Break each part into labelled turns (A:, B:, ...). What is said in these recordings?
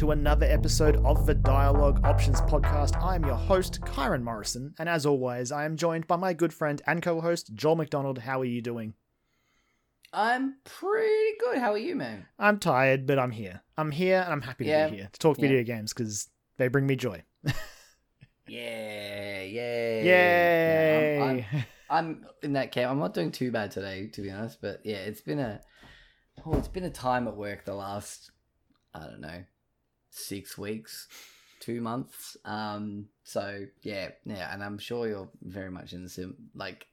A: to another episode of the Dialogue Options Podcast. I am your host, Kyron Morrison, and as always, I am joined by my good friend and co host, Joel McDonald. How are you doing?
B: I'm pretty good. How are you, man?
A: I'm tired, but I'm here. I'm here, and I'm happy to
B: Yeah.
A: be here to talk
B: Yeah.
A: video games because they bring me joy.
B: Yeah, yeah.
A: Yay!
B: Yeah, I'm, I'm, I'm in that camp. I'm not doing too bad today, to be honest. But yeah, it's been a oh, it's been a time at work the last I don't know six weeks, two months. Um, so yeah, yeah, and I'm sure you're very much in the sim like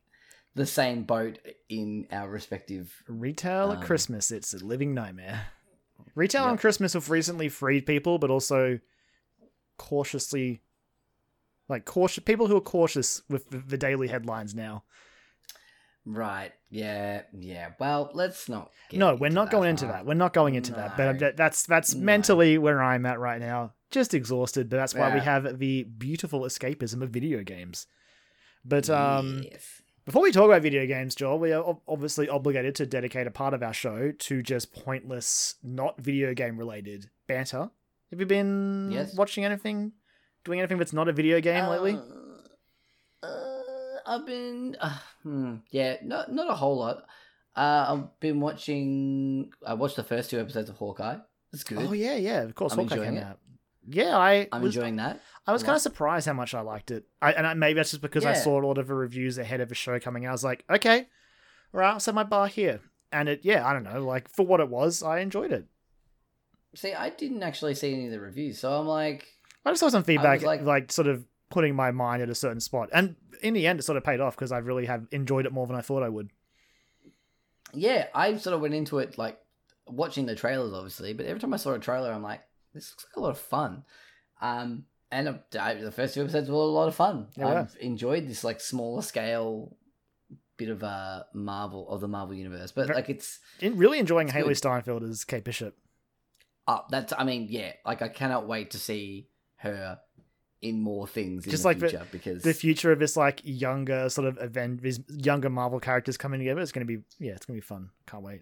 B: the same boat in our respective.
A: Retail at
B: Um,
A: Christmas, it's a living nightmare. Retail on Christmas have recently freed people, but also cautiously, like cautious people who are cautious with the, the daily headlines now.
B: Right. Yeah. Yeah. Well, let's not.
A: No, we're not going into
B: part.
A: that. We're not going into that. But that's that's
B: No.
A: mentally where I'm at right now. Just exhausted, but that's why we have the beautiful escapism of video games. But um,
B: Yes.
A: before we talk about video games, Joel, we are obviously obligated to dedicate a part of our show to just pointless, not video game related banter. Have you been
B: Yes.
A: watching anything, doing anything that's not a video game lately?
B: Uh, uh, I've been. Uh, hmm, yeah. Not not a whole lot. Uh, I've been watching. I watched the first two episodes of Hawkeye. It's good.
A: Oh yeah, yeah. Of course,
B: I'm
A: Hawkeye
B: enjoying
A: came
B: it.
A: out. Yeah, I
B: I'm
A: was,
B: enjoying that.
A: I was kind of surprised how much I liked it. I, and I, maybe that's just because I saw a lot of the reviews ahead of the show coming out. I was like, okay, all right, I'll set my bar here. And it, yeah, I don't know, like for what it was, I enjoyed it.
B: See, I didn't actually see any of the reviews, so I'm like,
A: I just saw some feedback, like,
B: like-
A: sort of putting my mind at a certain spot. And in the end, it sort of paid off because I really have enjoyed it more than I thought I would.
B: yeah, I sort of went into it like watching the trailers, obviously, but every time I saw a trailer, I'm like, this looks like a lot of fun. Um, and uh, I- the first two episodes were a lot of fun.
A: Were.
B: I've enjoyed this like smaller scale bit of uh Marvel of the Marvel universe, but like it's
A: In, really enjoying
B: It's
A: Hailee
B: good.
A: Steinfeld as Kate Bishop.
B: up. That's I mean, yeah, like I cannot wait to see her in more things in
A: Just
B: the
A: like the-
B: future because
A: The future of this like younger sort of event, these younger Marvel characters coming together. It's gonna be yeah, it's gonna be fun. Can't wait.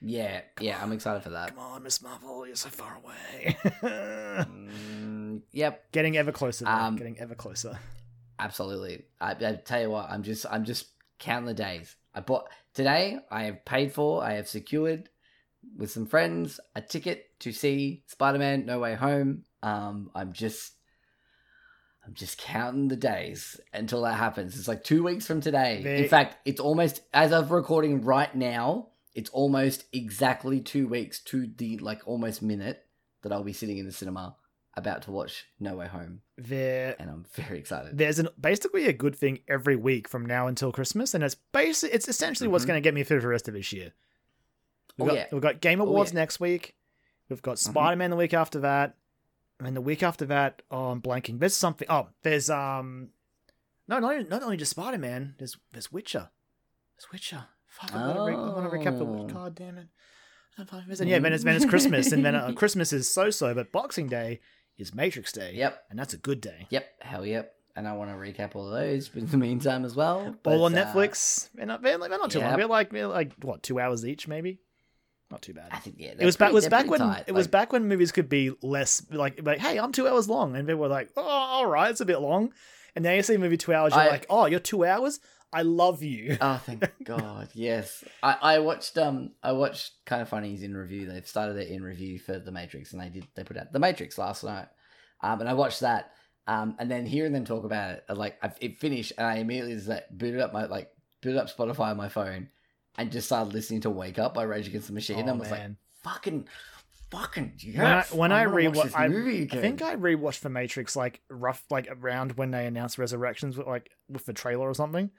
B: yeah, yeah, I'm excited for that.
A: Come on, Miss Marvel, you're so far away.
B: Mm, yep,
A: Getting ever closer.
B: Um,
A: Getting ever closer.
B: Absolutely. I, I tell you what, I'm just I'm just counting the days. I bought today. I have paid for. I have secured with some friends a ticket to see Spider-Man: No Way Home. Um, I'm just I'm just counting the days until that happens. It's like two weeks from today.
A: They-
B: In fact, it's almost as of recording right now. It's almost exactly two weeks to the like almost minute that I'll be sitting in the cinema about to watch No Way Home,
A: There,
B: and I'm very excited.
A: there's an basically a good thing every week from now until Christmas, and it's basically It's essentially what's
B: Mhm.
A: going to get me through the rest of this year. We've
B: Oh,
A: got,
B: yeah.
A: we've got Game
B: Oh,
A: Awards
B: yeah.
A: next week. We've got. Spider Man the week after that, and then the week after that, oh, I'm blanking. There's something. Oh, there's um, no, not not only just Spider Man. There's there's Witcher. There's Witcher. Fuck, I want to re- I want to recap the.
B: Oh.
A: God damn it. And yeah, then it's, then it's Christmas, and then uh, Christmas is so so, but Boxing Day is Matrix Day.
B: Yep.
A: and that's a good day.
B: Yep, hell yep. And I want to recap all of those in the meantime as well. but,
A: All on
B: uh,
A: Netflix. They're not, they're, they're not too long.
B: Yep.
A: They're like they're like what two hours each, maybe. Not too bad.
B: I think yeah,
A: It was back.
B: pretty-
A: Was back when
B: tight,
A: it was back when movies could be less like like hey, I'm two hours long, and people were like, oh, all right, it's a bit long. And now you see a movie two hours, you're
B: I-
A: like, oh, you're two hours. I love you.
B: Oh, thank God! Yes, I, I watched um I watched Kinda Funny's in review. They've started it in review for The Matrix, and they did they put out The Matrix last night, um, and I watched that, um, and then hearing them talk about it, like I, it finished, and I immediately just like booted up my like booted up Spotify on my phone, and just started listening to Wake Up by Rage Against the Machine.
A: Oh,
B: and I was like,
A: man.
B: fucking, fucking
A: when I,
B: yes!
A: when I,
B: this
A: I,
B: movie
A: I
B: again.
A: think I rewatched The Matrix like rough like around when they announced Resurrections, with, like with the trailer or something.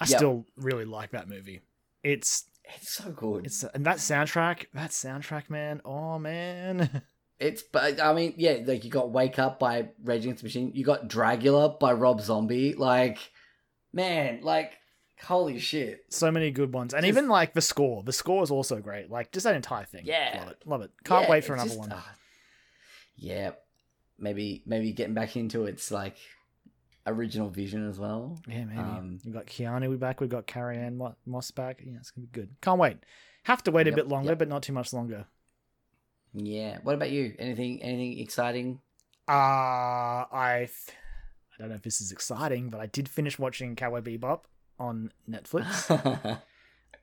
A: I
B: Yep.
A: still really like that movie. It's
B: it's so good.
A: it's and that soundtrack, that soundtrack, man. Oh man.
B: It's but I mean, yeah, like you got Wake Up by Rage Against the Machine, you got Dragula by Rob Zombie. Like, man, like holy shit.
A: so many good ones, and
B: Just-
A: even like the score. The score is also great. Like just that entire thing.
B: Yeah.
A: love it, love it. Can't
B: Yeah,
A: wait for another
B: just-
A: one.
B: ah, yeah, maybe maybe getting back into it's like original Vision as well.
A: Yeah, maybe.
B: Um,
A: we've got Keanu back. We've got Carrie Ann Mo- Moss back. Yeah, it's gonna be good. Can't wait. Have to wait a bit longer,
B: yep.
A: but not too much longer.
B: Yeah. What about you? Anything? Anything exciting?
A: Uh I f- I don't know if this is exciting, but I did finish watching Cowboy Bebop on Netflix.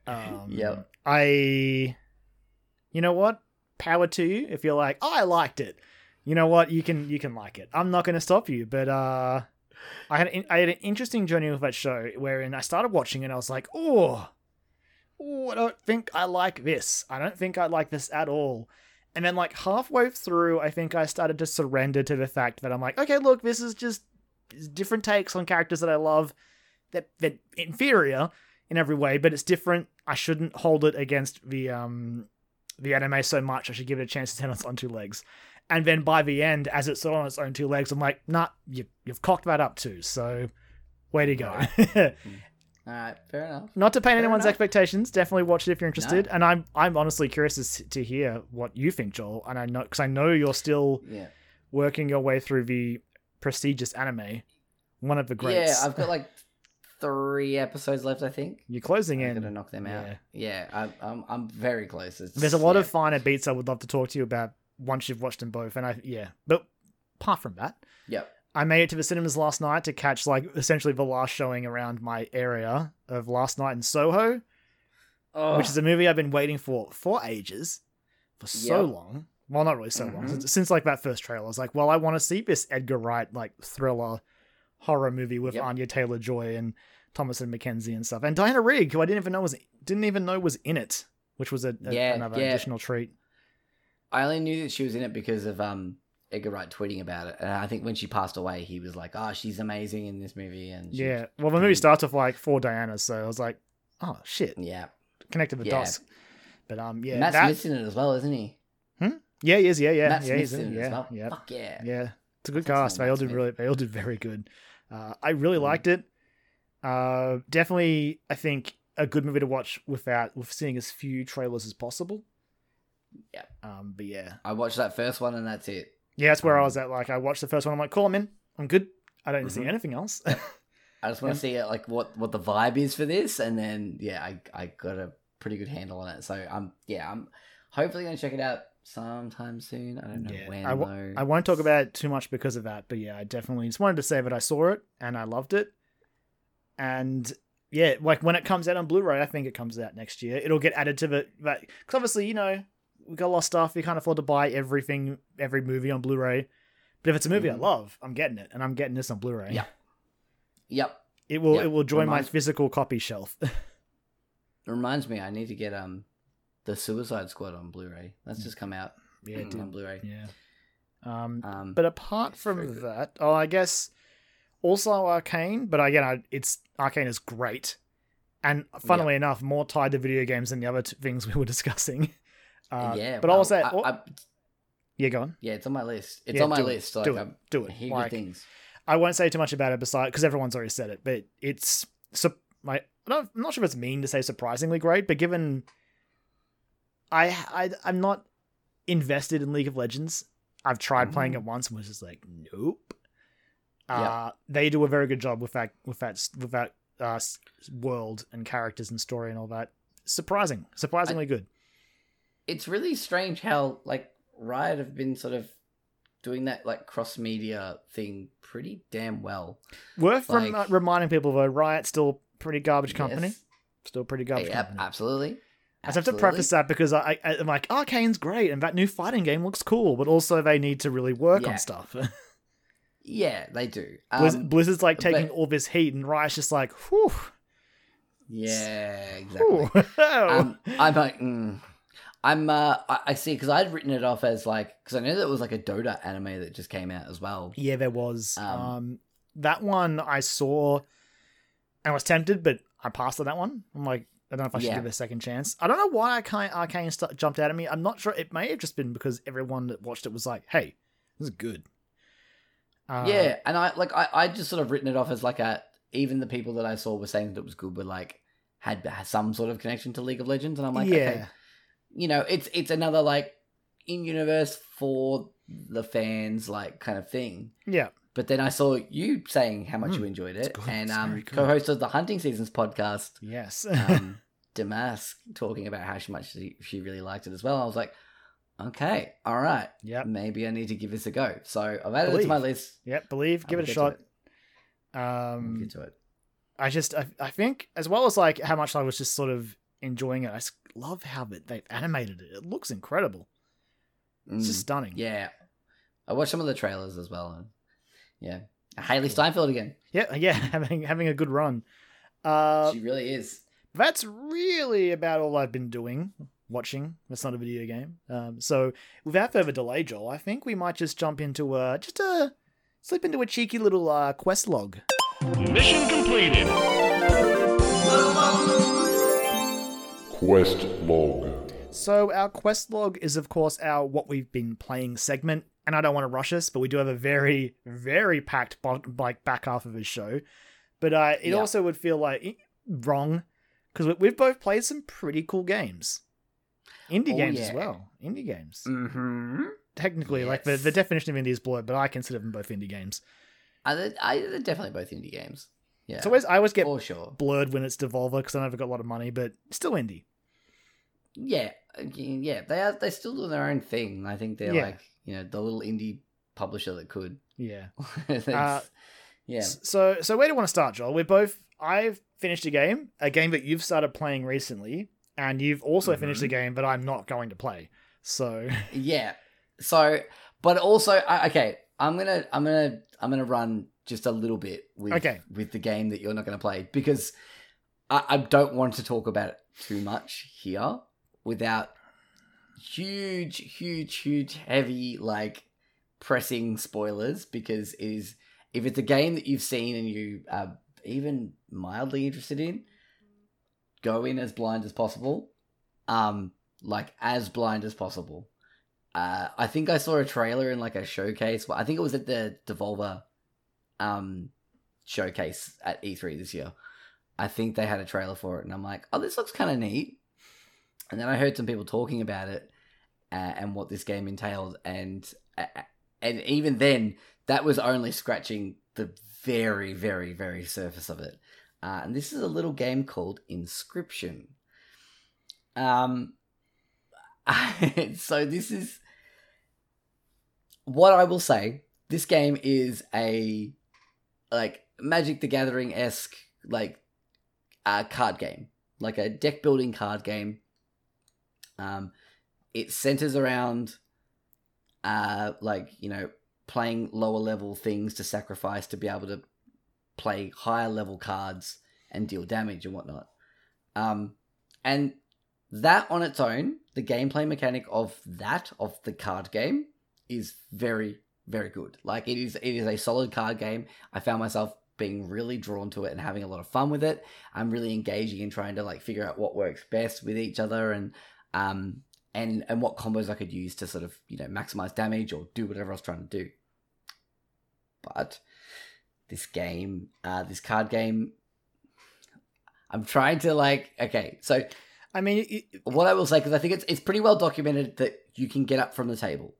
A: Um,
B: Yep.
A: I, you know what? Power to you if you're like, oh, I liked it. You know what? You can you can like it. I'm not going to stop you, but uh, I had an, I had an interesting journey with that show wherein I started watching and I was like, oh, oh, I don't think I like this. I don't think I like this at all. And then like halfway through, I think I started to surrender to the fact that I'm like, okay, look, this is just different takes on characters that I love. That that inferior in every way, but it's different. I shouldn't hold it against the um the anime so much. I should give it a chance to stand on its own two legs. And then by the end, as it's on its own two legs, I'm like, nah, you, you've cocked that up too. So, way to go.
B: All right. Fair enough.
A: Not to paint
B: Fair
A: anyone's
B: enough.
A: expectations. Definitely watch it if you're interested. And I'm I'm honestly curious to, to hear what you think, Joel. And I know because I know you're still
B: Yeah.
A: working your way through the prestigious anime, one of the greats. Yeah.
B: I've got like three episodes left. I think.
A: you're closing
B: I'm
A: in.
B: gonna knock them out.
A: Yeah.
B: Yeah. I'm. I'm. I'm very close. It's,
A: There's a lot
B: yeah.
A: of finer beats I would love to talk to you about once you've watched them both. And I, yeah, but apart from that,
B: Yep.
A: I made it to the cinemas last night to catch like essentially the last showing around my area of Last Night in Soho,
B: Oh.
A: which is a movie I've been waiting for for ages, for so
B: Yep.
A: long. Well, not really so long
B: Mhm.
A: since, since like that first trailer. I was like, well, I want to see this Edgar Wright like thriller horror movie with
B: Yep.
A: Anya Taylor Joy and Thomasin McKenzie and stuff, and Diana Rigg, who I didn't even know was didn't even know was in it, which was a, a-
B: Yeah,
A: another
B: yeah.
A: additional treat.
B: I only knew that she was in it because of um Edgar Wright tweeting about it, and I think when she passed away, he was like, "Oh, she's amazing in this movie," and she-
A: Yeah. Well, the movie starts with like four Dianas, so I was like, oh shit,
B: yeah.
A: connected the
B: Yeah.
A: dots. But um, yeah,
B: Matt
A: that,
B: Smith's in it as well, isn't he? Hmm?
A: yeah, he is, yeah, yeah,
B: Matt
A: yeah, he's
B: Smith's
A: in,
B: in it
A: yeah,
B: as well.
A: yeah,
B: Fuck yeah.
A: yeah. It's a good cast. They all did really, they all did very good. Uh, I really
B: Mhm.
A: liked it. Uh, definitely, I think a good movie to watch without with seeing as few trailers as possible.
B: Yeah.
A: Um, but yeah,
B: I watched that first one, and that's it.
A: yeah, that's where I
B: Um,
A: was at. Like, I watched the first one. I'm like, cool, I'm in. I'm good. I don't need to see anything else.
B: I just want to see like what what the vibe is for this, and then yeah, I I got a pretty good handle on it. So I'm yeah, I'm hopefully gonna check it out sometime soon. I don't know
A: Yeah,
B: when
A: I
B: though.
A: I won't talk about it too much because of that, but yeah, I definitely just wanted to say that I saw it and I loved it. And yeah, like when it comes out on Blu-ray, I think it comes out next year. It'll get added to the because obviously you know we got a lot of stuff. You can't afford to buy everything, every movie on Blu-ray. But if it's a movie
B: Mhm.
A: I love, I'm getting it, and I'm getting this on Blu-ray.
B: Yeah. Yep.
A: it will
B: Yep.
A: it will join my physical copy shelf.
B: It reminds me, I need to get um the Suicide Squad on Blu-ray. That's just come out
A: yeah, it
B: on. Blu-ray.
A: yeah. Um,
B: Um,
A: But apart from that, oh, I guess also Arcane. But again, I, it's Arcane is great, and funnily enough, more tied to video games than the other t- things we were discussing. Uh,
B: yeah,
A: but I
B: well,
A: say,
B: I-
A: oh,
B: I-
A: yeah, go on,
B: yeah, it's on my list. It's
A: Yeah,
B: on my
A: do it.
B: list. Like,
A: do it,
B: I'm,
A: do it.
B: hear
A: Like,
B: things.
A: I won't say too much about it, beside because everyone's already said it. But it's so like I'm not sure if it's mean to say surprisingly great, but given I I I'm not invested in League of Legends. I've tried playing
B: Mm.
A: it once and was just like, nope.
B: Yeah.
A: Uh, they do a very good job with that with that with that uh, world and characters and story and all that. Surprising, surprisingly good.
B: It's really strange how like Riot have been sort of doing that like cross media thing pretty damn well.
A: Worth
B: like-
A: uh, reminding people though, Riot's still pretty garbage company.
B: Yes.
A: Still pretty garbage
B: Yeah,
A: company.
B: absolutely.
A: I have to preface that because I, I, I'm like, Arcane's great and that new fighting game looks cool, but also they need to really work
B: Yeah.
A: on stuff.
B: Yeah, they do.
A: Blizz-
B: Um,
A: Blizzard's like taking
B: but-
A: all this heat, and Riot's just like, whew,
B: yeah, exactly. um, I'm like, mm. I'm, uh, I, I see, because I'd written it off as like, because I know that was like a Dota anime that just came out as well.
A: yeah, there was. Um,
B: Um,
A: that one I saw and was tempted, but I passed on that one. I'm like, I don't know if I should
B: Yeah.
A: give it a second chance. I don't know why Arcane, Arcane st- jumped out at me. I'm not sure. It may have just been because everyone that watched it was like, hey, this is good. Uh,
B: yeah, and I like, I, I just sort of written it off as like a, even the people that I saw were saying that it was good were like, had, some sort of connection to League of Legends, and I'm like,
A: yeah.
B: okay, you know, it's it's another like in universe for the fans like kind of thing.
A: Yeah.
B: But then I saw you saying how much
A: Mm,
B: you enjoyed
A: it's
B: it, and um, co-host of the Hunting Seasons podcast,
A: Yes.
B: um, Damask, talking about how she- much she, she really liked it as well. I was like, okay, all right,
A: yeah,
B: maybe I need to give this a go. So I've added it to my list.
A: Yep. Believe. Give it a shot.
B: it.
A: Um,
B: get to it.
A: I just I, I think as well as like how much I was just sort of enjoying it. I just love how they- they've animated it. It looks incredible. It's just
B: Mm,
A: stunning.
B: yeah, I watched some of the trailers as well. And yeah, Hailee Steinfeld again.
A: Yeah. Yeah. Having having a good run. Uh,
B: she really is.
A: that's really about all I've been doing. Watching. That's not a video game. Um, so without further delay, Joel, I think we might just jump into a just a slip into a cheeky little uh quest log.
C: Mission completed.
D: Quest log.
A: So our quest log is of course our what we've been playing segment, and I don't want to rush us, but we do have a very very packed like back half of his show. But uh, it
B: Yeah.
A: also would feel like eh, wrong because we've both played some pretty cool games, indie
B: Oh,
A: games as well. Indie games,
B: Mm-hmm.
A: technically, like the, the definition of indie is blurred, but I consider them both indie games.
B: I, I, they're definitely both indie games. Yeah,
A: So always, I always get
B: for sure.
A: blurred when it's Devolver because I never got a lot of money, but still indie.
B: Yeah, yeah, they are. They're still doing their own thing. I think they're
A: Yeah.
B: like you know the little indie publisher that could.
A: Yeah. Uh,
B: yeah,
A: So, so where do you want to start, Joel? We're both. I've finished a game, a game that you've started playing recently, and you've also finished a game that I'm not going to play. So,
B: yeah. So, but also, I, okay, I'm gonna, I'm gonna, I'm gonna run just a little bit with
A: Okay.
B: with the game that you're not gonna play because I, I don't want to talk about it too much here without huge, huge, huge, heavy like pressing spoilers because it is if it's a game that you've seen and you are even mildly interested in, go in as blind as possible. Um, like as blind as possible. Uh, I think I saw a trailer in like a showcase. I think it was at the Devolver um showcase at E3 this year. I think they had a trailer for it, and I'm like, oh, this looks kind of neat. And then I heard some people talking about it uh, and what this game entailed, and uh, and even then, that was only scratching the very, very, very surface of it. Uh, and this is a little game called Inscription. Um, so this is what I will say. This game is a like Magic the Gathering esque like uh, card game, like a deck building card game. Um, it centers around uh like you know playing lower level things to sacrifice to be able to play higher level cards and deal damage and whatnot. Um, and that on its own, the gameplay mechanic of that of the card game is very very good. Like it is it is a solid card game. I found myself being really drawn to it and having a lot of fun with it. I'm really engaging in trying to like figure out what works best with each other and um and and what combos I could use to sort of you know maximize damage or do whatever I was trying to do. But this game, uh, this card game, I'm trying to like okay. So
A: I mean, it,
B: what I will say because I think it's it's pretty well documented that you can get up from the table.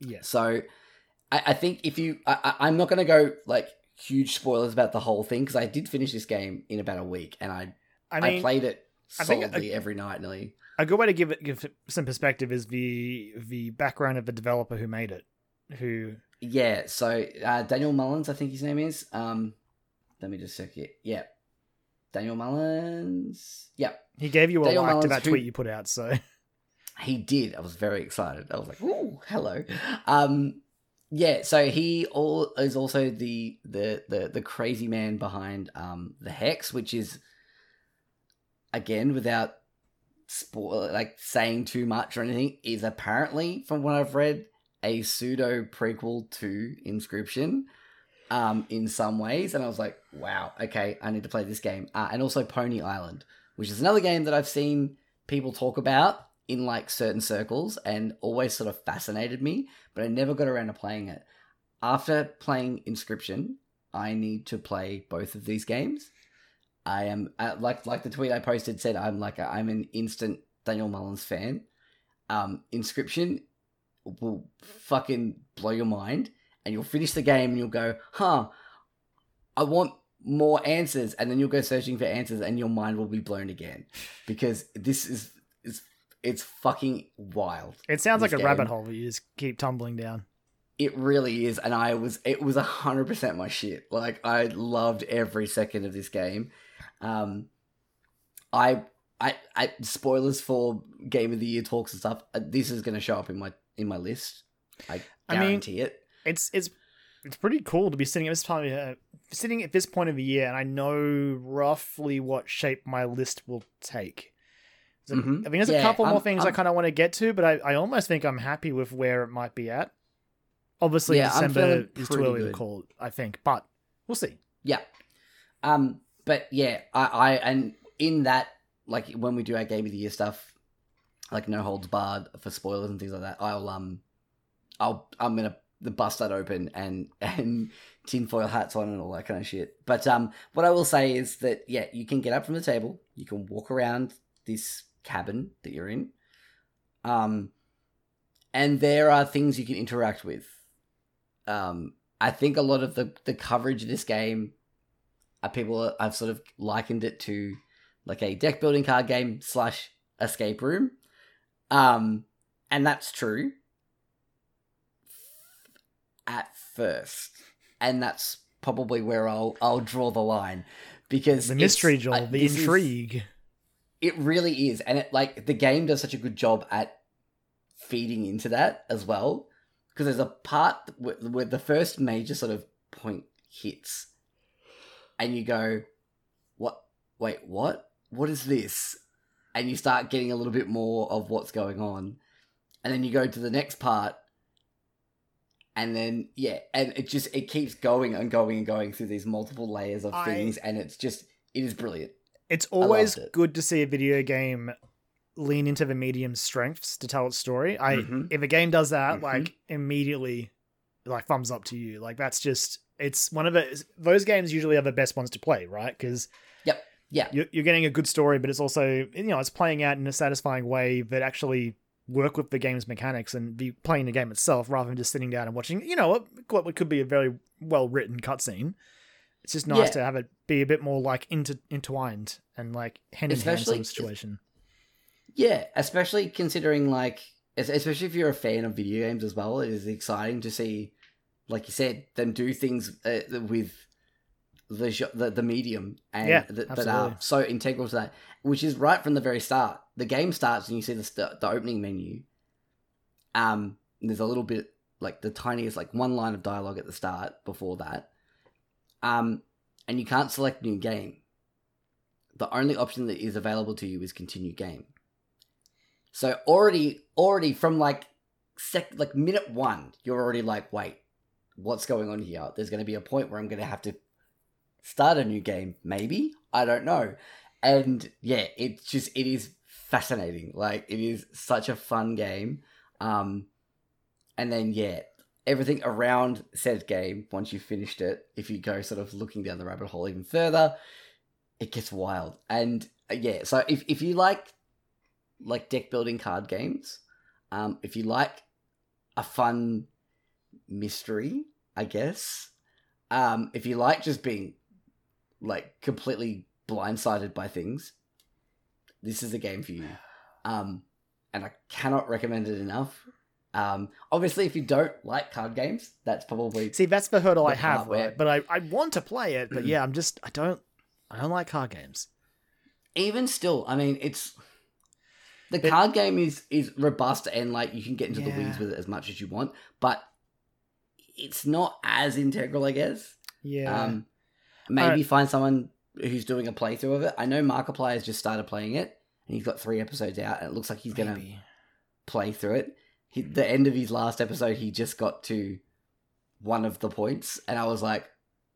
A: Yeah.
B: So I, I think if you, I, I- I'm not going to go like huge spoilers about the whole thing because I did finish this game in about a week and I
A: I
B: I, played it
A: I a-
B: solidly every night nearly.
A: A good way to give it give some perspective is the the background of the developer who made it, who
B: Yeah, so uh, Daniel Mullins, I think his name is. Um, let me just check it. Yeah, Daniel Mullins. Yeah,
A: he gave you a
B: Daniel
A: like to
B: Mullins,
A: that
B: who-
A: tweet you put out. So,
B: he did. I was very excited. I was like, "Ooh, hello." Um, yeah, so he all is also the the the the crazy man behind um the Hex, which is again without spoil like saying too much or anything, is apparently from what I've read a pseudo prequel to Inscription. Um, in some ways, and I was like, "Wow, okay, I need to play this game." Uh, and also Pony Island, which is another game that I've seen people talk about in like certain circles and always sort of fascinated me, but I never got around to playing it. After playing Inscription, I need to play both of these games. I am uh, like like the tweet I posted said I'm like a, I'm an instant Daniel Mullins fan. Um, Inscription will fucking blow your mind, and you'll finish the game and you'll go, huh, I want more answers, and then you'll go searching for answers, and your mind will be blown again because this is is it's fucking wild.
A: It sounds like a
B: game.
A: rabbit hole that you just keep tumbling down.
B: It really is, and I was it was hundred percent my shit. Like I loved every second of this game. Um, I I I spoilers for game of the year talks and stuff. uh, This is going to show up in my in my list. I
A: I mean,
B: guarantee it.
A: It's it's it's pretty cool to be sitting at this time, uh, sitting at this point of the year, and I know roughly what shape my list will take. So,
B: Mhm.
A: I mean, there's a couple more
B: I'm-
A: things i
B: I'm-
A: kind of want to get to, but I, I almost think I'm happy with where it might be at. Obviously,
B: Yeah,
A: December is too early
B: good.
A: to call, I think, but we'll see.
B: Yeah. Um, but yeah, I, I and in that, like when we do our game of the year stuff, like no holds barred for spoilers and things like that, I'll um, I'll I'm gonna bust that open and and tinfoil hats on and all that kind of shit. But um, what I will say is that yeah, you can get up from the table, you can walk around this cabin that you're in, um, and there are things you can interact with. Um, I think a lot of the the coverage of this game, people I've sort of likened it to like a deck building card game slash escape room, um, and that's true at first, and that's probably where I'll I'll draw the line because
A: The mystery, Joel,
B: uh,
A: the
B: this is-
A: intrigue.
B: it really is, and it like the game does such a good job at feeding into that as well. Because there's a part where, where the first major sort of point hits, and you go, "What? Wait, what? What is this?" And you start getting a little bit more of what's going on, and then you go to the next part, and then yeah, and it just it keeps going and going and going through these multiple layers of
A: I-
B: things, and it's just it is brilliant.
A: It's always
B: it.
A: good to see a video game lean into the medium's strengths to tell its story. I
B: Mhm.
A: if a game does that,
B: Mhm.
A: like immediately, like thumbs up to you. Like that's just it's one of it. Those games usually are the best ones to play, right? Because yep,
B: Yeah.
A: you're, you're getting a good story, but it's also you know it's playing out in a satisfying way that actually work with the game's mechanics and be playing the game itself rather than just sitting down and watching. You know what, could be a very well written cutscene. It's just nice
B: Yeah.
A: to have it be a bit more like inter- entwined and like hand in hand sort of situation.
B: Yeah, especially considering like, especially if you're a fan of video games as well, it is exciting to see, like you said, them do things uh, with the, the the medium and
A: Yeah,
B: that, that are so integral to that, which is right from the very start. The game starts and you see the st- the opening menu. Um, and there's a little bit like the tiniest like one line of dialogue at the start before that. Um, and you can't select new game. The only option that is available to you is continue game. So already, already from like sec, like minute one, you're already like, wait, what's going on here? There's going to be a point where I'm going to have to start a new game, maybe. I don't know. And yeah, it's just it is fascinating. Like it is such a fun game. Um, and then yeah, everything around said game once you've finished it, if you go sort of looking down the rabbit hole even further, it gets wild. And uh, yeah, so if if you like like deck building card games, um, if you like a fun mystery, I guess, um, if you like just being like completely blindsided by things, this is a game for you. Um, and I cannot recommend it enough. Um, obviously, if you don't like card games, that's probably
A: See, that's the hurdle I have, right? But I, I want to play it, but yeah, I'm just I don't I don't like card games.
B: even still. I mean, it's the
A: It-
B: card game is is robust and like you can get into the weeds with it as much as you want, but it's not as integral, I guess.
A: Yeah.
B: Um, maybe find someone who's doing a playthrough of it. I know Markiplier has just started playing it, and he's got three episodes out, and it looks like he's gonna play through it. He, the end of his last episode, he just got to one of the points, and I was like,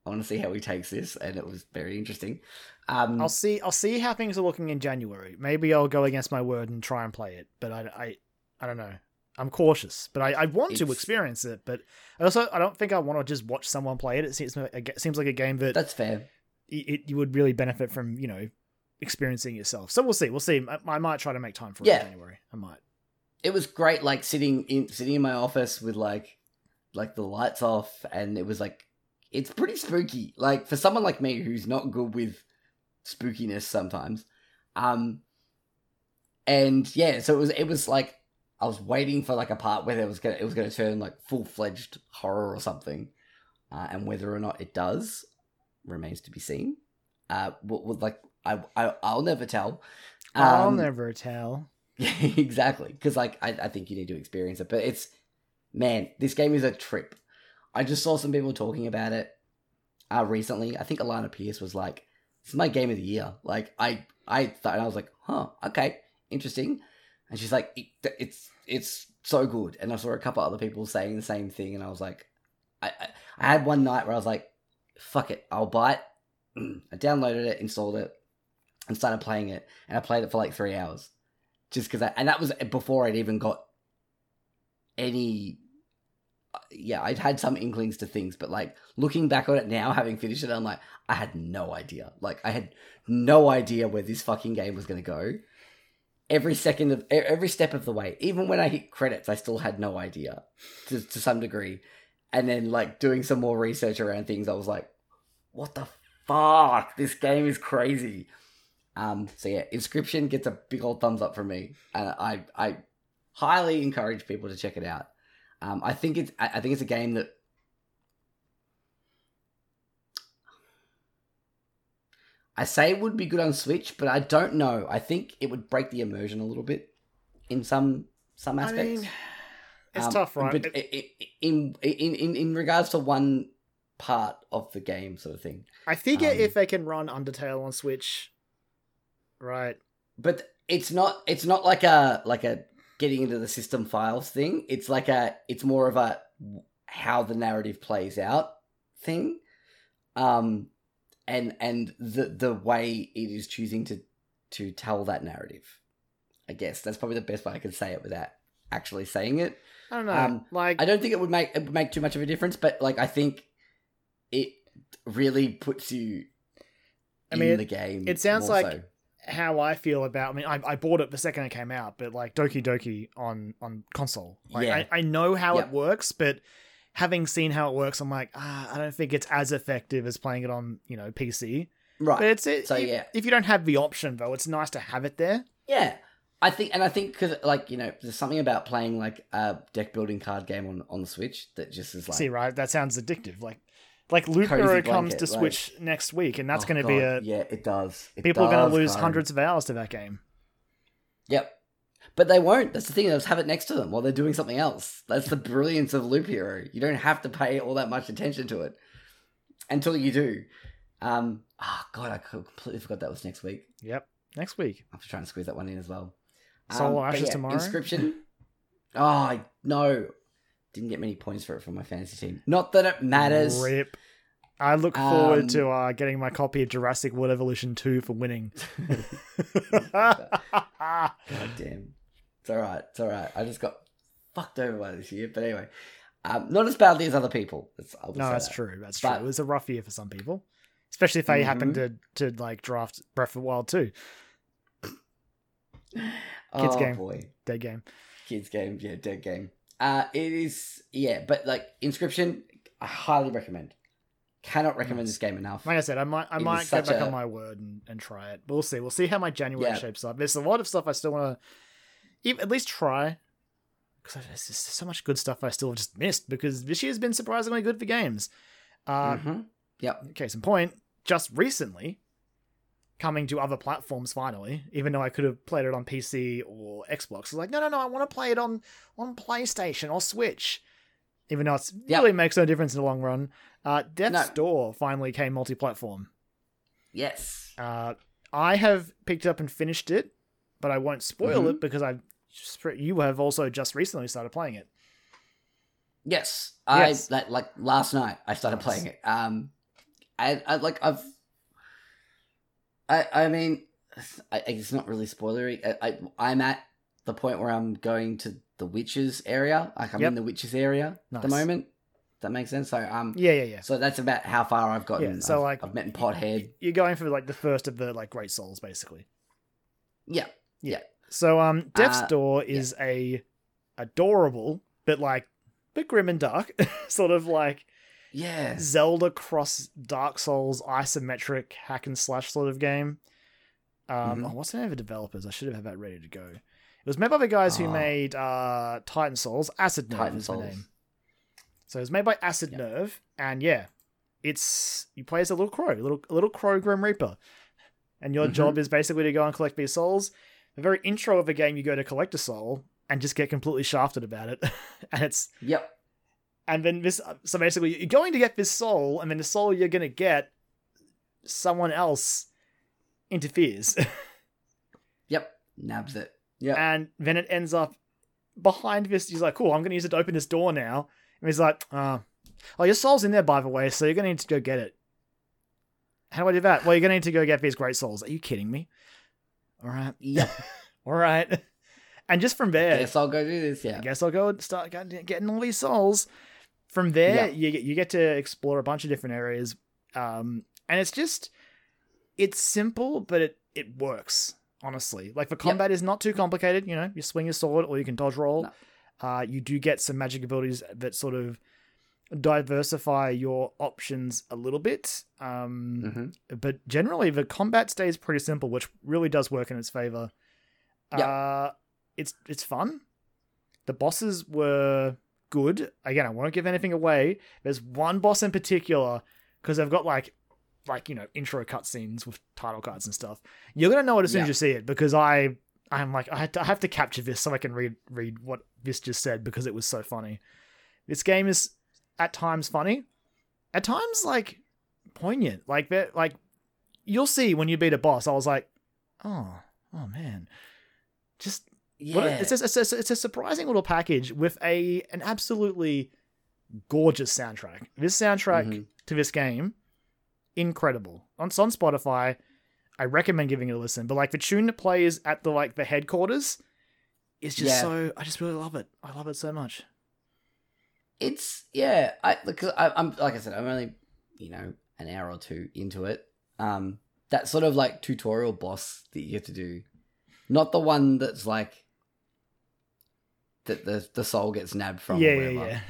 B: I want to see how he takes this, and it was very interesting. Um,
A: I'll see. I'll see how things are looking in January. Maybe I'll go against my word and try and play it. But I, I, I don't know. I'm cautious, but I, I want to experience it. But I also, I don't think I want to just watch someone play it. It seems it seems like a game that
B: that's fair.
A: it, you would really benefit from. You know, experiencing yourself. So we'll see. We'll see. I, I might try to make time for it
B: Yeah.
A: in January. I might.
B: it was great like sitting in sitting in my office with like like the lights off, and it was like it's pretty spooky. Like for someone like me who's not good with spookiness sometimes, um, and yeah, so it was it was like I was waiting for like a part where it was gonna it was gonna turn like full fledged horror or something, uh, and whether or not it does remains to be seen. Uh, what would like I, I I'll never tell.
A: I'll
B: Um,
A: never tell.
B: yeah, exactly. Because like I, I think you need to experience it, but it's man, this game is a trip. I just saw some people talking about it uh recently. I think Alana Pierce was like, "This is my game of the year." Like I I thought I was like, "Huh, okay, interesting." And she's like, it, "It's it's so good." And I saw a couple other people saying the same thing, and I was like, I I, I had one night where I was like, "Fuck it, I'll buy it." I downloaded it, installed it, and started playing it, and I played it for like three hours just because and that was before I'd even got any yeah I'd had some inklings to things but like looking back on it now having finished it I'm like I had no idea like I had no idea where this fucking game was going to go every second of every step of the way. Even when I hit credits I still had no idea to, to some degree. And then like doing some more research around things I was like what the fuck? This game is crazy. Um, so yeah, Inscription gets a big old thumbs up from me, and I I highly encourage people to check it out. Um, I think it's I think it's a game that I say it would be good on Switch, but I don't know. I think it would break the immersion a little bit in some some
A: I
B: aspects.
A: mean, it's
B: Um,
A: tough, right?
B: But i- i- in, in in in regards to one part of the game, sort of thing.
A: I figure
B: um,
A: if they can run Undertale on Switch, right?
B: but it's not it's not like a like a getting into the system files thing it's like a it's more of a how the narrative plays out thing um and and the the way it is choosing to to tell that narrative i guess that's probably the best way i can say it without actually saying it
A: I don't know.
B: Um,
A: like
B: i don't think it would make it would make too much of a difference but like i think it really puts you
A: I mean, it-
B: the game
A: it sounds
B: more
A: like
B: so.
A: how I feel about. I mean, I, I bought it the second it came out, but like Doki Doki on on console, like
B: Yeah.
A: I, I know how
B: Yep.
A: it works, but having seen how it works, I'm like, ah, I don't think it's as effective as playing it on you know PC.
B: right
A: But it's it,
B: So,
A: if,
B: yeah.
A: if you don't have the option though, it's nice to have it there.
B: Yeah, I think, and I think because like you know, there's something about playing like a deck building card game on on the Switch that just is like
A: See, right? That sounds addictive. Like like
B: Loop
A: Hero comes to
B: like-
A: Switch next week, and that's
B: oh
A: going to be a
B: yeah, it does. It
A: people are going to lose hundreds of hours to that game.
B: Yep, but they won't. That's the thing. They'll just have it next to them while they're doing something else. That's the brilliance of Loop Hero. You don't have to pay all that much attention to it until you do. Um, oh God, I completely forgot that was next week.
A: Yep, next week.
B: I'm trying to squeeze that one in as well.
A: Soul
B: but
A: Ashes tomorrow?
B: Inscription. oh no, didn't get many points for it from my fantasy team. Not that it matters.
A: Rip. I look forward
B: Um,
A: to uh, getting my copy of Jurassic World Evolution 2 for winning.
B: God damn. It's alright. It's alright. I just got fucked over by this year. But anyway, um, not as badly as other people. That's,
A: no, that's
B: that.
A: true. That's
B: But-
A: true. It was a rough year for some people, especially if they happen to
B: Mhm.
A: to like draft Breath of the Wild 2. Kids
B: oh,
A: game.
B: boy.
A: Dead game.
B: Kids game. Yeah, dead game. Uh, it is, yeah, but like Inscription, I highly recommend. Cannot recommend
A: Nice.
B: this game enough.
A: Like I said, I might I
B: It
A: might get back
B: a-
A: on my word and, and try it. We'll see. We'll see how my January
B: Yeah.
A: shapes up. There's a lot of stuff I still want to at least try. Because there's just so much good stuff I still just missed because this year's been surprisingly good for games. Uh,
B: Mhm. Yep.
A: case in point, just recently coming to other platforms finally, even though I could have played it on PC or Xbox. I was like, no, no, no, I want to play it on, on PlayStation or Switch. Even though it
B: Yep.
A: really makes no difference in the long run. Uh, Death's
B: No.
A: Door finally came multi platform.
B: Yes.
A: Uh, I have picked up and finished it, but I won't spoil
B: Mhm.
A: it because I've you have also just recently started playing it.
B: Yes, I
A: Yes.
B: that like last night I started
A: Nice.
B: playing it. Um, I, I like I've, I I mean, I, it's not really spoilery. I, I I'm at the point where I'm going to the witches area. Like I'm
A: Yep.
B: in the witches area at the
A: Nice.
B: moment. That makes sense. So um,
A: Yeah, yeah, yeah.
B: so that's about how far I've gotten.
A: Yeah, so,
B: I've,
A: like,
B: I've met in Pothead.
A: You're going for like the first of the like Great Souls, basically.
B: Yeah,
A: So um Death's
B: Uh,
A: Door is a adorable but like bit grim and dark, sort of like
B: Yeah.
A: Zelda cross Dark Souls isometric hack and slash sort of game. Um,
B: Mhm.
A: oh, what's the name of the developers? I should have had that ready to go. It was made by the guys who
B: Oh.
A: made uh, Titan Souls. Acid Nerve
B: Titan
A: is
B: Souls.
A: the name. So it was made by Acid
B: Yep.
A: Nerve, and yeah, it's you play as a little crow, a little little crow Grim Reaper, and your
B: Mhm.
A: job is basically to go and collect these souls. The very intro of the game, you go to collect a soul and just get completely shafted about it, and it's
B: Yep.
A: and then this so basically you're going to get this soul and then the soul you're going to get someone else interferes
B: Yep. Nabs it. Yeah.
A: and then it ends up behind this he's like cool i'm going to use it to open this door now and he's like uh, oh your soul's in there by the way so you're going to need to go get it how do i do that well you're going to need to go get these great souls are you kidding me all right
B: Yep.
A: all right and just from there I
B: Guess I'll go do this. Yeah.
A: I guess I'll go and start getting all these souls. From there,
B: Yeah.
A: you get you get to explore a bunch of different areas, um, and it's just it's simple, but it it works honestly. Like the combat is not too complicated. You know, you swing your sword or you can dodge roll.
B: No.
A: Uh, you do get some magic abilities that sort of diversify your options a little bit. Um,
B: hmm
A: but generally the combat stays pretty simple, which really does work in its favor.
B: Yep.
A: Uh, it's it's fun. The bosses were good. Again, I won't give anything away. There's one boss in particular because they've got like like you know intro cutscenes with title cards and stuff. You're gonna know it as soon as you see it because I I'm like I, had to, I have to capture this so I can read read what this just said because it was so funny. This game is at times funny, at times like poignant. Like that, like you'll see when you beat a boss. I was like, oh, oh man, just
B: Yeah.
A: a- it's, a, it's, a, it's a surprising little package with a an absolutely gorgeous soundtrack. This soundtrack
B: Mhm.
A: to this game, incredible. On, on Spotify. I recommend giving it a listen. But like the tune that plays at the like the headquarters is just
B: Yeah.
A: so. I just really love it. I love it so much.
B: It's yeah. I look. I, I'm like I said. I'm only you know an hour or two into it. Um, that sort of like tutorial boss that you get to do, not the one that's like that the the soul gets nabbed from.
A: yeah, yeah, yeah,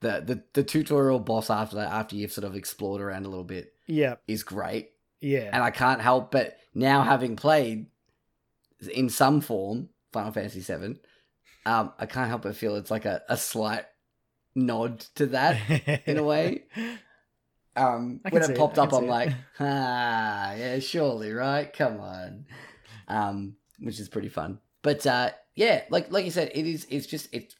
B: The, the the tutorial boss after that, after you've sort of explored around a little bit,
A: yeah,
B: is great.
A: yeah.
B: And I can't help but now having played in some form Final Fantasy VII, um, I can't help but feel it's like a, a slight nod to that in a way. Um, when it
A: it,
B: popped
A: I
B: up, I'm
A: it.
B: like, ah, yeah, surely, right? Come on, um, which is pretty fun. But uh, yeah, like like you said, it is. It's just it's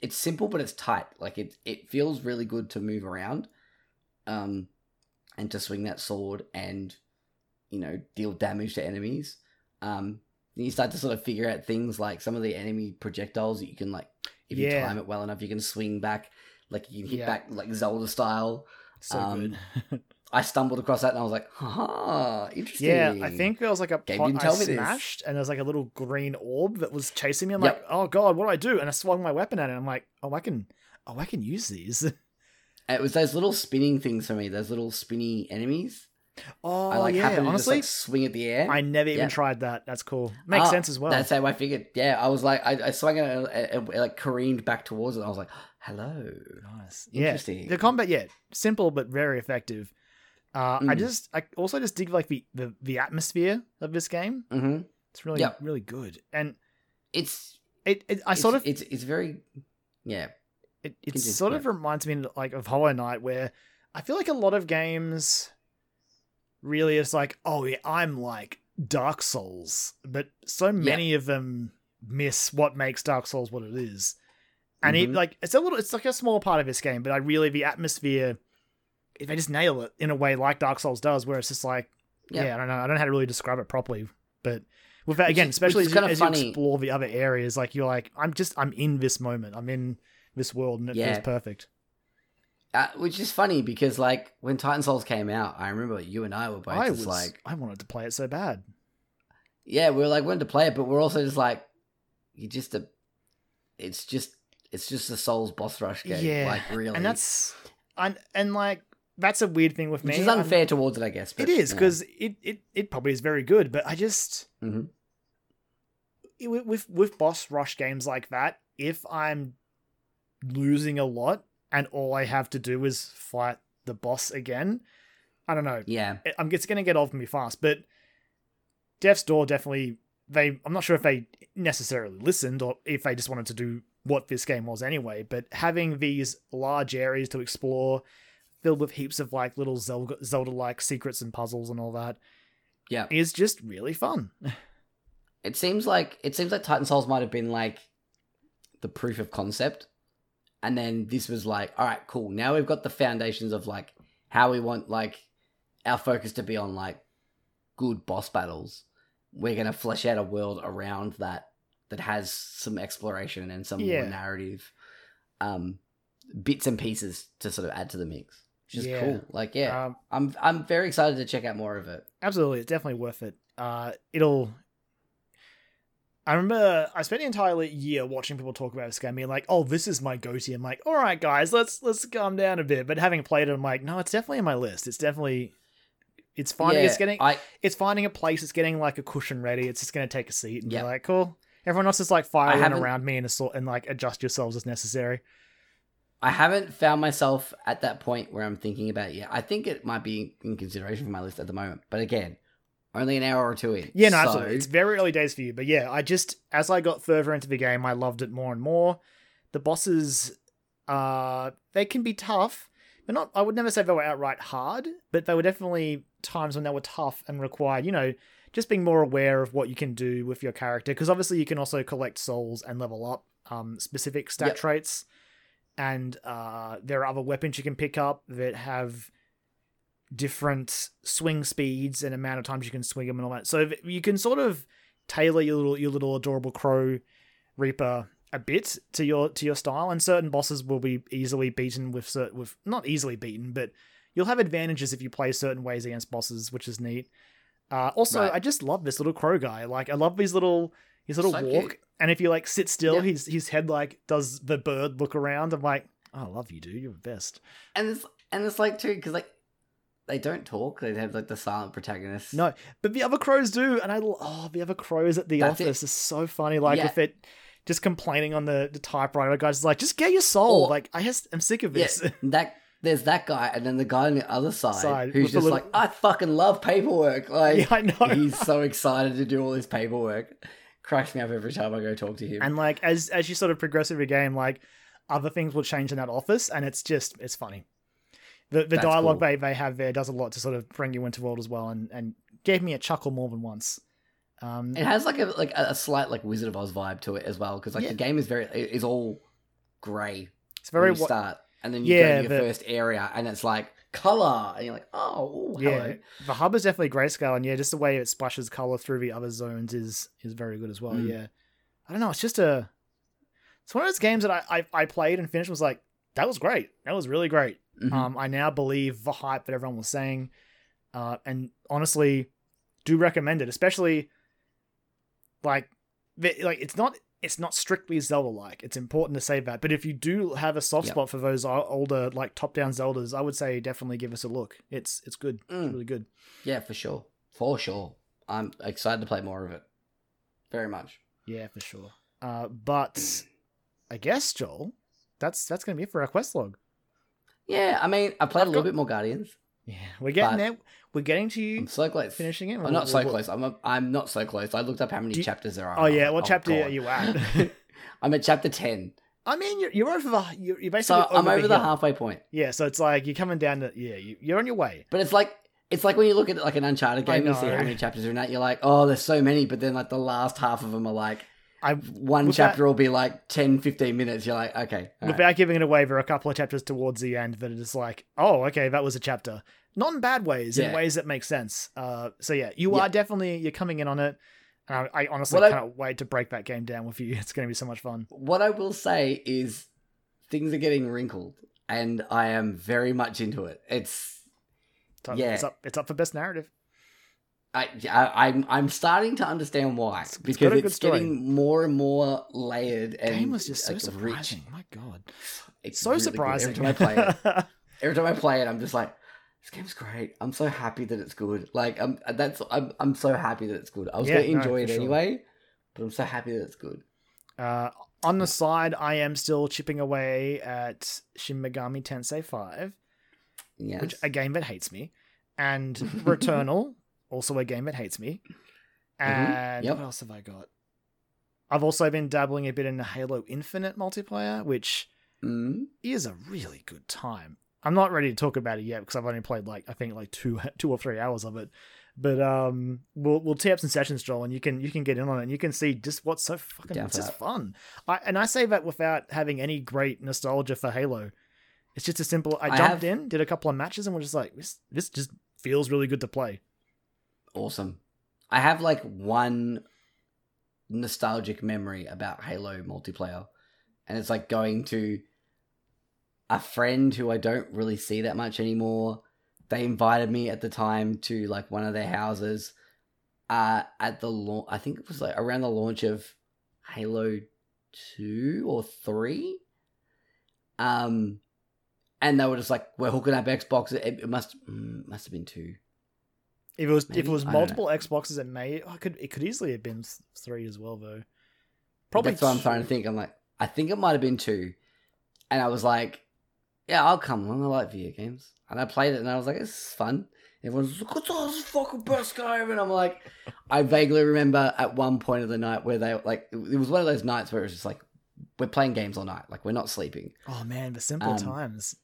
B: it's simple, but it's tight. Like it it feels really good to move around, um, and to swing that sword and you know deal damage to enemies. Um, you start to sort of figure out things like some of the enemy projectiles that you can like if you
A: Yeah.
B: time it well enough, you can swing back. Like you can hit
A: Yeah.
B: back like Zelda style.
A: so
B: um,
A: good.
B: I stumbled across that and I was like, ha, interesting.
A: Yeah, I think there was like a
B: Game
A: pot I
B: me this.
A: smashed, and there was like a little green orb that was chasing me. I'm
B: Yep.
A: like, oh god, what do I do? And I swung my weapon at it. I'm like, oh, I can, oh, I can use these.
B: it was those little spinning things for me, those little spinny enemies.
A: Oh
B: I like
A: yeah,
B: happened to
A: honestly,
B: just like swing at the air.
A: I never even
B: Yeah.
A: tried that. That's cool. Makes
B: Ah,
A: sense as well.
B: That's how I figured. Yeah, I was like, I, I swung it and it, it, it, like careened back towards it. I was like, hello.
A: nice. Yeah,
B: Interesting.
A: the combat, yeah, simple but very effective. Uh, I
B: Mm.
A: just, I also just dig like the the, the atmosphere of this game.
B: hmm
A: It's really,
B: Yep.
A: really good, and
B: It's,
A: it, it I
B: it's,
A: sort of
B: it's, it's very, yeah.
A: it, it sort of reminds me like of Hollow Knight, where I feel like a lot of games really it's like, oh yeah, I'm like Dark Souls, but so many of them miss what makes Dark Souls what it is, and it
B: Mhm.
A: like it's a little, it's like a small part of this game, but I really the atmosphere, if they just nail it in a way like Dark Souls does, where it's just like,
B: Yeah.
A: yeah, I don't know, I don't know how to really describe it properly, but. With that, again, especially as,
B: is
A: you,
B: kinda
A: as you explore the other areas, like you're like, I'm just, I'm in this moment, I'm in this world, and it
B: Yeah.
A: feels perfect.
B: Uh, which is funny because like when Titan Souls came out, I remember you and I were both
A: I
B: just
A: was
B: like,
A: I wanted to play it so bad.
B: yeah, we were like wanting to play it, but we're also just like, you just a, it's just, it's just a Souls boss rush game.
A: Yeah,
B: like really,
A: And that's and and like that's a weird thing with
B: which
A: me.
B: is
A: I'm-
B: unfair towards it, I guess. But,
A: it is
B: yeah.
A: because it, it it probably is very good, but I just
B: Mhm.
A: with, with with boss rush games like that, if I'm losing a lot, and all I have to do is fight the boss again. I don't know.
B: Yeah.
A: I'm it's going to get old me fast, but Death's Door definitely they I'm not sure if they necessarily listened or if they just wanted to do what this game was anyway, but having these large areas to explore filled with heaps of like little Zelda like secrets and puzzles and all that
B: Yeah.
A: is just really fun.
B: It seems like it seems like Titan Souls might have been like the proof of concept. And then this was like, all right, cool. Now we've got the foundations of like how we want like our focus to be on like good boss battles. We're gonna flesh out a world around that that has some exploration and some
A: Yeah.
B: more narrative um bits and pieces to sort of add to the mix. Which is
A: Yeah.
B: cool. Like yeah.
A: Um,
B: I'm I'm very excited to check out more of it.
A: absolutely, it's definitely worth it. Uh, it'll. I remember uh, I spent the entire year watching people talk about this game, being like, "Oh, this is my go-to." I'm like, "All right, guys, let's let's calm down a bit." But having played it, I'm like, "No, it's definitely in my list. It's definitely, it's finding,
B: yeah,
A: it's getting,
B: I
A: it's finding a place. It's getting like a cushion ready. It's just gonna take a seat and
B: Yeah.
A: be like, cool. Everyone else is like firing around me and assault and like adjust yourselves as necessary.
B: I haven't found myself at that point where I'm thinking about it yet. I think it might be in consideration for my list at the moment. But again, only an hour or two in.
A: Yeah, no,
B: So,
A: absolutely. It's very early days for you, but yeah, I just as I got further into the game, I loved it more and more. The bosses, uh, they can be tough, but not. I would never say they were outright hard, but they were definitely times when they were tough and required, you know, just being more aware of what you can do with your character. Because obviously, you can also collect souls and level up um specific stat
B: Yep.
A: traits, and uh, there are other weapons you can pick up that have different swing speeds and amount of times you can swing them and all that. So you can sort of tailor your little your little adorable crow reaper a bit to your to your style, and certain bosses will be easily beaten with certain with not easily beaten, but you'll have advantages if you play certain ways against bosses, which is neat. Uh, also,
B: Right.
A: I just love this little crow guy. Like I love his little his little
B: So
A: walk,
B: cute.
A: and if you like sit still,
B: Yeah.
A: his his head like does the bird look around. I'm like, oh, I love you, dude. You're the best.
B: and it's and it's like too because like they don't talk. They have like the silent protagonist.
A: No, but the other crows do, and I oh the other crows at the
B: That's
A: office is so funny. Like
B: Yeah.
A: with it, just complaining on the, the typewriter, guys is like just get your soul.
B: Or-
A: like I just I'm sick of
B: Yeah,
A: this.
B: that there's that guy, and then the guy on the other side,
A: Side,
B: who's just
A: little-
B: like, I fucking love paperwork. Like
A: yeah, I know.
B: he's so excited to do all this paperwork. Cracks me up every time I go talk to him.
A: and like as as you sort of progress through the game, like other things will change in that office, and it's just it's funny. The the
B: That's
A: dialogue
B: cool.
A: they they have there does a lot to sort of bring you into the world as well, and and gave me a chuckle more than once. Um,
B: It has like a like a slight like Wizard of Oz vibe to it as well because like
A: Yeah.
B: the game is very is all grey
A: it's very
B: when you
A: wa-
B: start and then you
A: Yeah,
B: go to your first area and it's like color and you're like oh
A: yeah.
B: hello
A: The hub is definitely grayscale, and yeah, just the way it splashes color through the other zones is is very good as well.
B: Mm.
A: Yeah, I don't know. It's just a it's one of those games that I I, I played and finished and was like that was great. That was really great.
B: Mhm.
A: Um, I now believe the hype that everyone was saying, uh, and honestly, do recommend it, especially like like it's not it's not strictly Zelda like. It's important to say that, but if you do have a soft
B: Yep.
A: spot for those older like top down Zeldas, I would say definitely give us a look. It's it's good.
B: Mm.
A: It's really good.
B: yeah for sure for sure I'm excited to play more of it very much
A: Yeah, for sure. Uh, but I guess Joel, that's that's gonna be it for our quest log.
B: Yeah I mean I played
A: I've
B: a little
A: got-
B: bit more Guardians
A: Yeah, we're getting there. We're getting to you
B: I'm so close
A: finishing it.
B: I'm not so
A: We'll-
B: close I'm a, I'm not so close I looked up how many
A: you-
B: chapters there are
A: Oh yeah, what
B: like,
A: chapter
B: God.
A: are you at?
B: I'm at chapter 10
A: I mean, you're, you're over the you're, you're basically
B: so I'm over the
A: hill.
B: halfway point
A: Yeah, so it's like you're coming down to yeah, you, you're on your way.
B: But it's like it's like when you look at like an Uncharted game, you see how many chapters are in that. You're like, oh, there's so many, but then like the last half of them are like
A: I
B: one
A: With
B: chapter will be like 10, 15 minutes. You're like, okay, all right.
A: without giving it away, there are a couple of chapters towards the end that it is like, oh, okay, that was a chapter. Not in bad ways, in ways that make sense. Uh, so yeah, you
B: Yeah.
A: are definitely you're coming in on it. And I, I honestly
B: What
A: can't wait to break that game down with you. It's going to be so much fun.
B: what I will say is things are getting wrinkled, and I am very much into it. It's
A: up,
B: Yeah.
A: it's up, it's up for best narrative.
B: I, I I'm I'm starting to understand why
A: It's- it's
B: because
A: good
B: it's getting more and more layered and
A: game was just so
B: like,
A: surprising.
B: rich.
A: My God,
B: It's
A: so
B: really good.
A: surprising.
B: Every time I play it, every time I play it, I'm just like, this game's great. I'm so happy that it's good. Like I'm that's I'm I'm so happy that it's good. I was
A: Yeah,
B: gonna
A: no,
B: enjoy it
A: for sure.
B: anyway, but I'm so happy that it's good.
A: Uh, on the side, I am still chipping away at Shin Megami Tensei 5,
B: Yes.
A: which a game that hates me, and Returnal, also a game that hates me. And
B: Yep.
A: what else have I got? I've also been dabbling a bit in the Halo Infinite multiplayer, which
B: Mm.
A: is a really good time. I'm not ready to talk about it yet because I've only played like I think like two two or three hours of it. But um, we'll we'll tee up some sessions, Joel, and you can you can get in on it, and you can see just what's so fucking
B: Down
A: it's just fun. I and I say that without having any great nostalgia for Halo. It's just a simple. I
B: I
A: jumped
B: have-
A: in, did a couple of matches, and was just like, this this just feels really good to play.
B: Awesome. I have like one nostalgic memory about Halo multiplayer, and it's like going to a friend who I don't really see that much anymore. They invited me at the time to like one of their houses uh, at the launch. I think it was like around the launch of Halo 2 or 3. Um, and they were just like, we're hooking up Xbox. It, it must mm, must have been 2.
A: If it was if it was
B: I don't know.
A: multiple Xboxes, it may I could it could easily have been three as well though. Probably
B: That's what I'm trying to think. I'm like, I think it might have been two. And I was like, yeah, I'll come along. I like video games. And I played it and I was like, this is fun. Everyone's like, it's oh, this fucking best game. And I'm like, I vaguely remember at one point of the night where they, like, it was one of those nights where it was just like, we're playing games all night. Like, we're not sleeping.
A: Oh man, the simple
B: Um,
A: times.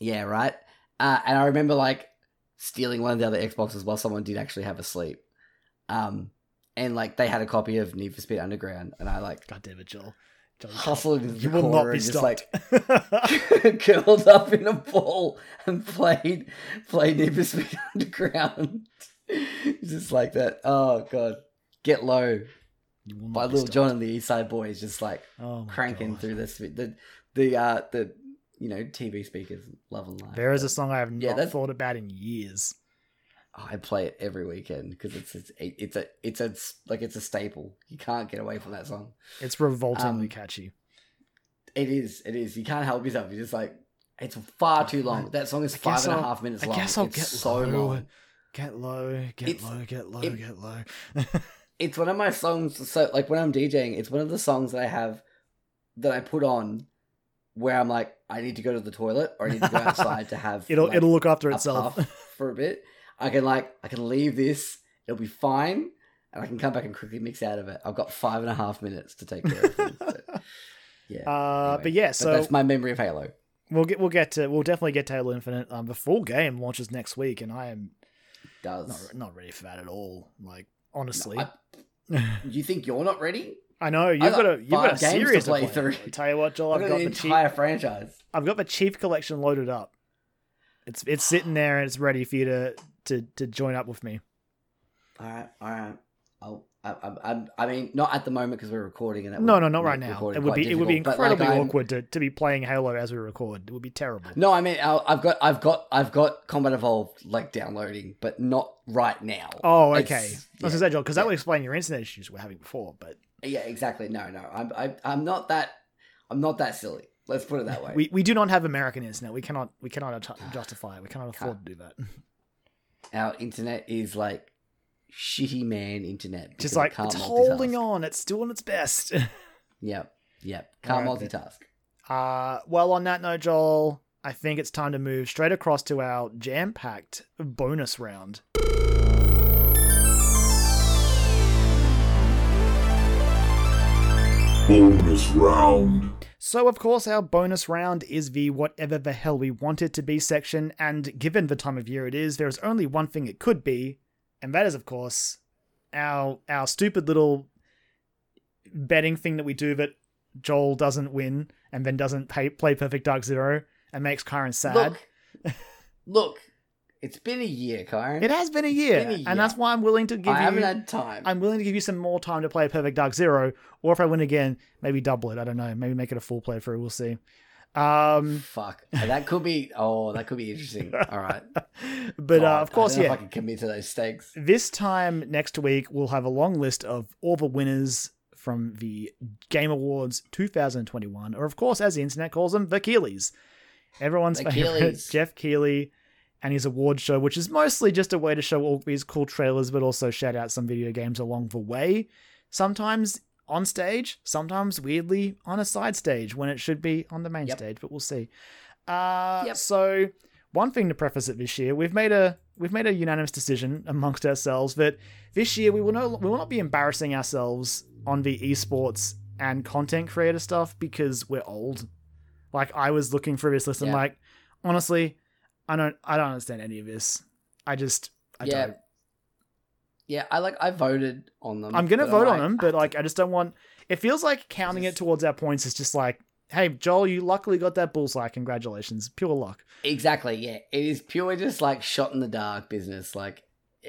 B: Yeah, right? Uh, and I remember, like, stealing one of the other Xboxes while someone did actually have a sleep. Um, and, like, they had a copy of Need for Speed Underground. And I, like,
A: God damn it, Joel. Joel
B: hustled
A: You
B: the
A: will not
B: corner
A: be
B: and just, like, curled up in a ball and played played Need for Speed Underground. just like that. Oh god. Get low by Little
A: stopped.
B: John and the East Side Boys just like
A: Oh
B: cranking
A: God.
B: through this the the uh the you know TV speakers love and life.
A: There is a song I have
B: Yeah,
A: not
B: that's-
A: thought about in years.
B: I play it every weekend because it's it's it's a it's a like it's a staple. You can't get away from that song.
A: It's revoltingly
B: Um,
A: catchy.
B: It is. It is. You can't help yourself. You're just like, it's far too long. That song is
A: I
B: five and a half minutes
A: I
B: long.
A: guess I'll
B: It's
A: get
B: so
A: low.
B: long.
A: Get low, get
B: It's-
A: low, get low,
B: it-
A: get low.
B: It's one of my songs. So, like, when I'm DJing, it's one of the songs that I have that I put on where I'm like, I need to go to the toilet or I need to go outside to have.
A: it'll
B: like,
A: it'll look after itself.
B: for a bit. I can like, I can leave this. It'll be fine, and I can come back and quickly mix out of it. I've got five and a half minutes to take care of things. but, yeah.
A: uh,
B: anyway.
A: but yeah,
B: But
A: so
B: that's my memory of Halo.
A: we'll get we'll get to we'll definitely get to Halo Infinite. Um, the full game launches next week, and I am
B: Does
A: not not ready for that at all. Like honestly,
B: I- you think you're not ready?
A: I know you've
B: got
A: got a you've got a
B: five games to
A: series to
B: play
A: play.
B: through.
A: I tell you what, Joel,
B: I've got
A: got
B: the
A: the chief,
B: entire franchise.
A: I've got the Chief Collection loaded up. It's it's sitting there and it's ready for you to to to join up with me.
B: All right, all right. I'll, I, I, I, I mean, not at the moment because we're recording, and that
A: No,
B: would
A: no, not right now. It would be it would be
B: but, like,
A: incredibly awkward to, to be playing Halo as we record. It would be terrible.
B: No, I mean, I'll- I've got, I've got, I've got Combat Evolved like downloading, but not right now.
A: Oh,
B: It's-
A: okay. I was
B: yeah,
A: gonna say, Joel, because that
B: yeah.
A: would explain your internet issues we're having before. But
B: Yeah, exactly. No, no, I'm, I, I'm not that, I'm not that silly. Let's put it that way.
A: we, we do not have American internet. We cannot we cannot justify it. We cannot afford to do that.
B: Our internet is like shitty man internet.
A: Just like it's holding on. It's doing its best.
B: Yep, yep. Can't
A: then.
B: multitask.
A: Uh, well, on that note, Joel, I think it's time to move straight across to our jam-packed bonus round.
C: Bonus round.
A: So, of course, our bonus round is the whatever the hell we want it to be section, and given the time of year it is, there is only one thing it could be, and that is, of course, our our stupid little betting thing that we do that Joel doesn't win and then doesn't pay, play Perfect Dark Zero and makes Kyron sad.
B: Look, look. It's been a year, Kyron.
A: it has been a year,
B: been a year.
A: and that's why I'm willing to give
B: I
A: you.
B: haven't had time.
A: I'm willing to give you some more time to play Perfect Dark Zero, or if I win again, maybe double it. I don't know. Maybe make it a full playthrough. We'll see. Um,
B: Fuck. That could be. Oh, that could be interesting. All right.
A: but uh, of course,
B: I don't know
A: yeah.
B: If I can commit to those stakes.
A: This time next week, we'll have a long list of all the winners from the Game Awards 2021, or of course, as the internet calls them, the Keighleys. Everyone's
B: The
A: favorite
B: Keighleys.
A: Jeff Keighley and his award show, which is mostly just a way to show all these cool trailers, but also shout out some video games along the way. Sometimes on stage, sometimes weirdly on a side stage when it should be on the main
B: Yep.
A: stage, but we'll see. Uh,
B: Yep.
A: So one thing to preface it this year, we've made a we've made a unanimous decision amongst ourselves that this year we will no we will not be embarrassing ourselves on the esports and content creator stuff because we're old. Like I was looking for this list and
B: Yeah.
A: like honestly, I don't I don't understand any of this. I just I
B: yeah.
A: don't.
B: Yeah, I like I voted on them.
A: I'm gonna vote on
B: like,
A: them, but like I just don't want. It feels like counting it towards our points is just like, hey Joel, you luckily got that bullseye. Congratulations, pure luck.
B: Exactly, yeah. It is pure just like shot in the dark business, like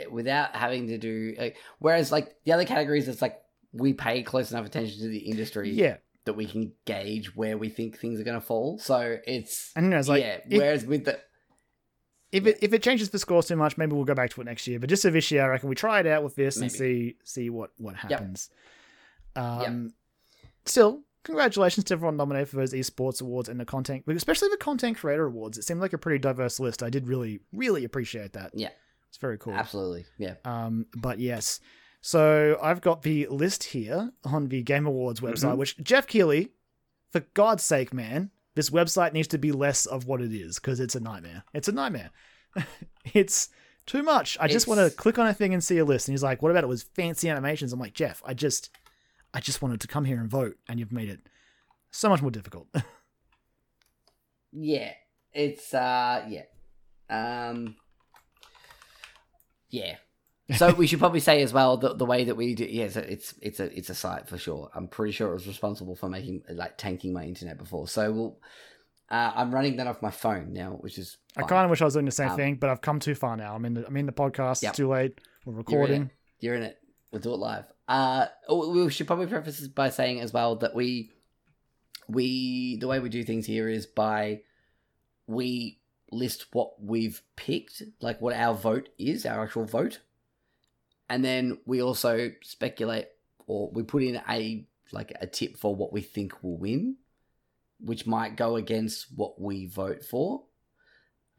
B: without having to do. Like, whereas like the other categories, it's like we pay close enough attention to the industry
A: Yeah,
B: that we can gauge where we think things are going to fall. So it's
A: and you know, it's like
B: yeah.
A: if,
B: whereas with the
A: if it if it changes the scores too much, maybe we'll go back to it next year. But just for this year, I reckon we try it out with this and see see what what
B: Yep.
A: happens. Um, still. Congratulations to everyone nominated for those esports awards and the content, especially the content creator awards. It seemed like a pretty diverse list. I did really, really appreciate that.
B: Yeah.
A: it's very cool.
B: absolutely yeah.
A: Um, but yes. So I've got the list here on the Game Awards website,
B: Mhm.
A: which Jeff Keighley, for God's sake, man, this website needs to be less of what it is because it's a nightmare. It's a nightmare. it's too much. I just want to click on a thing and see a list. And he's like, "What about it was fancy animations?" I'm like, Jeff, I just, I just wanted to come here and vote, and you've made it so much more difficult.
B: Yeah, it's uh yeah. Um Yeah. So we should probably say as well that the way that we do yeah, so it's it's a it's a site for sure. I'm pretty sure it was responsible for making like tanking my internet before. So we'll uh, I'm running that off my phone now, which is
A: I kind of wish I was doing the same
B: Um,
A: thing, but I've come too far now. I'm in the, I'm in the podcast.
B: Yep.
A: It's too late. We're
B: You're in
A: recording.
B: You're in it. We'll do it live. Uh, oh, we should probably preface this by saying as well that we, we, the way we do things here is by, we list what we've picked, like what our vote is, our actual vote, and then we also speculate or we put in a like a tip for what we think will win, which might go against what we vote for.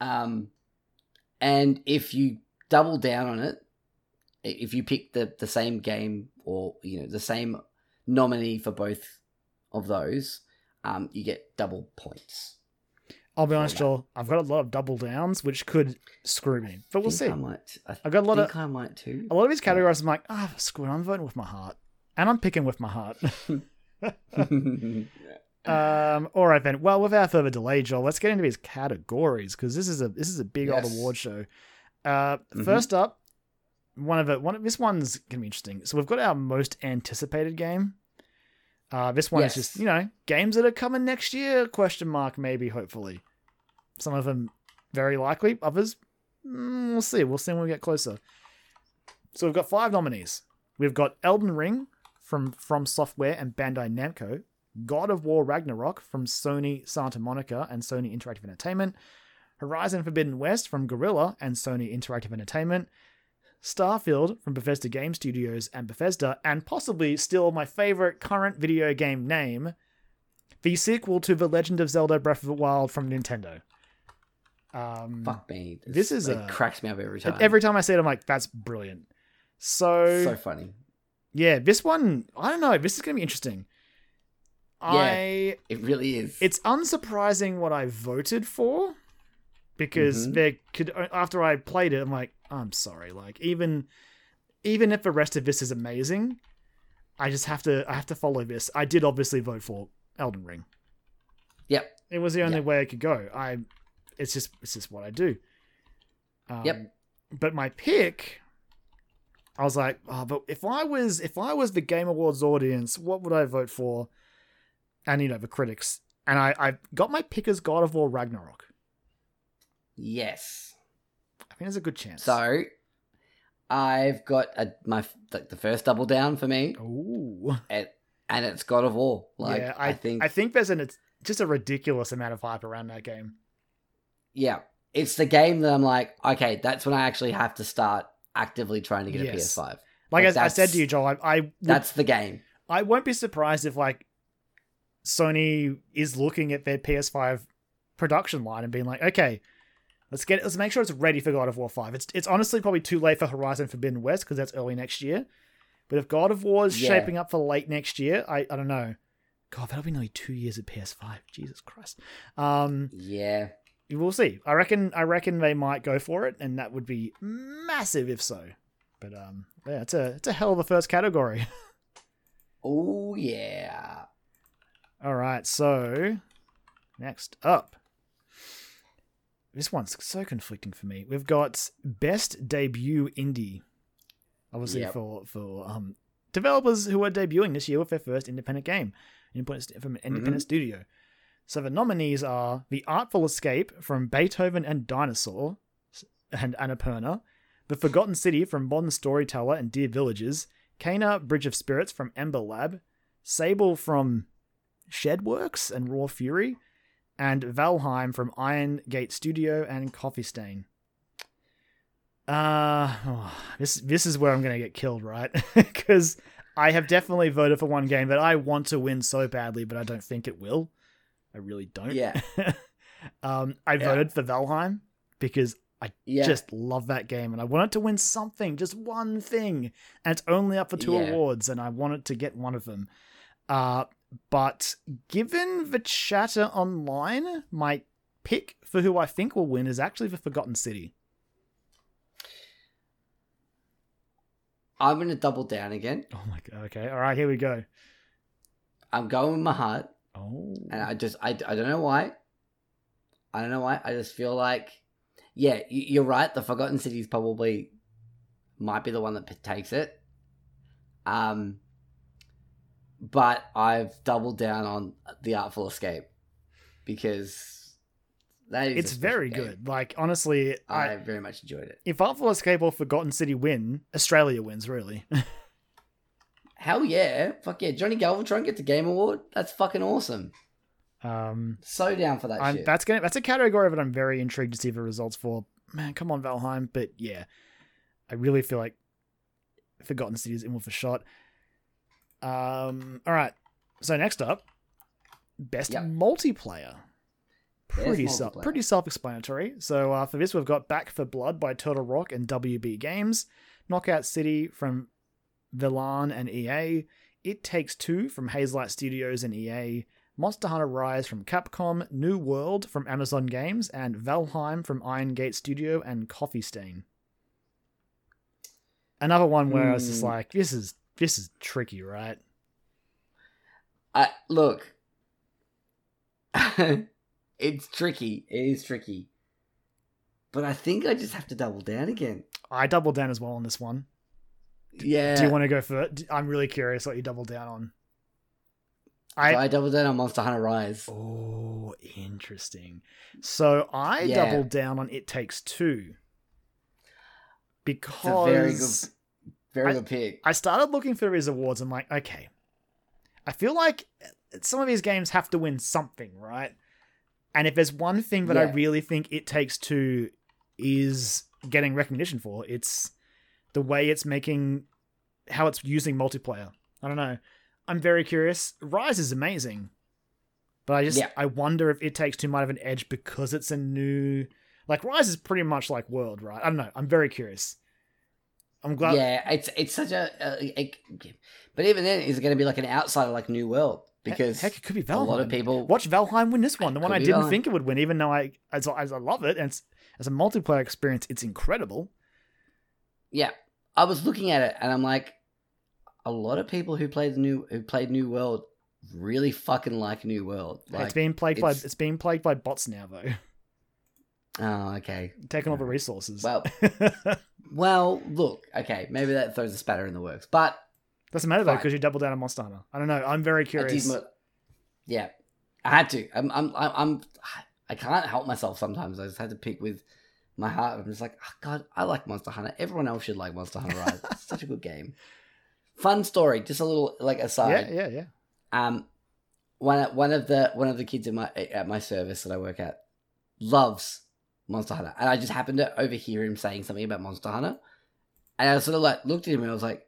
B: Um, and if you double down on it, if you pick the the same game or you know the same nominee for both of those, um, you get double points.
A: I'll be honest. Joel. I've got a lot of double downs, which could screw me, but we'll see.
B: I might. I
A: I've got a lot
B: think
A: of
B: I might too.
A: a lot of these categories. I'm like, ah, screw it. I'm voting with my heart, and I'm picking with my heart. um, all right then. Well, without further delay, Joel, let's get into these categories because this is a this is a big old award show. Uh,
B: Mhm.
A: first up, one of it. One of this one's gonna be interesting. So we've got our most anticipated game. Uh, this one is just you know games that are coming next year? Question mark maybe hopefully. Some of them very likely. Others mm, we'll see. We'll see when we get closer. So we've got five nominees. We've got Elden Ring from From Software and Bandai Namco, God of War Ragnarok from Sony Santa Monica and Sony Interactive Entertainment, Horizon Forbidden West from Guerrilla and Sony Interactive Entertainment, Starfield from Bethesda Game Studios and Bethesda, and possibly still my favorite current video game name, the sequel to The Legend of Zelda Breath of the Wild from Nintendo. Um,
B: Fuck me.
A: This is
B: it
A: a-
B: cracks me up every time.
A: Every time I see it, I'm like, that's brilliant. So,
B: so funny.
A: yeah, this one, I don't know. This is going to be interesting. I
B: It really is.
A: it's unsurprising what I voted for because
B: Mhm.
A: there could after I played it, I'm like, I'm sorry. Like even even if the rest of this is amazing, I just have to I have to follow this. I did obviously vote for Elden Ring.
B: Yep.
A: It was the only
B: Yep.
A: way I could go. I it's just it's just what I do. Um,
B: Yep.
A: But my pick, I was like, oh, but if I was if I was the Game Awards audience, what would I vote for? And you know the critics, and I I got my pick as God of War Ragnarok.
B: yes.
A: I think there's a good chance.
B: So I've got a my like the first double down for me,
A: Ooh.
B: and, and it's God of War. Like
A: yeah,
B: I, think,
A: I think there's an it's just a ridiculous amount of hype around that game.
B: yeah, it's the game that I'm like, okay, that's when I actually have to start actively trying to get
A: Yes.
B: a PS5.
A: Like,
B: Like,
A: as I said to you, Joel, I, I would
B: That's the game.
A: I won't be surprised if like Sony is looking at their PS5 production line and being like, okay, let's get let's make sure it's ready for God of War 5. It's it's honestly probably too late for Horizon Forbidden West because that's early next year. But if God of War is
B: Yeah.
A: shaping up for late next year, I, I don't know. God, that'll be nearly two years at PS5. Jesus Christ. Um,
B: Yeah.
A: we'll see. I reckon. I reckon they might go for it, and that would be massive if so. But um, yeah, it's a it's a hell of a first category.
B: Oh yeah.
A: All right, so next up. This one's so conflicting for me. We've got best debut indie. Obviously
B: Yep.
A: for for um developers who are debuting this year with their first independent game, independent from an independent studio. So the nominees are The Artful Escape from Beethoven and Dinosaur and Annapurna, The Forgotten City from Modern Storyteller and Dear Villagers, Kena Bridge of Spirits from Ember Lab, Sable from Shedworks and Raw Fury, and Valheim from Iron Gate Studio and Coffee Stain. Uh, oh, this this is where I'm gonna get killed, right? Because I have definitely voted for one game that I want to win so badly, but I don't think it will. I really don't.
B: Yeah.
A: um, I
B: Yeah.
A: voted for Valheim because I
B: Yeah.
A: just love that game and I want it to win something, just one thing. And it's only up for two
B: Yeah.
A: awards, and I wanted to get one of them. Uh, but given the chatter online, my pick for who I think will win is actually the Forgotten City.
B: I'm gonna double down again.
A: Oh my god. Okay. All right. Here we go.
B: I'm going with my heart,
A: Oh.
B: and I just I, I don't know why. I don't know why. I just feel like, yeah, you- you're right. The Forgotten City is probably might be the one that takes it. Um, but I've doubled down on the Artful Escape because that is
A: it's very
B: game.
A: good. Like honestly,
B: I,
A: I,
B: very much enjoyed it.
A: if Artful Escape or Forgotten City win, Australia wins. Really.
B: Hell yeah, fuck yeah! Johnny Galvatron gets a Game Award. That's fucking awesome.
A: um.
B: So down for that
A: I'm,
B: shit.
A: that's gonna that's a category that I'm very intrigued to see the results for. Man, come on, Valheim. But yeah, I really feel like Forgotten City is in with a shot. Um. All right. So next up, best
B: Yep.
A: multiplayer. Pretty self pretty self explanatory. So uh, for this, we've got Back 4 Blood by Turtle Rock and WB Games, Knockout City from Velan and EA, It Takes Two from Hazelight Studios and EA, Monster Hunter Rise from Capcom, New World from Amazon Games, and Valheim from Iron Gate Studio and Coffee Stain. Another one where I was just
B: Hmm.
A: like, this is this is tricky, right?
B: I look. it's tricky. It is tricky. But I think I just have to double down again.
A: I doubled down as well on this one.
B: Yeah.
A: Do you want to go first? I'm really curious what you double down on.
B: So
A: I
B: I doubled down on Monster Hunter Rise.
A: Oh, interesting. So I
B: Yeah.
A: doubled down on It Takes Two
B: It's a very good,
A: because
B: very
A: I-
B: good pick.
A: I started looking for his awards. I'm like, okay, I feel like some of these games have to win something, right? And if there's one thing that I really think It Takes Two is getting recognition for, it's the way it's making how it's using multiplayer. I don't know. I'm very curious. Rise is amazing. But I just
B: Yeah.
A: I wonder if It Takes Two might have an edge because it's a new like Rise is pretty much like World, right? I don't know. I'm very curious. I'm glad
B: yeah, it's it's such a, a, a- But even then, is it going to be like an outsider like New World? Because
A: heck, it could be
B: a lot of people.
A: Watch Valheim win this one, the one I didn't
B: Valheim.
A: think it would win, even though I as, as I love it and it's, as a multiplayer experience, it's incredible.
B: Yeah, I was looking at it and I'm like, a lot of people who played new who played New World really fucking like New World. Like,
A: it's being plagued by
B: it's-
A: it's being plagued by bots now though,
B: oh, okay.
A: taking all the resources.
B: Well, well, look, okay, maybe that throws a spatter in the works, but
A: doesn't matter though because you double down on Monster Hunter. I don't know. I'm very
B: I
A: curious.
B: mo- yeah, I had to. I'm, I'm, I'm, I'm, I can't help myself sometimes. I just had to pick with my heart. I'm just like, oh, God, I like Monster Hunter. Everyone else should like Monster Hunter Rise. it's such a good game. Fun story. Just a little like aside.
A: yeah, yeah, yeah.
B: Um, one one of the one of the kids in my at my service that I work at loves Monster Hunter, and I just happened to overhear him saying something about Monster Hunter, and I sort of like looked at him and I was like,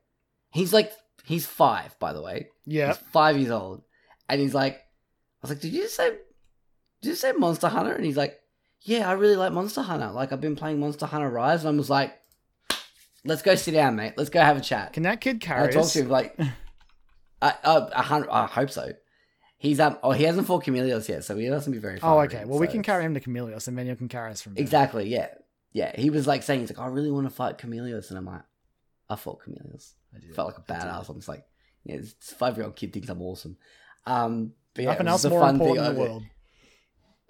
B: he's like he's five by the way,
A: Yeah.
B: he's five years old, and he's like, I was like, did you just say, did you say Monster Hunter? And he's like, yeah, I really like Monster Hunter. Like I've been playing Monster Hunter Rise, and I was like, let's go sit down, mate. Let's go have a chat.
A: Can that kid
B: I
A: carry
B: talk
A: us?
B: to him like, I, uh, I hope so. He's um, oh, he hasn't fought Chameleos yet, so he doesn't be very.
A: Oh, okay. Well, we can carry him to Chameleos, and then you can carry us from there.
B: Exactly. Yeah. Yeah. He was like saying, he's like, I really want to fight Chameleos, and I'm like, I fought Chameleos.
A: I did.
B: Felt like a badass. I'm just like, yeah, this five year old kid thinks I'm awesome. Um, but yeah,
A: Nothing
B: it was
A: else
B: the
A: more
B: fun
A: important
B: thing
A: in the world.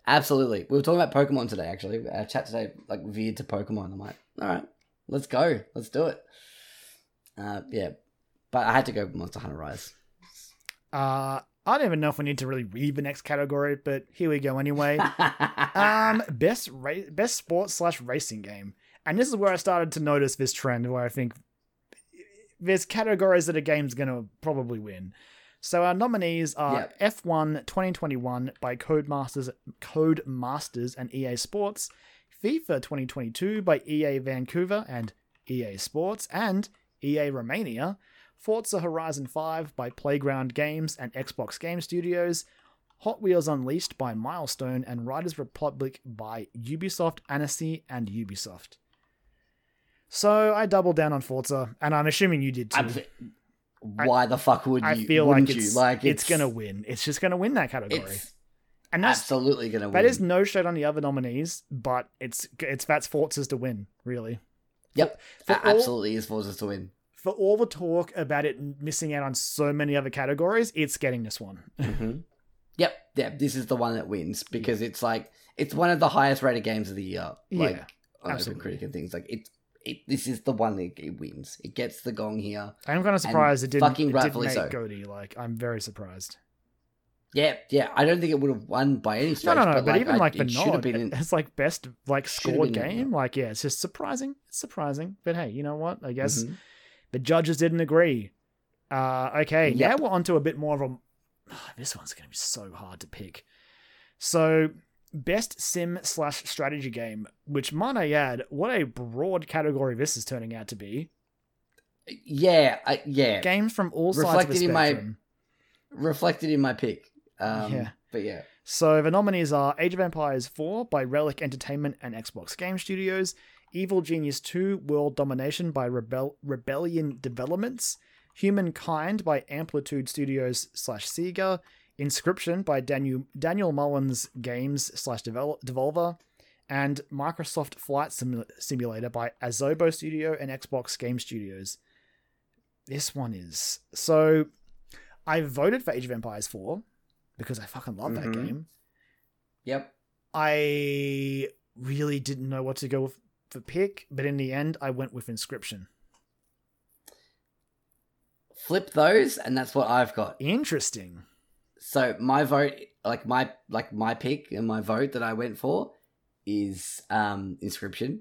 B: Absolutely. We were talking about Pokemon today, actually. Our chat today, like, veered to Pokemon. I'm like, all right, let's go. Let's do it. Uh, yeah. But I had to go Monster Hunter Rise.
A: Uh, I don't even know if we need to really read the next category, but here we go anyway. um, best ra- best sports slash racing game, and this is where I started to notice this trend where I think there's categories that a game's gonna probably win. So our nominees are F1 2021 by Codemasters, Codemasters and EA Sports, FIFA 2022 by EA Vancouver and EA Sports, and EA Romania, Forza Horizon 5 by Playground Games and Xbox Game Studios, Hot Wheels Unleashed by Milestone, and Riders Republic by Ubisoft, Annecy, and Ubisoft. So I doubled down on Forza, and I'm assuming you did too.
B: I'm- why the fuck would you?
A: I feel like it's,
B: like
A: it's gonna win. It's just gonna win that category, and that's
B: absolutely gonna win.
A: that is no shade on the other nominees, but it's it's that's Forza's to win, really.
B: Yep.
A: For all-
B: absolutely is Forza's to win.
A: For all the talk about it missing out on so many other categories, it's getting this one.
B: hmm Yep. Yeah. This is the one that wins because it's like it's one of the highest rated games of the year. Like
A: Yeah,
B: on
A: absolutely.
B: Open Critic and things like it. It, this is the one that it wins. It gets the gong here.
A: I'm kind of surprised it didn't,
B: fucking
A: it didn't
B: rightfully
A: make
B: so.
A: Goaty. Like, I'm very surprised.
B: Yeah, yeah. I don't think it would have won by any stretch.
A: no, no. But,
B: But, like,
A: even
B: I-
A: like the
B: it should have
A: nod,
B: been. In,
A: it's like best like scored
B: been in
A: game. Like, yeah, it's just surprising. It's surprising. But hey, you know what? I guess
B: Mhm.
A: The judges didn't agree. Uh, okay,
B: Yep.
A: now we're onto a bit more of a. this one's going to be so hard to pick. So, best sim slash strategy game, which might I add, what a broad category this is turning out to be.
B: Yeah, I, yeah.
A: Games from all sides of the
B: Reflected in my-
A: spectrum.
B: Reflected in my pick. Um,
A: Yeah.
B: But yeah.
A: So the nominees are Age of Empires 4 by Relic Entertainment and Xbox Game Studios, Evil Genius 2 World Domination by Rebel- Rebellion Developments, Humankind by Amplitude Studios slash Sega, Inscryption by Daniel Daniel Mullins Games slash Devolver, and Microsoft Flight Simu- Simulator by Asobo Studio and Xbox Game Studios. This one is so. I voted for Age of Empires 4 because I fucking love that
B: Mhm.
A: game.
B: Yep.
A: I really didn't know what to go with for pick, but in the end, I went with Inscryption.
B: Flip those, and that's what I've got.
A: Interesting.
B: So my vote, like my like my pick and my vote that I went for, is um Inscryption.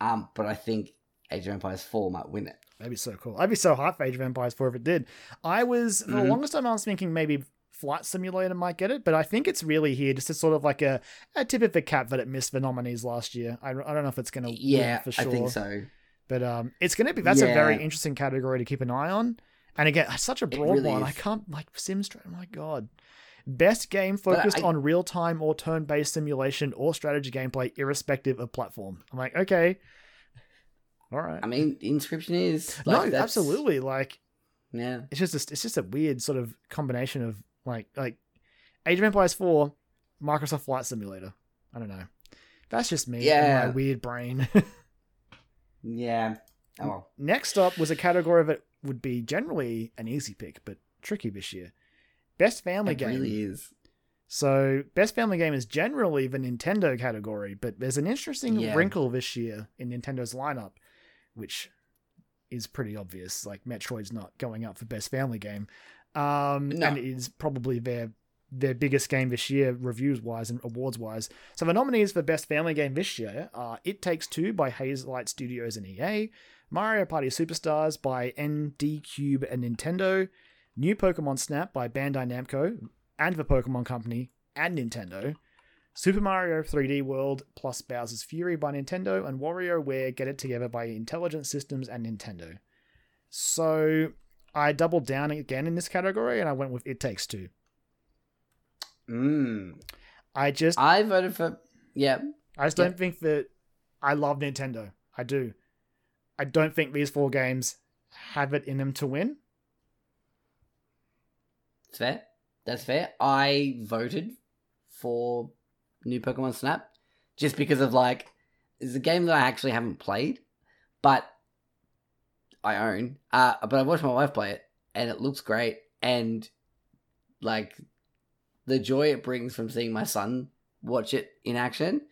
B: Um, but I think Age of Empires Four might win it.
A: That'd be so cool. I'd be so hyped for Age of Empires 4 if it did. I was, for the
B: Mhm.
A: longest time, I was thinking maybe Flight Simulator might get it, but I think it's really here just as sort of like a, a tip of the cap that it missed the nominees last year. I, I don't know if it's going to
B: Yeah,
A: for sure.
B: I think so.
A: But um, it's going to be, that's a very interesting category to keep an eye on. And again, such a broad
B: really
A: one.
B: is.
A: I can't, like, Sims, oh my God. Best game focused
B: I-
A: on real time or turn based simulation or strategy gameplay, irrespective of platform. I'm like, okay. All right.
B: I mean, Inscryption is
A: no,
B: like, that's-
A: absolutely. Like,
B: Yeah,
A: it's just a, it's just a weird sort of combination of like like Age of Empires 4, Microsoft Flight Simulator. I don't know. That's just me and
B: Yeah.
A: my weird brain.
B: yeah. Oh, well.
A: Next up was a category that would be generally an easy pick, but tricky this year. Best family
B: it
A: game.
B: really is.
A: So, best family game is generally the Nintendo category, but there's an interesting
B: Yeah.
A: wrinkle this year in Nintendo's lineup, which is pretty obvious. Like Metroid's not going up for best family game, um,
B: No.
A: and it is probably their their biggest game this year, reviews wise and awards wise. So the nominees for best family game this year are It Takes Two by Hazelight Studios and EA, Mario Party Superstars by ND Cube and Nintendo, New Pokemon Snap by Bandai Namco and the Pokemon Company and Nintendo, Super Mario 3D World plus Bowser's Fury by Nintendo, and WarioWare Get It Together by Intelligent Systems and Nintendo. So I doubled down again in this category and I went with It Takes Two.
B: Mm.
A: I just
B: I voted for. Yeah,
A: I just don't think that I love Nintendo. I do. I don't think these four games have it in them to win.
B: It's fair. That's fair. I voted for new Pokemon Snap just because of like it's a game that I actually haven't played, but I own. Uh, but I watched my wife play it, and it looks great. And like the joy it brings from seeing my son watch it in action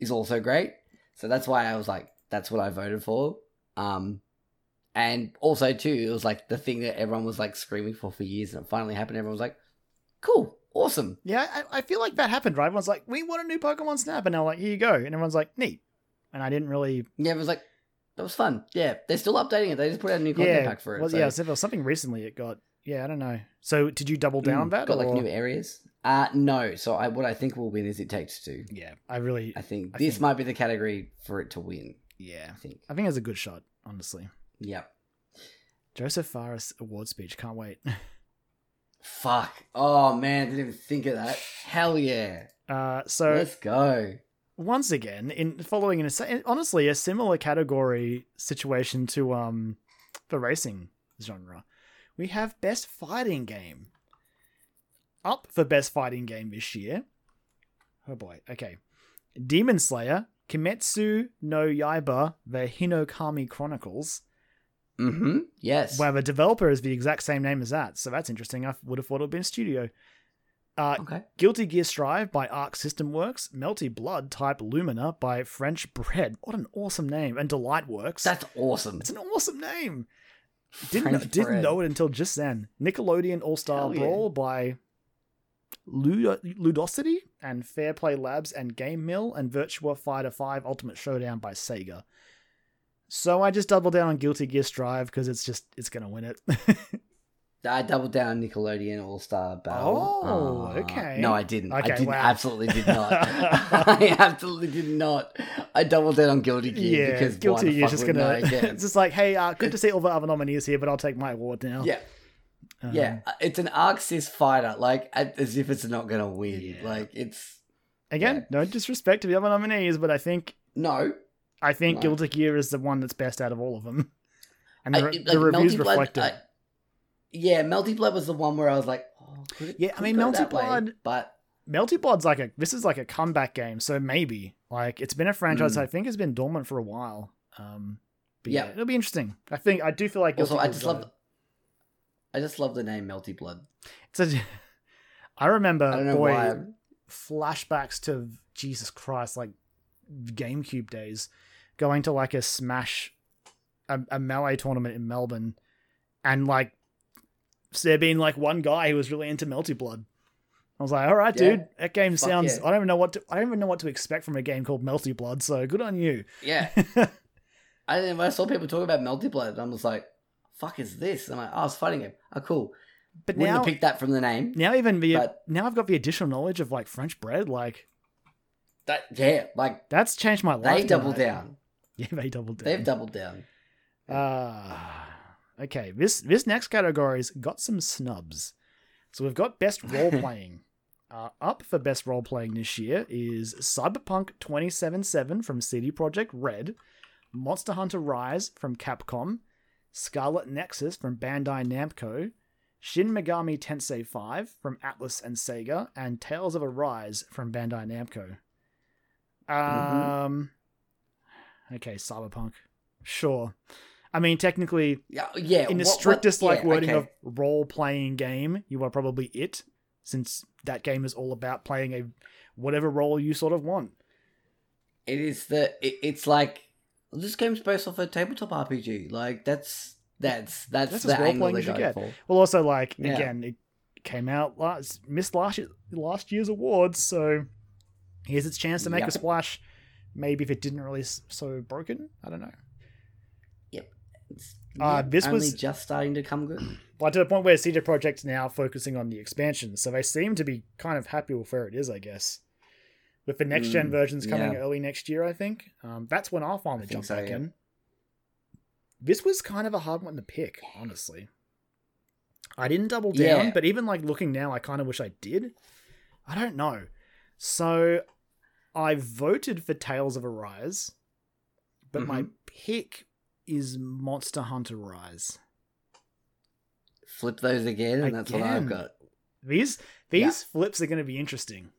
B: is also great. So that's why I was like, that's what I voted for. Um, and also too, it was like the thing that everyone was like screaming for for years, and it finally happened. Everyone was like, "Cool, awesome."
A: Yeah, I, I feel like that happened, right? Everyone's like, we want a new Pokemon Snap, and now like, here you go, and everyone's like, neat. And I didn't really,
B: Yeah, it was like that was fun. Yeah, they're still updating it. They just put out a new content
A: yeah,
B: pack for it.
A: well,
B: so
A: yeah. So something recently it got. Yeah, I don't know. So did you double down
B: Mm,
A: that?
B: got like new areas. Uh no. So I what I think will win is it takes two.
A: Yeah, I really,
B: I think
A: I
B: this
A: think-
B: might be the category for it to win.
A: yeah,
B: I think.
A: I think it's a good shot, honestly.
B: Yep.
A: Josef Fares award speech, can't wait.
B: Fuck. Oh man, didn't even think of that. Hell yeah.
A: Uh, so
B: Let's go.
A: Once again, in following in a honestly a similar category situation to um the racing genre, we have best fighting game. Up for best fighting game this year. Oh boy. Okay. Demon Slayer, Kimetsu no Yaiba, the Hinokami Chronicles.
B: Mm-hmm. Yes.
A: Where the developer is the exact same name as that, so that's interesting. I would have thought it would have been Studio. Uh,
B: okay.
A: Guilty Gear Strive by Arc System Works, Melty Blood type Lumina by French Bread. What an awesome name. And Delight Works.
B: That's awesome.
A: it's an awesome name. Didn't
B: French
A: know, didn't know it until just then. Nickelodeon All Star
B: Hell yeah.
A: Brawl by Lud- Ludosity and Fair Play Labs and Game Mill and Virtua Fighter 5 Ultimate Showdown by Sega. So I just doubled down on Guilty Gear Strive because it's just it's gonna win it.
B: I doubled down Nickelodeon All Star Battle.
A: Oh,
B: Uh,
A: okay.
B: No, I didn't.
A: Okay,
B: I didn't.
A: wow.
B: Absolutely did not. I absolutely did not. I doubled down on Guilty Gear
A: yeah,
B: because
A: Guilty Gear
B: is
A: just gonna. It's just like, hey, uh, good to see all the other nominees here, but I'll take my award now.
B: yeah,
A: Um,
B: yeah. It's an Arc Sys fighter, like as if it's not gonna win.
A: Yeah.
B: Like it's
A: Again,
B: Yeah.
A: no disrespect to the other nominees, but I think
B: no.
A: I think
B: No.
A: Guilty Gear is the one that's best out of all of them, and the,
B: I- like,
A: the reviews reflect it.
B: Yeah, Melty Blood was the one where I was like, oh, could it,
A: Yeah, I mean, Melty
B: that way,
A: Blood-
B: but
A: Melty Blood's like a this is like a comeback game, so maybe like it's been a franchise
B: Mm.
A: I think has been dormant for a while. Um, but
B: Yeah.
A: yeah, it'll be interesting. I think I do feel like
B: also I just love. I just love the name Melty Blood.
A: It's a, I remember,
B: I
A: boy,
B: why.
A: flashbacks to Jesus Christ, like GameCube days, going to like a Smash, a, a melee tournament in Melbourne, and like there being like one guy who was really into Melty Blood. I was like, all right,
B: Yeah.
A: dude, that game
B: Fuck
A: sounds.
B: yeah.
A: I don't even know what to. I don't even know what to expect from a game called Melty Blood. So good on you.
B: Yeah, I when I saw people talk about Melty Blood, I was like, "Fuck is this?" I'm like, "Oh, it's fighting game. Oh, cool."
A: but
B: Wouldn't
A: now,
B: that from the name.
A: now even the
B: but-
A: now I've got the additional knowledge of like French bread. Like
B: That yeah, like
A: that's changed my life.
B: they doubled down.
A: Yeah, they doubled down.
B: They've doubled down.
A: Uh, okay, this this next category's got some snubs. So we've got best role playing. uh, up for best role playing this year is Cyberpunk 2077 from CD Projekt Red, Monster Hunter Rise from Capcom, Scarlet Nexus from Bandai Namco, Shin Megami Tensei 5 from Atlus and Sega, and Tales of Arise from Bandai Namco. Um, okay, Cyberpunk. Sure. I mean, technically,
B: Yeah, yeah.
A: in the
B: what- what-
A: strictest like
B: yeah,
A: wording
B: okay.
A: of role playing game, you are probably it, since that game is all about playing a whatever role you sort of want.
B: it is the it, it's like this game's based off a tabletop RPG. Like that's that's that's,
A: That's
B: the
A: as role
B: angle
A: playing as you get.
B: for.
A: Well, also like
B: Yeah.
A: again, it came out last missed last last year's awards, so here's its chance to make a splash. Maybe if it didn't release so broken, I don't know.
B: It's,
A: Uh, this was-
B: just starting to come good.
A: Well, to the point where CD Projekt's now focusing on the expansion, so they seem to be kind of happy with where it is, I guess. With the next gen
B: Mm,
A: versions coming
B: yeah.
A: early next year, I think. Um, that's when I'll finally jump
B: so,
A: back
B: yeah.
A: in. This was kind of a hard one to pick, honestly. I didn't double down,
B: Yeah.
A: but even like looking now, I kind of wish I did. I don't know. So I voted for Tales of Arise, but my
B: Mm-hmm.
A: pick is Monster Hunter Rise.
B: Flip those again, and that's what I've got.
A: These these flips are going to be interesting.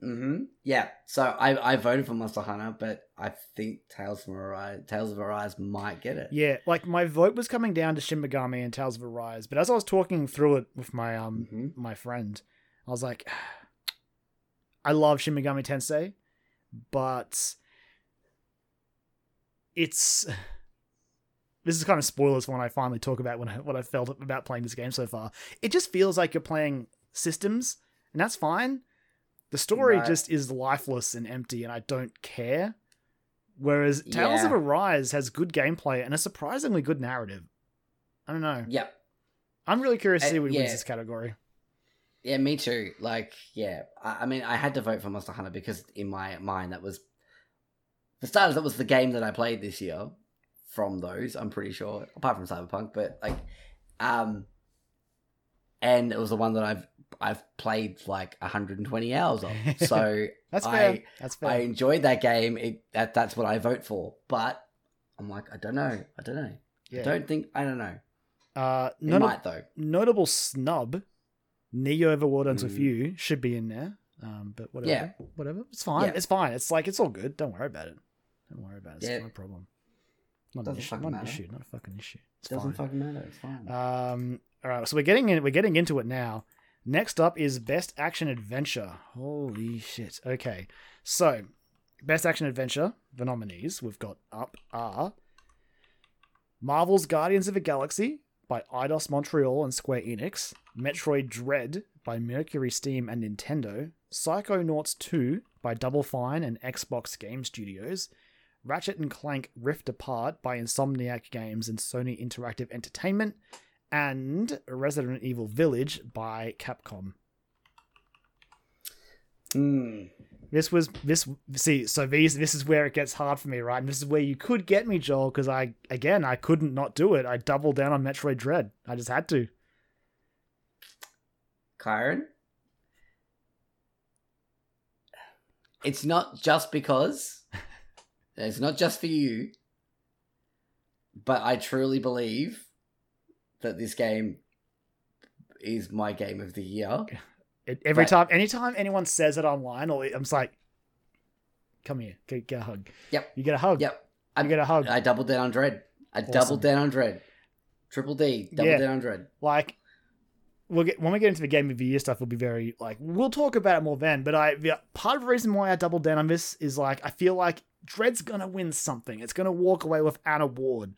B: hmm Yeah. So I, I voted for Monster Hunter, but I think Tales from Arise, Tales of Arise might get it.
A: Yeah, like my vote was coming down to Shin Megami and Tales of Arise, but as I was talking through it with my um
B: Mhm.
A: my friend, I was like, I love Shin Megami Tensei, but it's this is kind of spoilers for when I finally talk about when I, what I felt about playing this game so far. It just feels like you're playing systems, and that's fine. The story
B: Right.
A: just is lifeless and empty, and I don't care. Whereas Tales of
B: Yeah.
A: Arise has good gameplay and a surprisingly good narrative. I don't know.
B: Yep.
A: I'm really curious to
B: Uh,
A: see what
B: yeah.
A: wins this category.
B: Yeah, me too. Like, yeah, I, I mean, I had to vote for Monster Hunter because in my mind that was, for starters, that was the game that I played this year. From those, I'm pretty sure, apart from Cyberpunk, but like, um, and it was the one that I've I've played like 120 hours of. So
A: That's fair.
B: I
A: that's fair.
B: I enjoyed that game. It that that's what I vote for. But I'm like, I don't know. I don't know.
A: yeah.
B: I don't think I don't know.
A: uh,
B: It
A: nota-
B: might though.
A: notable snub, Neo Overworld Ends with
B: Mm.
A: You should be in there. Um, but whatever.
B: Yeah.
A: Whatever. It's fine.
B: Yeah.
A: It's fine. It's like it's all good. Don't worry about it. Don't worry about it. It's
B: Yeah.
A: no problem. Not an
B: Doesn't
A: issue.
B: fucking
A: Not an
B: matter.
A: issue. Not a fucking issue. It's
B: Doesn't
A: fine.
B: fucking matter. It's fine.
A: Um, all right, so we're getting in. We're getting into it now. Next up is best action adventure. Holy shit! Okay, so best action adventure. The nominees we've got up are Marvel's Guardians of the Galaxy by Eidos Montreal and Square Enix, Metroid Dread by Mercury Steam and Nintendo, Psychonauts 2 by Double Fine and Xbox Game Studios, Ratchet and Clank Rift Apart by Insomniac Games and Sony Interactive Entertainment, and Resident Evil Village by Capcom.
B: Hmm.
A: This was this see so these this is where it gets hard for me, right? And this is where you could get me, Joel, because I again I couldn't not do it. I doubled down on Metroid Dread. I just had to.
B: Kyron, it's not just because it's not just for you, but I truly believe that this game is my game of the year.
A: It, every
B: Right.
A: time, anytime anyone says it online, or I'm just like, "Come here, get, get a hug."
B: Yep.
A: You get a hug.
B: Yep,
A: I get a hug.
B: I doubled down on Dread. I
A: Awesome.
B: doubled down on Dread. Triple D, double
A: Yeah.
B: down on Dread.
A: like we'll get when we get into the game of the year stuff we'll be very like we'll talk about it more then but i the, part of the reason why i doubled down on this is like i feel like dread's gonna win something. It's gonna walk away with an award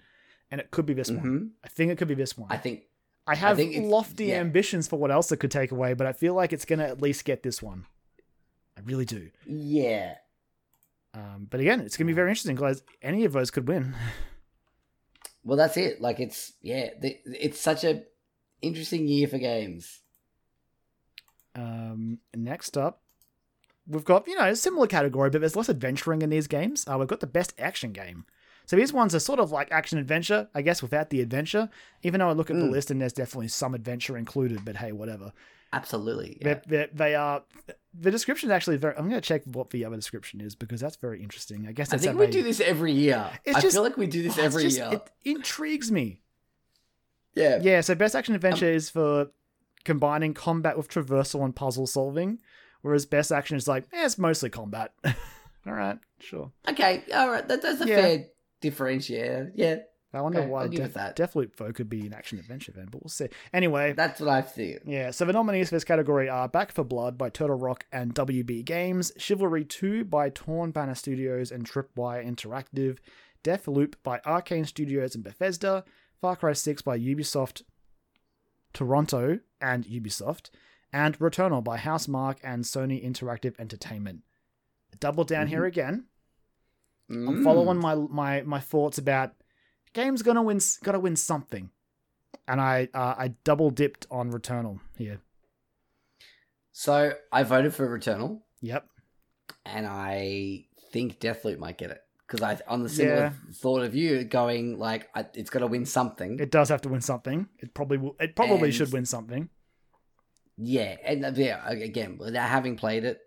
A: and it could be this one.
B: Hmm
A: i think it could be this one.
B: I think i,
A: have
B: think
A: lofty
B: yeah.
A: ambitions for what else it could take away but i feel like it's gonna at least get this one. I really do.
B: Yeah.
A: um, but again it's gonna be very interesting because any of those could win.
B: Well, that's it. Like it's yeah, the, it's such a interesting year for games.
A: Um, next up, we've got you know a similar category, but there's less adventuring in these games. Uh, we've got the best action game. So these ones are sort of like action adventure, I guess, without the adventure. Even though I look at the
B: Mm.
A: list and there's definitely some adventure included, but hey, whatever.
B: Absolutely. Yeah.
A: They're, they're, they are. The description is actually very. I'm going to check what the other description is because that's very interesting. I guess
B: I think we
A: they-
B: do this every year. I
A: just-
B: feel like we do this every
A: just-
B: year.
A: It intrigues me.
B: Yeah.
A: Yeah, so best action adventure
B: Um,
A: is for combining combat with traversal and puzzle solving, whereas best action is like, eh, it's mostly combat. All right, sure.
B: Okay. All right. That, that's a
A: Yeah.
B: fair differentiator. Yeah.
A: I wonder
B: Okay,
A: why Def-. Deathloop though could be an action adventure then, but we'll see. Anyway,
B: That's what I feel.
A: yeah. So the nominees for this category are Back 4 Blood by Turtle Rock and WB Games, Chivalry 2 by Torn Banner Studios and Tripwire Interactive, Deathloop by Arcane Studios and Bethesda, Far Cry 6 by Ubisoft Toronto and Ubisoft, and Returnal by Housemarque and Sony Interactive Entertainment. Double down here again. I'm
B: Mm.
A: following my my my thoughts about game's gonna win gotta win something, and I uh, I double dipped on Returnal here.
B: So I voted for Returnal,
A: Yep.
B: and I think Deathloop might get it because I, on the similar thought of you, going like I, it's got to win something.
A: It does have to win something. It probably will, it probably
B: And-
A: should win something.
B: Yeah, and uh, yeah, again, without having played it,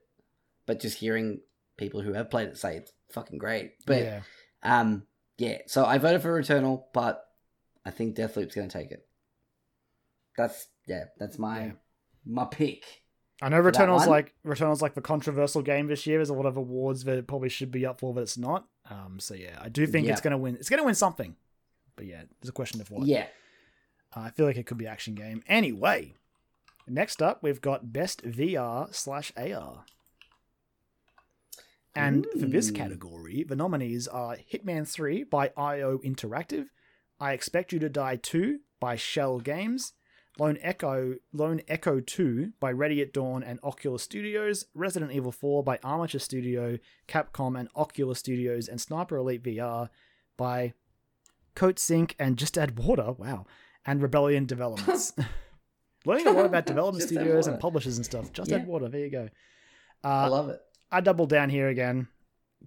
B: but just hearing people who have played it say it's fucking great. But
A: yeah.
B: um, yeah. So I voted for Returnal, but I think Deathloop's going to take it. That's yeah. That's my
A: Yeah.
B: my pick.
A: I know Returnal's like Returnal's like the controversial game this year. There's a lot of awards that it probably should be up for, but it's not. Um, so yeah, I do think it's gonna win. It's gonna win something, but yeah, there's a question of what.
B: Yeah.
A: Uh, I feel like it could be action game. Anyway, next up we've got best VR slash AR. And for this category, the nominees are Hitman 3 by IO Interactive, I Expect You to Die 2 by Schell Games, Lone Echo Lone Echo 2 by Ready at Dawn and Oculus Studios, Resident Evil 4 by Armature Studio, Capcom and Oculus Studios, and Sniper Elite VR by Coatsink and Just Add Water, wow, and Rebellion Developments. Learning a lot about development studios and publishers and stuff. Just
B: Yeah.
A: Add Water, there you go.
B: I
A: Uh,
B: love it.
A: I doubled down here again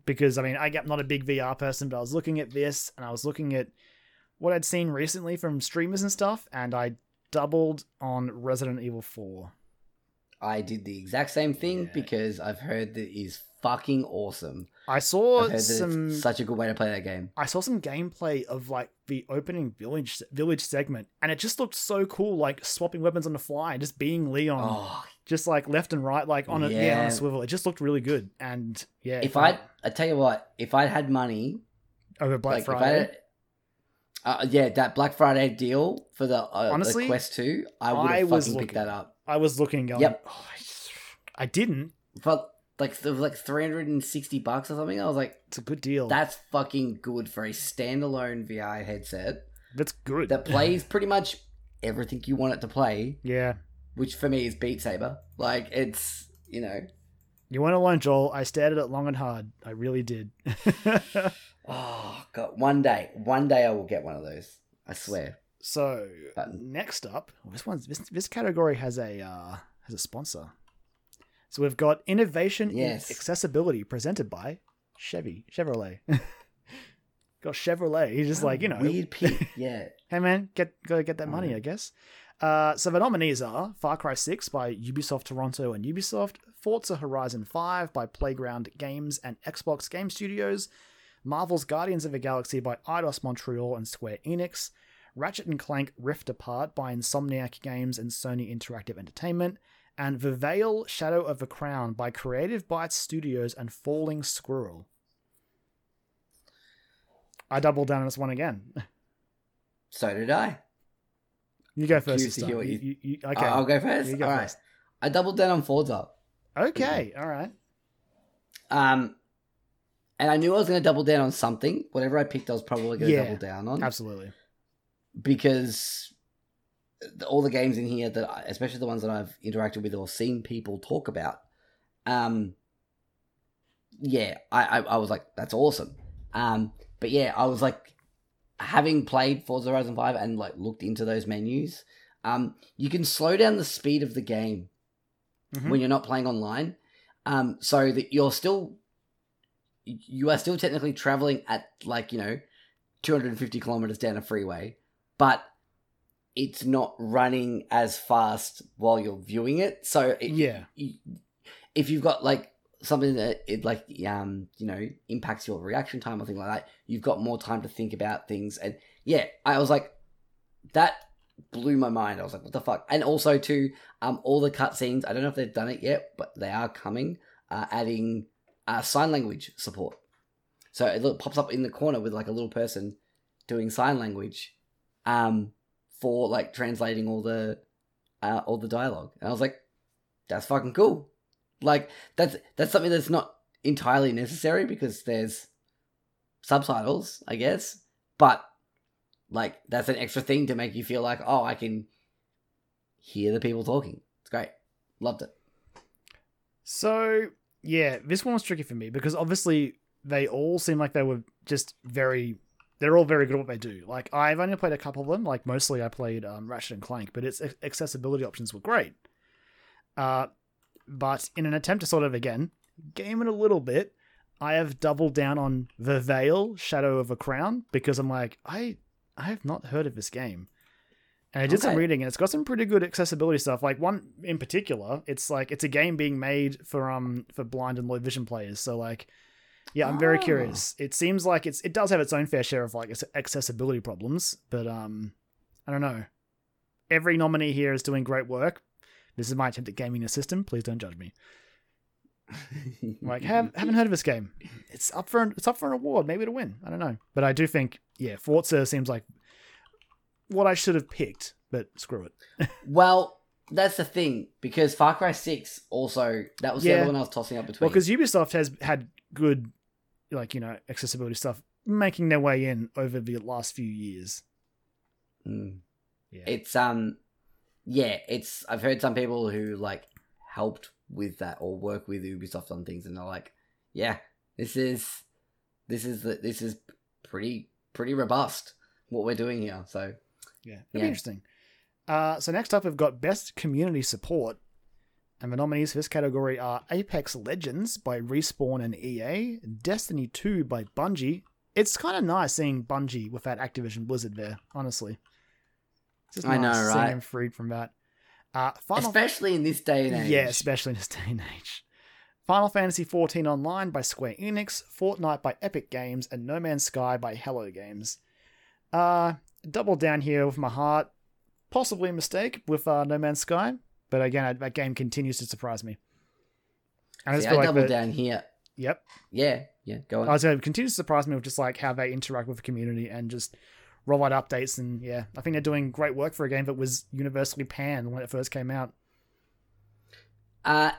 A: because I mean I, am not a big VR person, but I was looking at this and I was looking at what I'd seen recently from streamers and stuff, and I doubled on Resident Evil 4.
B: I did the exact same thing
A: Yeah.
B: because I've heard that it is fucking awesome.
A: I saw
B: I've heard that
A: some
B: it's such a good way to play that game.
A: I saw some gameplay of like the opening village village segment, and it just looked so cool, like swapping weapons on the fly, and just being Leon,
B: Oh,
A: just like left and right, like on a yeah. on a swivel. It just looked really good, and yeah.
B: if I, I tell you what, if I'd had money,
A: over Black
B: like
A: Friday,
B: if I, uh, yeah, that Black Friday deal for the, uh,
A: Honestly,
B: the Quest Two, I would
A: I
B: have fucking picked
A: looking.
B: that up.
A: I was looking, going,
B: Yep.
A: "Oh, I- I didn't.
B: But like, it was like three hundred and sixty bucks or something. I was like,
A: It's a good deal.
B: that's fucking good for a standalone VR headset
A: That's good.
B: that plays pretty much everything you want it to play.
A: yeah.
B: Which for me is Beat Saber. Like it's you know,
A: You want to learn, Joel? I stared at it long and hard. I really did.
B: oh god, one day, one day I will get one of those. I swear.
A: so
B: But-
A: next up, this one's this, this category has a uh, has a sponsor. So we've got innovation
B: Yes.
A: in accessibility presented by Chevy Chevrolet. got Chevrolet. He's just like you know,
B: weird pick. Yeah.
A: hey man, get gotta get that money,
B: Mm.
A: I guess. Uh, so the nominees are Far Cry 6 by Ubisoft Toronto and Ubisoft, Forza Horizon 5 by Playground Games and Xbox Game Studios, Marvel's Guardians of the Galaxy by Eidos Montreal and Square Enix, Ratchet and Clank Rift Apart by Insomniac Games and Sony Interactive Entertainment, and The Veil Shadow of the Crown by Creative Bites Studios and Falling Squirrel. I doubled down on this one again.
B: So did I.
A: You go first. This
B: to hear
A: time.
B: what
A: You-
B: you-
A: you- okay.
B: I'll go first.
A: You go
B: All right.
A: first.
B: I doubled down on Forza.
A: Okay. All right.
B: Um, and I knew I was going to double down on something. Whatever I picked, I was probably going to
A: Yeah.
B: double down on
A: Absolutely.
B: because the- all the games in here that, I, especially the ones that I've interacted with or seen people talk about, um, yeah, I, I, I was like, that's awesome. Um, but yeah, I was like, having played Forza Horizon Five and like looked into those menus, um, you can slow down the speed of the game
A: Mhm.
B: when you're not playing online, um, so that you're still you are still technically traveling at like you know 250 kilometers down a freeway, but it's not running as fast while you're viewing it. So it,
A: Yeah.
B: if you've got like something that it like um you know impacts your reaction time or thing like that, you've got more time to think about things. And yeah, I was like that blew my mind. I was like, what the fuck? And also too, um, all the cutscenes. I don't know if they've done it yet, but they are coming. Uh, adding uh, sign language support. So it pops up in the corner with like a little person doing sign language, um, for like translating all the uh, all the dialogue. And I was like, that's fucking cool. Like that's that's something that's not entirely necessary because there's subtitles, I guess. But like that's an extra thing to make you feel like, oh, I can hear the people talking. It's great. Loved it.
A: So yeah, this one was tricky for me because obviously they all seem like they were just very. They're all very good at what they do. Like I've only played a couple of them. Like mostly I played um, Ratchet and Clank, but its accessibility options were great. Uh, but in an attempt to sort of again game it a little bit, I have doubled down on The Veil: Shadow of a Crown because I'm like I I have not heard of this game. And I did some reading, and it's got some pretty good accessibility stuff. Like one in particular, it's like it's a game being made for um for blind and low vision players. So like, Yeah, I'm very
B: Ah.
A: curious. It seems like it's it does have its own fair share of like accessibility problems, but um, I don't know. Every nominee here is doing great work. This is my attempt at gaming the system. Please don't judge me. Like, have, haven't heard of this game. It's up for an, it's up for an award, maybe to win. I don't know, but I do think yeah, Forza seems like what I should have picked. But screw it.
B: well, that's the thing because Far Cry Six also that was the other one I was tossing up between.
A: Well, because Ubisoft has had good, like you know, accessibility stuff making their way in over the last few years.
B: Mm.
A: Yeah.
B: it's um, yeah, it's I've heard some people who like helped with that or work with Ubisoft on things, and they're like, yeah, this is this is the this is pretty pretty robust what we're doing here. So
A: Yeah,
B: Yeah.
A: interesting. Uh, so next up, we've got Best Community Support. And the nominees for this category are Apex Legends by Respawn and EA, Destiny 2 by Bungie. It's kind of nice seeing Bungie with that Activision Blizzard there, honestly. It's just
B: I know,
A: nice seeing
B: right?
A: freed from that. Uh, Final
B: especially in this day and age,
A: yeah, especially in this day and age. Final Fantasy XIV Online by Square Enix, Fortnite by Epic Games, and No Man's Sky by Hello Games. Uh, double down here with my heart. Possibly a mistake with uh, No Man's Sky, but again, that game continues to surprise me. And I
B: See, I
A: like
B: double
A: the-
B: down here.
A: Yep.
B: Yeah, yeah, go on.
A: I was going to continue to surprise me with just like how they interact with the community and just roll out updates. And yeah, I think they're doing great work for a game that was universally panned when it first came out.
B: Uh,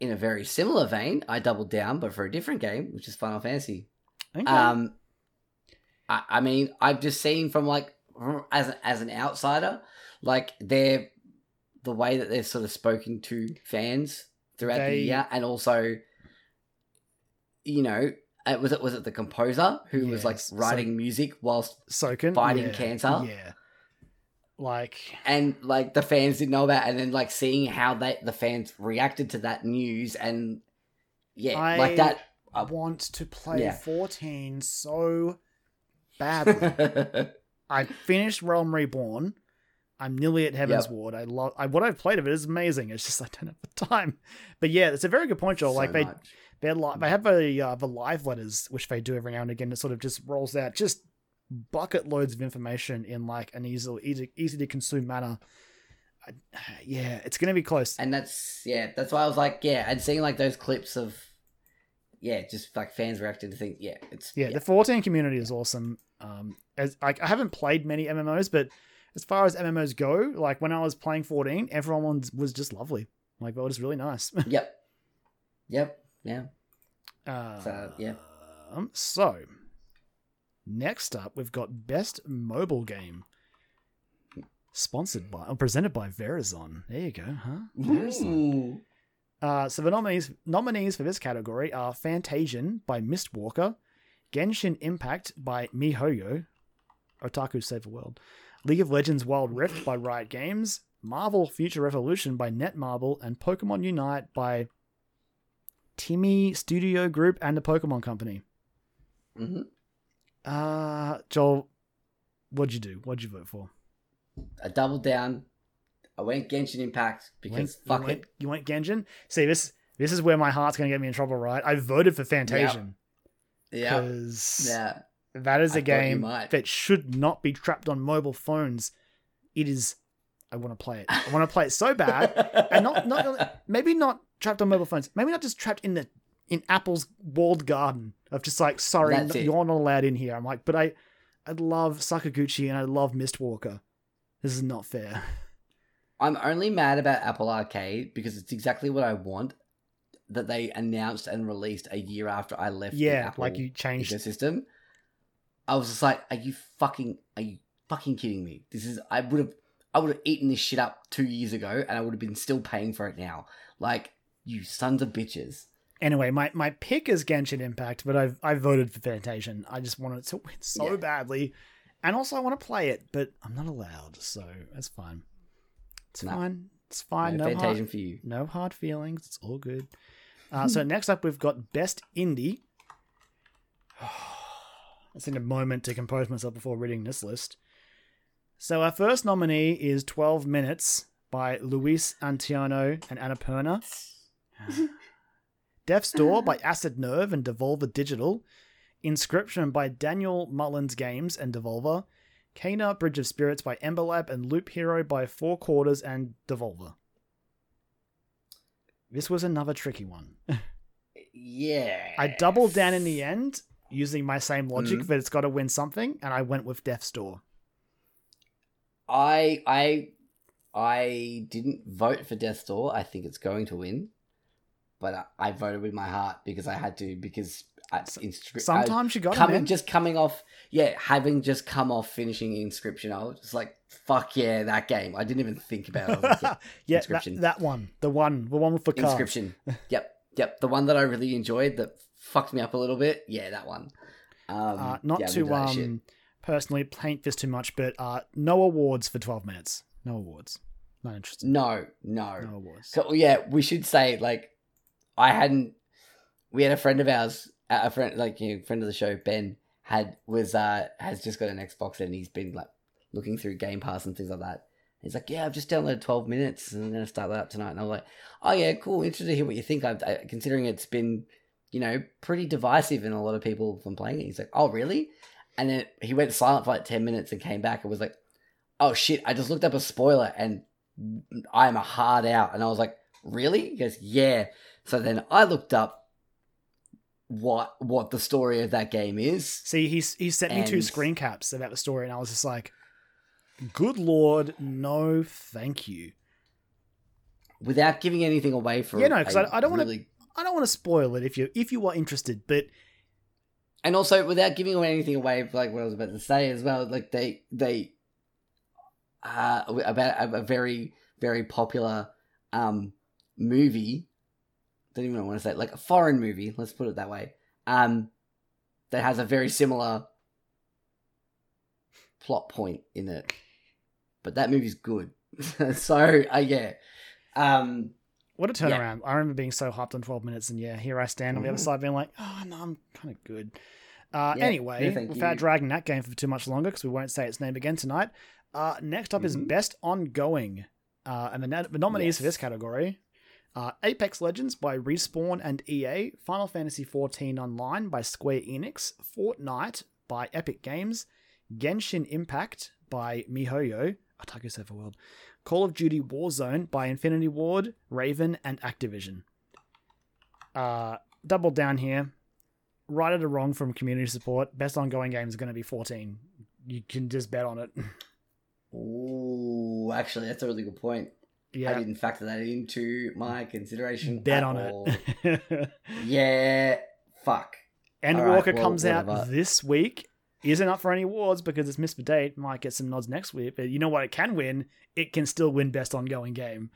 B: in a very similar vein, I doubled down, but for a different game, which is Final Fantasy.
A: Okay.
B: Um, I, I mean, I've just seen from like from- as a- as an outsider, like they're the way that they've sort of spoken to fans throughout the year, and also, you know, uh, was it was it the composer who was like
A: Yes, so-
B: writing music whilst
A: Soken
B: fighting
A: yeah,
B: cancer?
A: Yeah. Like
B: and like the fans didn't know about, and then like seeing how they the fans reacted to that news, and yeah,
A: I
B: like that.
A: I want to play
B: Yeah.
A: 14 so badly. I finished Realm Reborn. I'm nearly at Heaven's
B: Yep.
A: Ward. I love I, what I've played of it is amazing. It's just I don't have the time. But yeah, it's a very good point, Joel.
B: So
A: like they
B: much.
A: They're li- they have a uh, the live letters which they do every now and again. It sort of just rolls out just bucket loads of information in like an easy easy easy to consume manner. I, yeah, it's gonna be close.
B: and that's yeah that's why i was like yeah and seeing like those clips of yeah just like fans reacting to things yeah it's
A: Yeah, the 14 community is awesome. Um, as like I haven't played many MMOs, but as far as MMOs go, like when I was playing 14, everyone was, was just lovely. Like, well, it's really nice.
B: yep yep yeah
A: Uh,
B: So, yeah.
A: Um, so next up, we've got best mobile game, sponsored by or presented by Verizon. There you go, huh? Verizon. Uh, so the nominees nominees for this category are Fantasian by Mistwalker, Genshin Impact by MiHoYo, Otaku Save the World, League of Legends Wild Rift by Riot Games, Marvel Future Revolution by Netmarble, and Pokemon Unite by TiMi Studio Group and the Pokemon Company.
B: Mhm.
A: Uh, Joel, what'd you do? What'd you vote for?
B: i doubled down i went genshin impact because
A: Went-
B: fuck
A: you went,
B: it
A: You went Genshin? See, this this is where my heart's going to get me in trouble, right? I voted for Fantasian.
B: yeah
A: Because
B: yeah
A: that is
B: I
A: a
B: you
A: game that should not be trapped on mobile phones. It is. I want to play it. I want to play it so bad, and not not maybe not trapped on mobile phones. Maybe not just trapped in the in Apple's walled garden of just like sorry
B: That's
A: you're not allowed in here. I'm like, but I I love Sakaguchi and I love Mistwalker. This is not fair.
B: i'm only mad about apple arcade because it's exactly what i want that they announced and released a year after i left the
A: Yeah,
B: apple
A: like you changed.
B: ecosystem. I was just like, are you fucking are you fucking kidding me? This is I would have I would have eaten this shit up two years ago and I would have been still paying for it now. Like, you sons of bitches.
A: Anyway, my, my pick is Genshin Impact, but I've I voted for Fantasian. I just wanted it to win so
B: Yeah.
A: badly, and also I want to play it, but I'm not allowed, so that's fine. It's
B: No.
A: fine. It's fine.
B: no
A: No, hard,
B: for you.
A: no hard feelings. It's all good. Uh, so next up, we've got Best Indie. I need a moment to compose myself before reading this list. So our first nominee is 12 Minutes by Luis Antonio and Annapurna. Death's Door by Acid Nerve and Devolver Digital, Inscryption by Daniel Mullins Games and Devolver, Kena Bridge of Spirits by Ember Lab, and Loop Hero by Four Quarters and Devolver. This was another tricky one.
B: Yeah.
A: I doubled down in the end using my same logic
B: Mhm.
A: that it's got to win something, and I went with Death's Door.
B: I I I didn't vote for Death's Door. I think it's going to win, but I, I voted with my heart because I had to because I, inscri- I-
A: Sometimes you got
B: coming
A: to,
B: just coming off yeah having just come off finishing inscryption i was just like fuck yeah that game i didn't even think about it like, yeah,
A: yeah, that,
B: Inscryption.
A: that one, the one, the one with the car.
B: inscryption yep yep the one that i really enjoyed that fucked me up a little bit yeah that one um
A: Uh, not
B: yeah,
A: to um personally paint this too much, but uh, no awards for twelve minutes. No awards. Not interested.
B: no no
A: No awards.
B: So yeah, we should say like I hadn't. We had a friend of ours, a friend like you know, friend of the show, Ben had was uh has just got an Xbox and he's been like looking through Game Pass and things like that. He's like, yeah, I've just downloaded twelve minutes and I'm gonna start that up tonight. And I'm like, oh yeah, cool. Interested to hear what you think. I've I, considering it's been you know pretty divisive in a lot of people from playing it. He's like, oh really? And then he went silent for like ten minutes and came back and was like, oh shit, I just looked up a spoiler and I'm a hard out. And I was like, really? He goes, yeah. So then I looked up what what the story of that game is.
A: See, he's he sent me two screen caps about the story, and I was just like, "Good lord, no, thank you."
B: Without giving anything away for
A: Yeah, no, 'cause
B: a
A: I- I don't wanna- I don't want to spoil it if you if you are interested, but
B: and also without giving away anything away, like what I was about to say as well. Like they they uh about a, a very very popular um movie. Don't even know what I want to say. Like a foreign movie. Let's put it that way. Um, that has a very similar plot point in it, but that movie's good. so uh, yeah. Um,
A: what a
B: Yeah.
A: turnaround! I remember being so hyped on twelve minutes, and yeah, here I stand on the other
B: Mhm.
A: side, being like, "Oh no, I'm kind of good." Uh,
B: Yeah,
A: anyway,
B: no,
A: without
B: you.
A: dragging that game for too much longer, because we won't say its name again tonight. Uh, next up is
B: Mhm.
A: best ongoing, uh, and the, the nominees for this category: uh, Apex Legends by Respawn and EA, Final Fantasy XIV Online by Square Enix, Fortnite by Epic Games, Genshin Impact by MiHoYo, Otaku World, Call of Duty Warzone by Infinity Ward, Raven, and Activision. Uh, double down here. Right or wrong from community support, best ongoing game is going to be 14. You can just bet on it.
B: ooh, actually, that's a really good point. I didn't factor that into my consideration.
A: bet on
B: all.
A: it.
B: Yeah, fuck.
A: Endwalker
B: All right, well,
A: comes out this week. Isn't up for any awards because it's missed the date. Might get some nods next week, but you know what? It can win. It can still win best ongoing game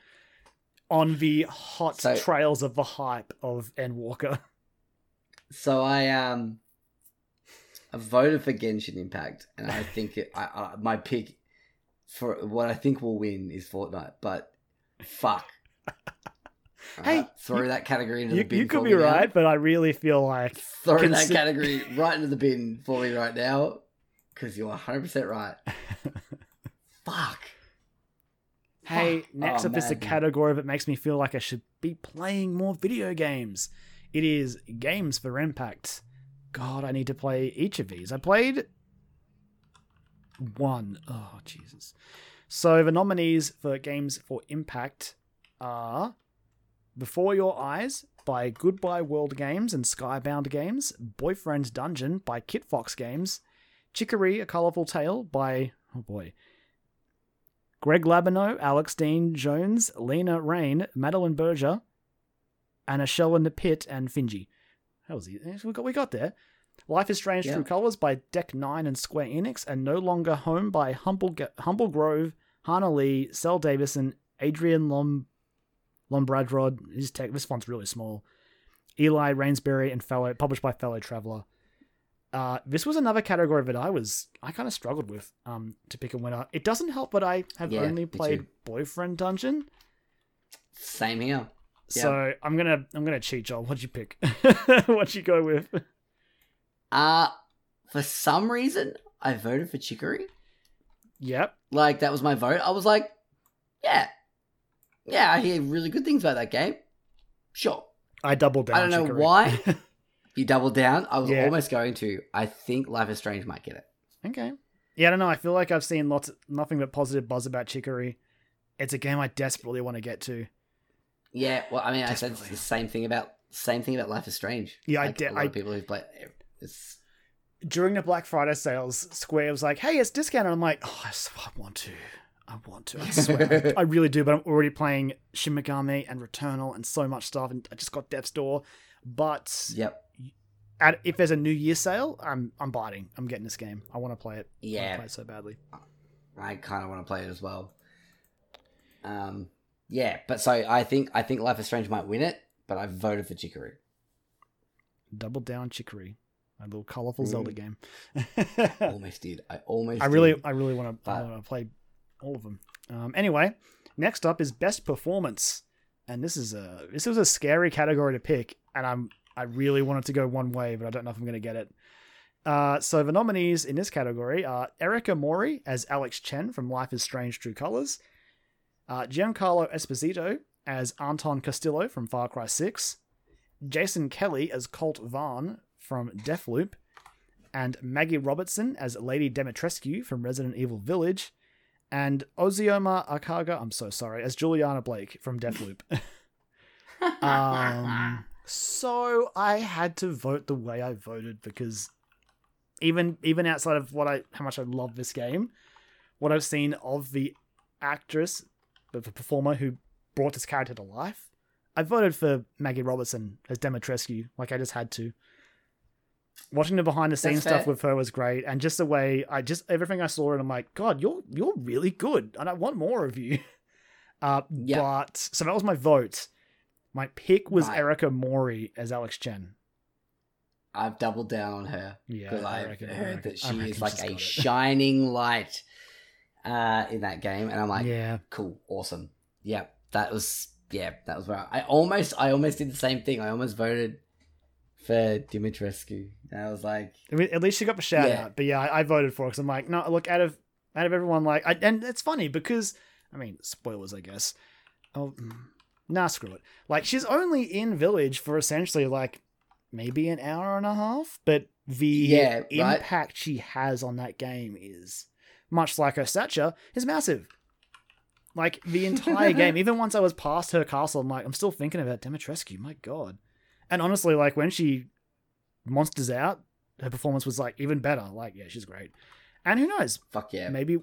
A: on the hot
B: So-
A: trails of the hype of Endwalker.
B: So I um, I voted for Genshin Impact, and I think it, I, I my pick for what I think will win is Fortnite. But fuck.
A: Hey,
B: Alright, throw that category into
A: You,
B: the bin.
A: you could be
B: me now.
A: right, but I really feel like
B: Throw that category right into the bin for me right now, because you're 100 percent right. Fuck.
A: Hey,
B: Fuck.
A: next
B: Oh,
A: up is the
B: man.
A: category that makes me feel like I should be playing more video games. It is games for impact. God, I need to play each of these. I played one. Oh, Jesus. So the nominees for games for impact are Before Your Eyes by Goodbye World Games and Skybound Games, Boyfriend's Dungeon by Kit Fox Games, Chicory: A Colorful Tale by oh boy, Greg Lobanov, Alex Dean Jones, Lena Raine, Madeline Berger, Anna Shell in the Pit, and Finji. That was easy. We got, we got there. Life is Strange
B: Yeah.
A: True Colors by Deck Nine and Square Enix, and No Longer Home by Humble Humble Grove, Hannah Lee, Sel Davison, Adrian Lom Lombradrod. His tech this font's really small. Eli Rainsbury and fellow published by Fellow Traveler. Uh, this was another category that I was I kind of struggled with um to pick a winner. It doesn't help that I have
B: Yeah,
A: only played. Boyfriend Dungeon,
B: Same here. Yeah.
A: so I'm gonna I'm gonna cheat, Joel. What'd you pick? What'd you go with?
B: Uh for some reason I voted for Chicory.
A: Yep.
B: Like that was my vote. I was like, yeah, yeah. I hear really good things about that game. Sure.
A: I doubled down.
B: I don't know
A: Chicory.
B: why. You doubled down. I was
A: Yeah.
B: almost going to. I think Life is Strange might get it.
A: okay. Yeah, I don't know. I feel like I've seen lots, nothing but positive buzz about Chicory. It's a game I desperately want to get to.
B: Yeah, well, I mean, I said the same thing about same thing about Life is Strange.
A: Yeah, I
B: like,
A: de-
B: a lot
A: I-
B: of people who've played. It's
A: During the Black Friday sales, Square was like, "Hey, it's discounted." I'm like, "Oh, I, I want to, I want to. I swear, I really do." But I'm already playing Shin Megami and Returnal and so much stuff, and I just got Death's Door. But
B: yep.
A: at, if there's a New Year sale, I'm I'm biting. I'm getting this game. I want to play it.
B: Yeah, I
A: play it so badly.
B: I kind of want to play it as well. Um, yeah, but so I think I think Life is Strange might win it, but I voted for Chicory.
A: Double down Chicory, my little colorful
B: Mm.
A: Zelda game.
B: almost did. I almost.
A: I really,
B: did.
A: I really want to,
B: But-
A: play all of them. Um, anyway, next up is best performance, and this is a this was a scary category to pick, and I'm I really wanted to go one way, but I don't know if I'm going to get it. Uh, so the nominees in this category are Erika Mori as Alex Chen from Life is Strange: True Colors, uh, Giancarlo Esposito as Anton Castillo from Far Cry Six, Jason Kelley as Colt Vahn from Deathloop, and Maggie Robertson as Lady Dimitrescu from Resident Evil Village, and Ozioma Akagha, I'm so sorry, as Juliana Blake from Deathloop. um, so I had to vote the way I voted because even even outside of what I how much I love this game, what I've seen of the actress, the the performer who brought this character to life, I voted for Maggie Robertson as Dimitrescu. Like I just had to. Watching the behind the scenes stuff with her was great, and just the way I just everything I saw, and I'm like, God, you're you're really good, and I want more of you. Uh,
B: Yeah.
A: But so that was my vote. My pick was
B: Right.
A: Erika Mori as Alex Chen.
B: I've doubled down on her
A: Yeah,
B: because
A: I
B: I've heard that she is like a shining light uh, in that game, and I'm like,
A: yeah,
B: cool, awesome. Yeah, that was yeah, that was where I, I almost I almost did the same thing. I almost voted for Dimitrescu. And I was like,
A: I mean, at least she got the shout
B: Yeah.
A: out. But yeah, I, I voted for it because I'm like, no, look, out of out of everyone, like, I, and it's funny because I mean, spoilers, I guess. Oh, mm, nah, screw it. Like, she's only in Village for essentially like maybe an hour and a half, but the
B: Yeah, right.
A: impact she has on that game is much like her stature is massive. Like the entire game, even once I was past her castle, I'm like, I'm still thinking about Dimitrescu. My God. And honestly, like when she monsters out, her performance was like even better. Like, yeah, she's great. And who knows?
B: fuck yeah,
A: Maybe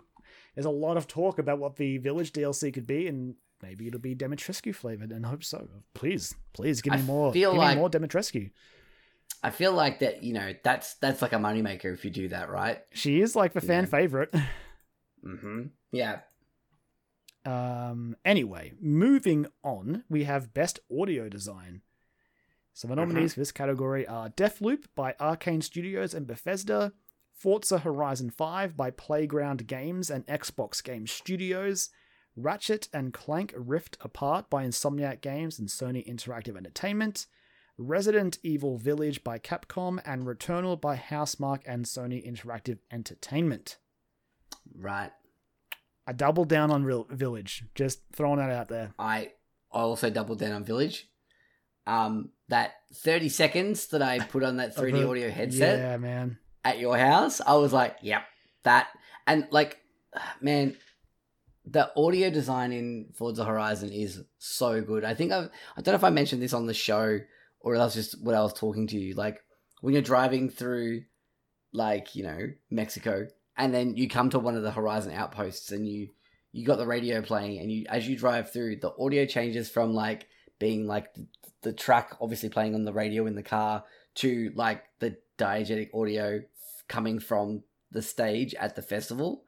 A: there's a lot of talk about what the Village DLC could be, and maybe it'll be Dimitrescu flavored. And I hope so. Please, please give me
B: I
A: more.
B: feel
A: give
B: like-
A: me more Dimitrescu.
B: I feel like that. You know, that's that's like a moneymaker if you do that, right?
A: She is like the fan
B: Yeah.
A: favorite.
B: Mm-hmm. Yeah,
A: Um, anyway, moving on, we have Best Audio Design. So the nominees mm-hmm. for this category are Deathloop by Arcane Studios and Bethesda, Forza Horizon 5 by Playground Games and Xbox Game Studios, Ratchet and Clank Rift Apart by Insomniac Games and Sony Interactive Entertainment, Resident Evil Village by Capcom, and Returnal by Housemarque and Sony Interactive Entertainment.
B: right.
A: I doubled down on Real Village, just throwing that out there.
B: I I also doubled down on Village. Um, that thirty seconds that I put on that 3D audio headset
A: Yeah, man.
B: at your house, I was like, "Yep, that." And like, man, the audio design in Forza Horizon is so good. I think I've, I don't know if I mentioned this on the show or that's just what I was talking to you. Like when you're driving through, like you know, Mexico, and then you come to one of the Horizon outposts, and you you got the radio playing, and you as you drive through, the audio changes from like being like the, track obviously playing on the radio in the car to like the diegetic audio coming from the stage at the festival.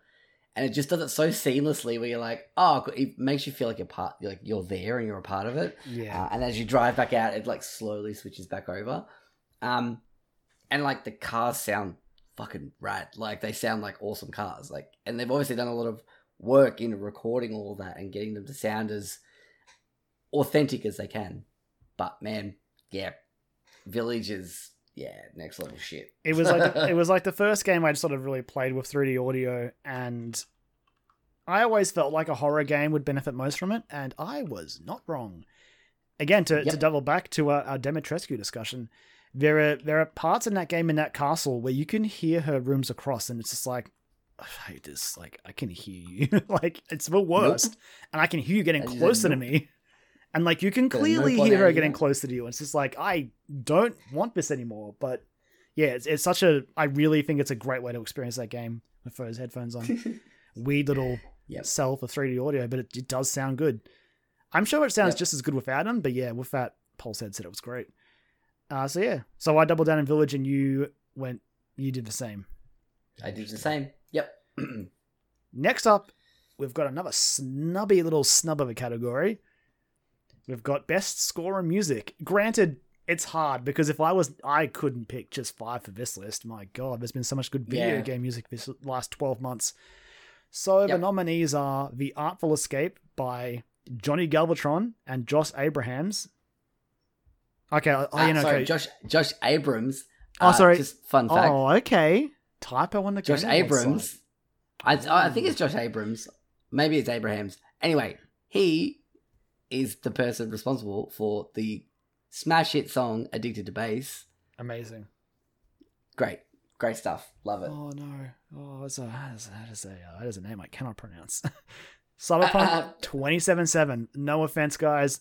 B: And it just does it so seamlessly where you're like oh it makes you feel like you're part like you're there and you're a part of it.
A: Yeah.
B: uh, and as you drive back out it like slowly switches back over. Um and like the cars sound fucking rad. Like they sound like awesome cars. Like and they've obviously done a lot of work in recording all of that and getting them to sound as authentic as they can but man yeah village is yeah next level shit
A: it was like it was like the first game I'd sort of really played with 3D audio, and I always felt like a horror game would benefit most from it, and I was not wrong. again to, to double back to our, our Dimitrescu discussion. There are there are parts in that game in that castle where you can hear her rooms across, and it's just like I hate this. Like I can hear you. like it's the worst, and I can hear you getting closer to me. And like you can
B: There's no
A: clearly hear her getting closer to you. And it's just like I don't want this anymore. But yeah, it's, it's such a. I really think it's a great way to experience that game with those headphones on. Weird little
B: Yep.
A: sell for 3D audio, but it, it does sound good. I'm sure it sounds
B: Yep.
A: just as good without them, but yeah, with that Pulse headset, it was great. Uh, so yeah, so I doubled down in Village, and you went, you did the same.
B: I did the same. Yep.
A: Next up, we've got another snubby little snub of a category. We've got best score and music. Granted, it's hard because if I was, I couldn't pick just five for this list. My God, there's been so much good video
B: Yeah.
A: game music this last 12 months. So the nominees are The Artful Escape by Johnny Galvatron and Josh Abrahams. Okay, oh,
B: Ah,
A: you know,
B: sorry,
A: okay.
B: Josh Josh Abrams.
A: Oh,
B: uh,
A: sorry.
B: Just fun fact.
A: Oh, okay. Typo on the
B: Josh Abrams. I, I think it's Josh Abrams. Maybe it's Abrahams. Anyway, he is the person responsible for the smash hit song "Addicted to Bass."
A: Amazing.
B: Great, great stuff. Love it.
A: Oh no! Oh, that's a that is, that is a uh, that is a name I cannot pronounce. Cyberpunk seven. No offense, guys.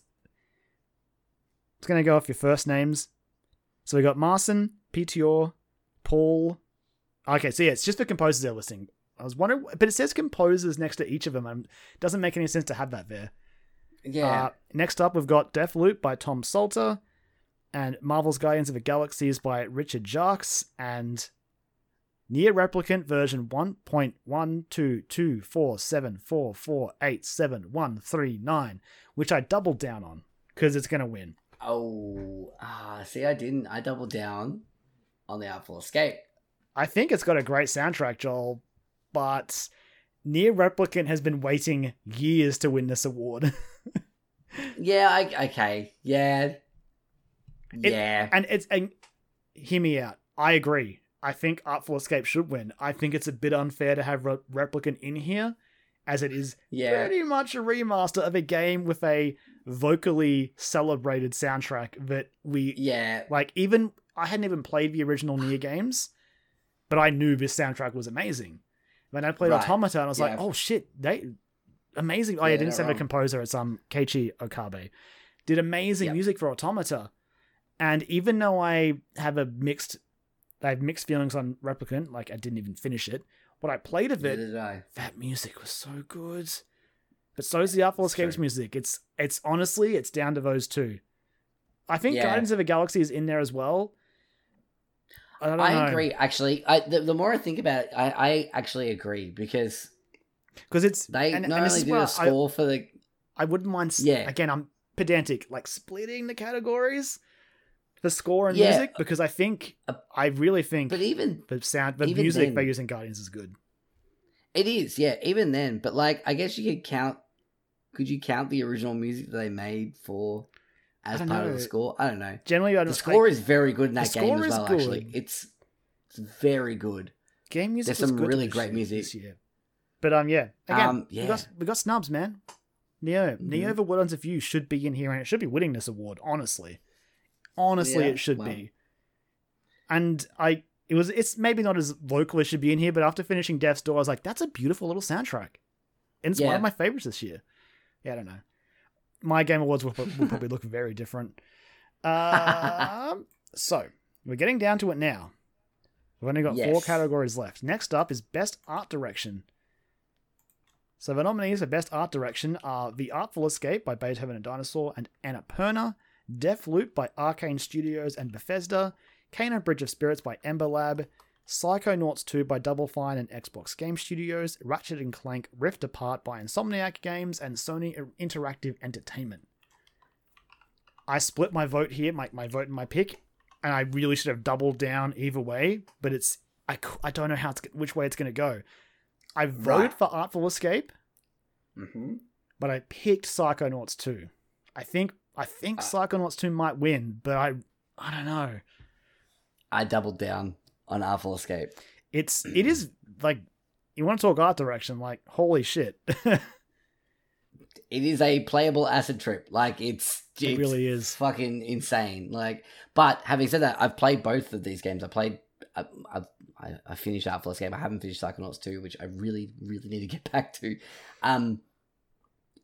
A: It's gonna go off your first names. So we got Marson, PTO, Paul. Okay, so yeah, it's just the composers they're listing. I was wondering, but it says composers next to each of them, and it doesn't make any sense to have that there.
B: Yeah,
A: Uh, next up, we've got Deathloop by Tom Salter, and Marvel's Guardians of the Galaxy is by Richard Jacques, and NieR Replicant version 1.1224744871139, which I doubled down on because it's going to win.
B: Oh, ah, see, I didn't. I doubled down on the Artful Escape.
A: I think it's got a great soundtrack, Joel, but NieR Replicant has been waiting years to win this award.
B: Yeah, I, okay, yeah,
A: It-
B: yeah.
A: and it's and hear me out. I agree. I think Artful Escape should win. I think it's a bit unfair to have Re- Replicant in here, as it is
B: Yeah,
A: pretty much a remaster of a game with a vocally celebrated soundtrack that we
B: yeah,
A: like. Even I hadn't even played the original Nier games, but I knew this soundtrack was amazing. When I played
B: Right.
A: Automata, I was like, "Oh shit, they amazing!" Oh,
B: Yeah,
A: yeah, didn't say the composer. It's um Keiichi Okabe. Did amazing
B: Yep.
A: music for Automata, and even though I have a mixed, I have mixed feelings on Replicant. Like I didn't even finish it. What I played of it, that music was so good. But so is the Artful Escapes
B: true.
A: music. It's it's honestly it's down to those two. I think
B: Yeah.
A: Guardians of the Galaxy is in there as well. I don't know.
B: I agree. Actually, I the, the more I think about it, I, I actually agree because
A: because it's
B: they
A: and,
B: not
A: and
B: only
A: where
B: a
A: I-
B: score for the
A: I wouldn't mind.
B: Yeah.
A: Again, I'm pedantic, like splitting the categories for score and
B: Yeah.
A: music because I think
B: Uh,
A: I really think
B: but even
A: the sound, the music
B: then-
A: use in Guardians is good.
B: it is yeah even then but like I guess you could count could you count the original music that they made for as part of the score I don't know
A: Generally, I
B: the score
A: I-
B: is very good in that game as well actually it's it's very good
A: game music.
B: there's some really great music.
A: this year. But um, yeah, again,
B: Um,
A: we got we got snubs, man. Neo,
B: Mhm.
A: Neo the World Ends with You should be in here, and it should be winning this award. Honestly, honestly,
B: Yeah,
A: it should be. And I, it was, it's maybe not as vocal as should be in here, but after finishing Death's Door, I was like, that's a beautiful little soundtrack, and it's one of my favorites this year. Yeah, I don't know. My Game Awards will, will probably look very different. Um, so we're getting down to it now. We've only got four categories left. Next up is Best Art Direction. So the nominees for Best Art Direction are The Artful Escape by Beethoven and Dinosaur and Annapurna, Deathloop by Arcane Studios and Bethesda, Kena Bridge of Spirits by Ember Lab, Psychonauts 2 by Double Fine and Xbox Game Studios, Ratchet and Clank Rift Apart by Insomniac Games, and Sony Interactive Entertainment. I split my vote here, my, my vote and my pick, and I really should have doubled down either way, but it's I, I don't know how it's which way it's going to go. I voted
B: Right.
A: for Artful Escape,
B: mm-hmm.
A: but I picked Psychonauts 2. I think I think
B: Uh.
A: Psychonauts 2 might win, but I I don't know.
B: I doubled down on Artful Escape
A: It's it is like you want to talk art direction, like holy shit.
B: it is a playable acid trip. Like it's,
A: It really is.
B: fucking insane. Like, but having said that, I've played both of these games. I played, I, I, I- finished Outflows game. I haven't finished Psychonauts 2, which I really, really need to get back to. Um,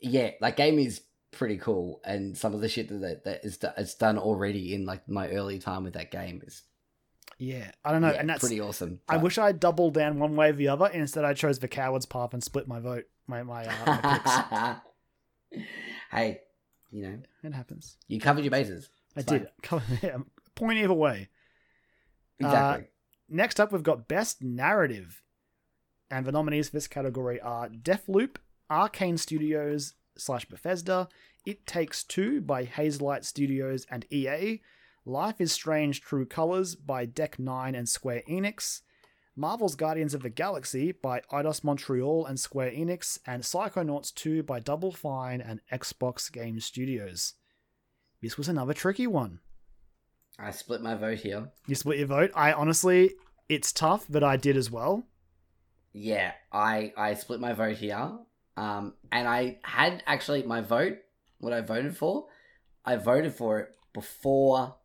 B: yeah, that game is pretty cool, and some of the shit that that is it's done already in like my early time with that game is
A: Yeah, I don't know,
B: yeah,
A: and that's.
B: pretty awesome.
A: I wish I doubled down one way or the other. Instead, I chose the coward's path and split my vote. My my, uh, my picks.
B: hey, you know,
A: It happens.
B: you covered your bases.
A: I
B: It's
A: did. Point either way.
B: Exactly.
A: Next up, we've got Best Narrative. And the nominees for this category are Deathloop, Arcane Studios slash Bethesda, It Takes Two by Hazelight Studios and EA, Life is Strange True Colors by Deck 9 and Square Enix, Marvel's Guardians of the Galaxy by Eidos Montreal and Square Enix, and Psychonauts 2 by Double Fine and Xbox Game Studios. This was another tricky one.
B: I split my vote here.
A: You split your vote. I honestly, it's tough, but I did as well.
B: Yeah, I I split my vote here. Um, and I had actually my vote, what I voted for, I voted for it before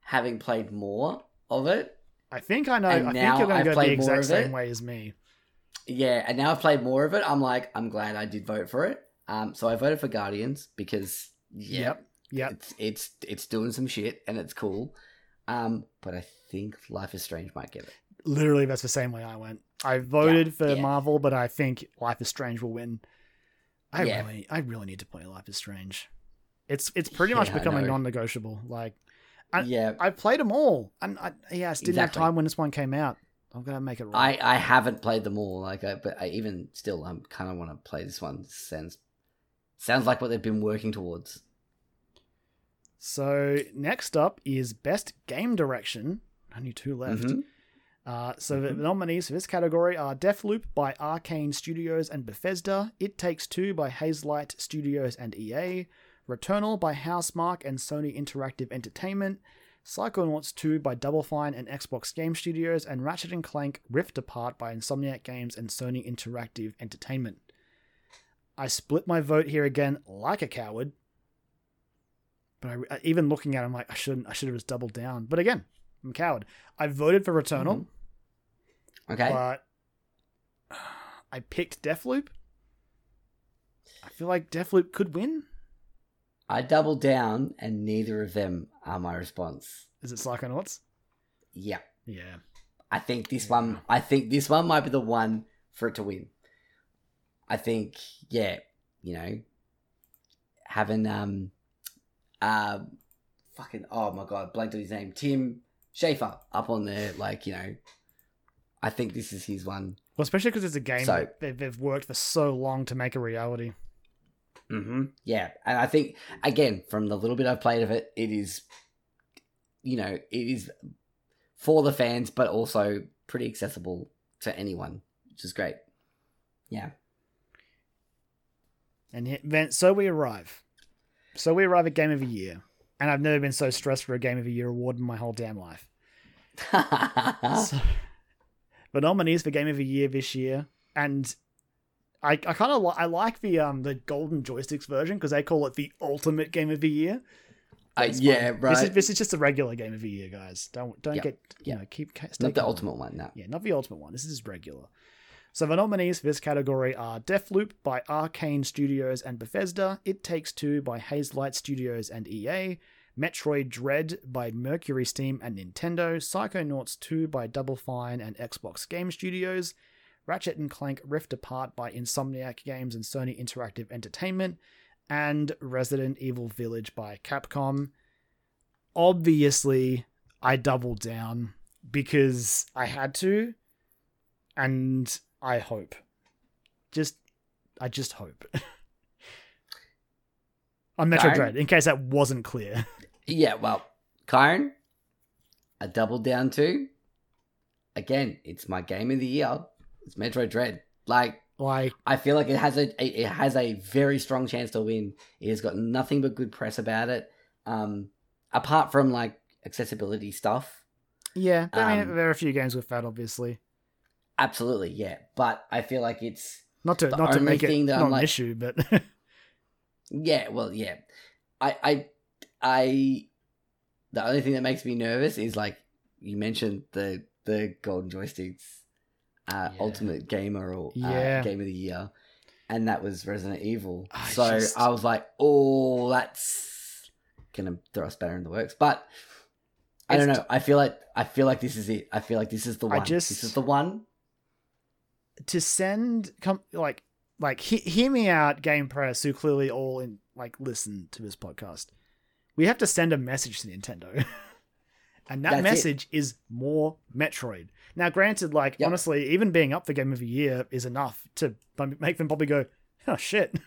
B: having played more of it.
A: I think I know.
B: And
A: I think you're going to go the exact same way as me.
B: Yeah, and now I've played more of it. I'm like, I'm glad I did vote for it. Um, so I voted for Guardians because yeah,
A: Yep. Yep.
B: it's it's it's doing some shit and it's cool. Um, but I think Life is Strange might get it.
A: Literally, that's the same way I went. I voted for
B: yeah.
A: Marvel, but I think Life is Strange will win. I
B: Yeah.
A: really, I really need to play Life is Strange. It's it's pretty
B: Yeah,
A: much becoming non-negotiable. Like I-
B: yeah,
A: I played them all, and I, yeah, I didn't
B: Exactly.
A: have time when this one came out. I'm gonna make it right.
B: I I haven't played them all. Like, I, but I even still, I'm kind of want to play this one. Sounds sounds like what they've been working towards.
A: So next up is Best Game Direction. Only two left.
B: Mhm.
A: Uh, so the
B: Mhm.
A: nominees for this category are Deathloop by Arcane Studios and Bethesda, It Takes Two by Hazelight Studios and EA, Returnal by Housemarque and Sony Interactive Entertainment, Psychonauts 2 by Double Fine and Xbox Game Studios, and Ratchet and Clank Rift Apart by Insomniac Games and Sony Interactive Entertainment. I split my vote here again like a coward. But I, even looking at it, I'm like, I shouldn't. I should have just doubled down. But again, I'm a coward. I voted for Returnal,
B: Mhm. Okay.
A: but I picked Deathloop. I feel like Deathloop could win.
B: I doubled down, and neither of them are my response.
A: Is it Psychonauts?
B: Yeah,
A: Yeah.
B: I think this
A: Yeah.
B: one. I think this one might be the one for it to win. I think, yeah, you know, having um, uh, fucking oh my god, blanked on his name, Tim Schafer up on there, like you know, I think this is his one.
A: Well, especially because it's a game
B: So-
A: that they've, worked for so long to make a reality.
B: Mm-hmm. Yeah, and I think again from the little bit I've played of it, it is, you know, it is for the fans, but also pretty accessible to anyone, which is great. Yeah.
A: And then, so we arrive. So we arrive at Game of the Year. And I've never been so stressed for a Game of the Year award in my whole damn life. So, the nominees for Game of the Year this year, and I, I kind of li- I like the um the Golden Joysticks version because they call it the ultimate Game of the Year.
B: Uh, yeah, right.
A: This is this is just a regular Game of the Year, guys. Don't don't
B: Yep,
A: get you
B: yep.
A: know keep stay
B: Not the ultimate one, no.
A: Yeah, not the ultimate one. This is regular. So the nominees for this category are Deathloop by Arcane Studios and Bethesda, It Takes Two by Hazelight Studios and EA, Metroid Dread by Mercury Steam and Nintendo, Psychonauts 2 by Double Fine and Xbox Game Studios, Ratchet and Clank Rift Apart by Insomniac Games and Sony Interactive Entertainment, and Resident Evil Village by Capcom. Obviously, I doubled down because I had to, and I hope. Just, I just hope. On Metro
B: Darn.
A: Dread, in case that wasn't clear.
B: Yeah, well, Kyron, I doubled down too. Again, it's my game of the year. It's Metroid Dread. Like,
A: like,
B: I feel like it has a it it has a very strong chance to win. It has got nothing but good press about it. Um, apart from like accessibility stuff.
A: yeah, I mean,
B: Um,
A: there are a few games with that, obviously.
B: Absolutely, yeah. But I feel like it's
A: Not to
B: the
A: not to make it
B: that I'm
A: an
B: like-
A: issue, but
B: Yeah, well, yeah. I, I, I. The only thing that makes me nervous is like you mentioned the the golden joysticks, uh,
A: Yeah.
B: ultimate gamer or uh,
A: Yeah.
B: game of the year, and that was Resident Evil.
A: I
B: so
A: just-
B: I was like, oh, that's gonna throw us better in the works. But I don't know. I feel like I feel like this is it. I feel like this is the
A: I
B: one.
A: just-
B: This is the one.
A: To send come like like he, hear me out game press who clearly all in like listen to this podcast. We have to send a message to nintendo. And that
B: That's
A: message is more metroid. Now granted like
B: Yep.
A: honestly even being up for game of the year is enough to make them probably go oh shit.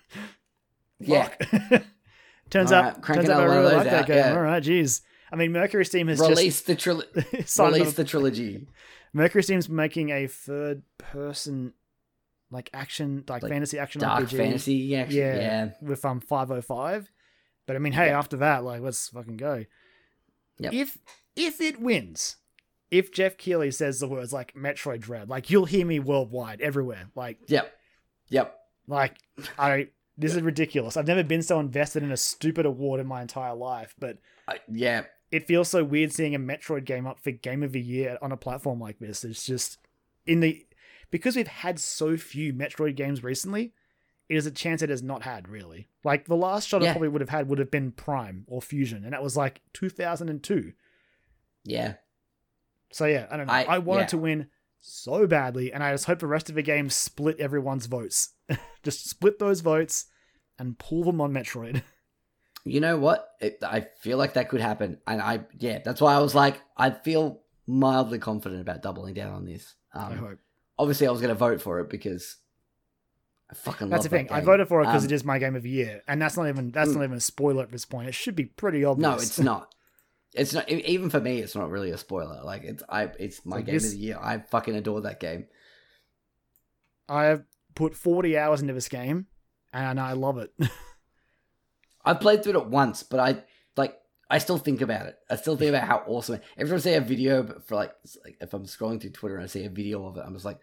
B: Yeah.
A: Turns
B: All
A: out
B: right,
A: turns out i
B: another one of
A: really like that
B: out,
A: game.
B: yeah.
A: all right jeez. I mean mercury steam has
B: Release the tril-
A: just signed
B: release the trilogy.
A: Mercury Steam's making a third person like action like,
B: Like
A: fantasy action
B: Dark
A: RPG
B: fantasy action.
A: Yeah.
B: Yeah.
A: with um 505. But I mean, hey,
B: Yeah.
A: after that, like let's fucking go.
B: Yep.
A: If if it wins, if Jeff Keighley says the words like Metroid Dread, like you'll hear me worldwide, everywhere. Like
B: Yep. Yep.
A: like I this is ridiculous. I've never been so invested in a stupid award in my entire life, but
B: I- yeah.
A: It feels so weird seeing a Metroid game up for Game of the Year on a platform like this. It's just in the because we've had so few Metroid games recently. It is a chance it has not had really. Like the last shot it
B: Yeah.
A: probably would have had would have been Prime or Fusion, and that was like 2002.
B: Yeah.
A: So yeah, I don't know. I,
B: I-
A: wanted
B: yeah.
A: to win so badly, and I just hope the rest of the game split everyone's votes. just split those votes and pull them on Metroid.
B: You know what? It, I feel like that could happen, and I yeah, that's why I was like, I feel mildly confident about doubling down on this.
A: I
B: Um,
A: hope.
B: obviously, I was going to vote for it because I fucking
A: That's the thing.
B: that
A: I voted for it because
B: Um,
A: it is my game of the year, and that's not even that's
B: Mm.
A: not even a spoiler at this point. It should be pretty obvious.
B: No, it's not. It's not even for me. It's not really a spoiler. Like it's I. It's my
A: So
B: game
A: this-
B: of the year. I fucking adore that game.
A: I have put forty hours into this game, and I love it.
B: I've played through it once, but I like. I still think about it. I still think about how awesome. it- Every time I see a video but for like, like if I'm scrolling through Twitter and I see a video of it, I'm just like,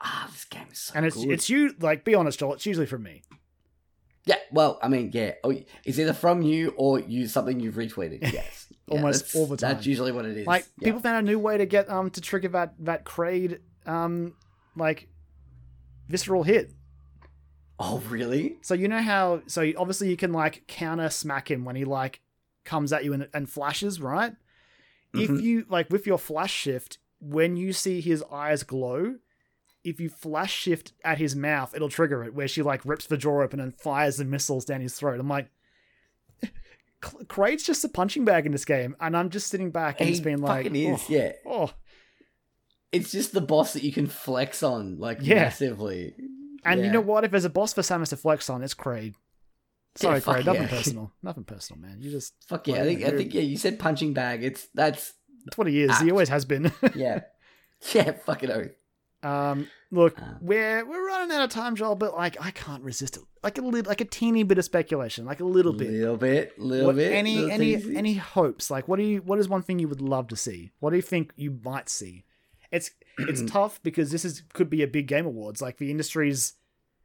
B: ah, this game is so
A: and it's
B: good.
A: it's you like be honest, Joel. It's usually from me.
B: Yeah, well, I mean, yeah, oh, it's either from you or you something you've retweeted. Yes, Yeah,
A: Almost all the time.
B: That's usually what it is.
A: Like
B: Yeah.
A: people found a new way to get um to trigger that that Kraid um like visceral hit.
B: Oh, really?
A: So you know how so obviously you can like counter smack him when he like comes at you and, and flashes, right? If
B: Mhm.
A: you like with your flash shift, when you see his eyes glow, if you flash shift at his mouth, it'll trigger it where she like rips the jaw open and fires the missiles down his throat. I'm like Kraid's just a punching bag in this game, and I'm just sitting back and
B: He
A: just being like,
B: is.
A: oh,
B: Yeah,
A: oh.
B: it's just the boss that you can flex on like
A: Yeah.
B: massively.
A: And you know what? If there's a boss for Samus to flex on, it's Kraid. Sorry,
B: Yeah,
A: Kraid. Nothing
B: yeah.
A: personal. Nothing personal, man. You just
B: Fuck yeah! I think I think yeah. You said punching bag. It's that's
A: that's what he is. He always has been.
B: yeah, yeah. Fucking oath.
A: Um, look,
B: Uh.
A: we're we're running out of time, Joel, but like I can't resist it. Like a little, like a teeny bit of speculation, like a little bit.
B: little bit, little
A: What-
B: bit.
A: any
B: little
A: any any hopes? Like, what do you? What is one thing you would love to see? What do you think you might see? It's it's tough because this is could be a big game awards. Like the industry's,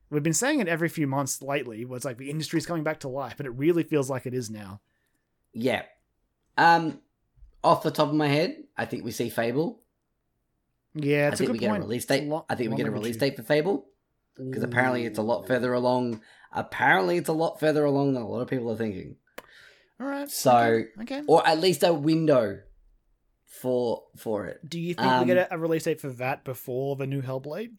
A: we've been saying it every few months lately. Where it's like the industry's coming back to life, but it really feels like it is now.
B: Yeah. Um, off the top of my head, I think we see Fable.
A: Yeah,
B: I
A: it's
B: think
A: a
B: we
A: good
B: get
A: point.
B: a release date.
A: lot-
B: I think we get a release date for Fable because apparently it's a lot further along. Apparently, it's a lot further along than a lot of people are thinking,
A: All right.
B: So-
A: okay. okay.
B: or at least a window for for it.
A: Do you think
B: um,
A: we get a, a release date for that before the new Hellblade?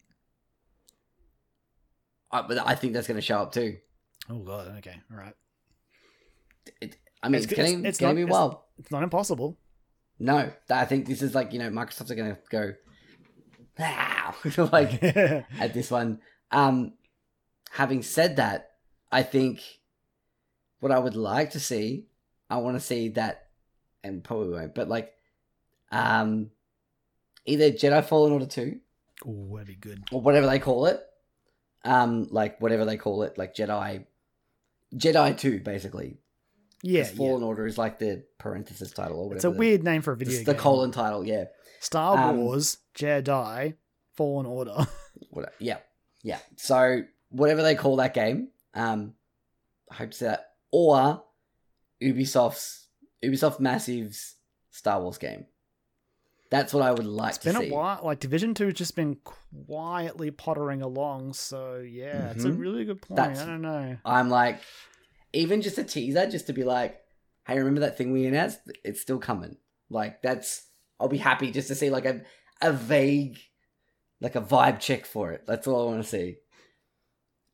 B: I, but I think that's going to show up too.
A: Oh god. Okay. All right.
B: It, I mean,
A: It's-
B: it's, getting
A: it's-
B: it's,
A: it's
B: going
A: not-
B: to be wild.
A: It's not impossible.
B: No, I think this is like you know Microsoft's are going to go, wow, like at this one. Um, having said that, I think what I would like to see, I want to see that, and probably won't, but like, um, either Jedi Fallen Order two
A: Oh, that'd be good.
B: or whatever they call it, um, like whatever they call it, like Jedi, Jedi two, basically.
A: Yeah.
B: 'Cause
A: yeah.
B: Fallen Order is like the parenthesis title or whatever.
A: It's a weird name for a video
B: It's
A: game.
B: the colon title, yeah.
A: Star
B: um,
A: Wars Jedi Fallen Order.
B: What, yeah, yeah. So whatever they call that game, um, I hope to see that. Or Ubisoft's Ubisoft Massive's Star Wars game. That's what I would like
A: It's
B: to
A: been
B: see.
A: a while. Like Division Two has just been quietly pottering along. So yeah, it's a really good point.
B: That's-
A: I don't know.
B: I'm like, even just a teaser, just to be like, hey, remember that thing we announced? It's still coming. Like that's, I'll be happy just to see like a a vague, like a vibe check for it. That's all I want to see.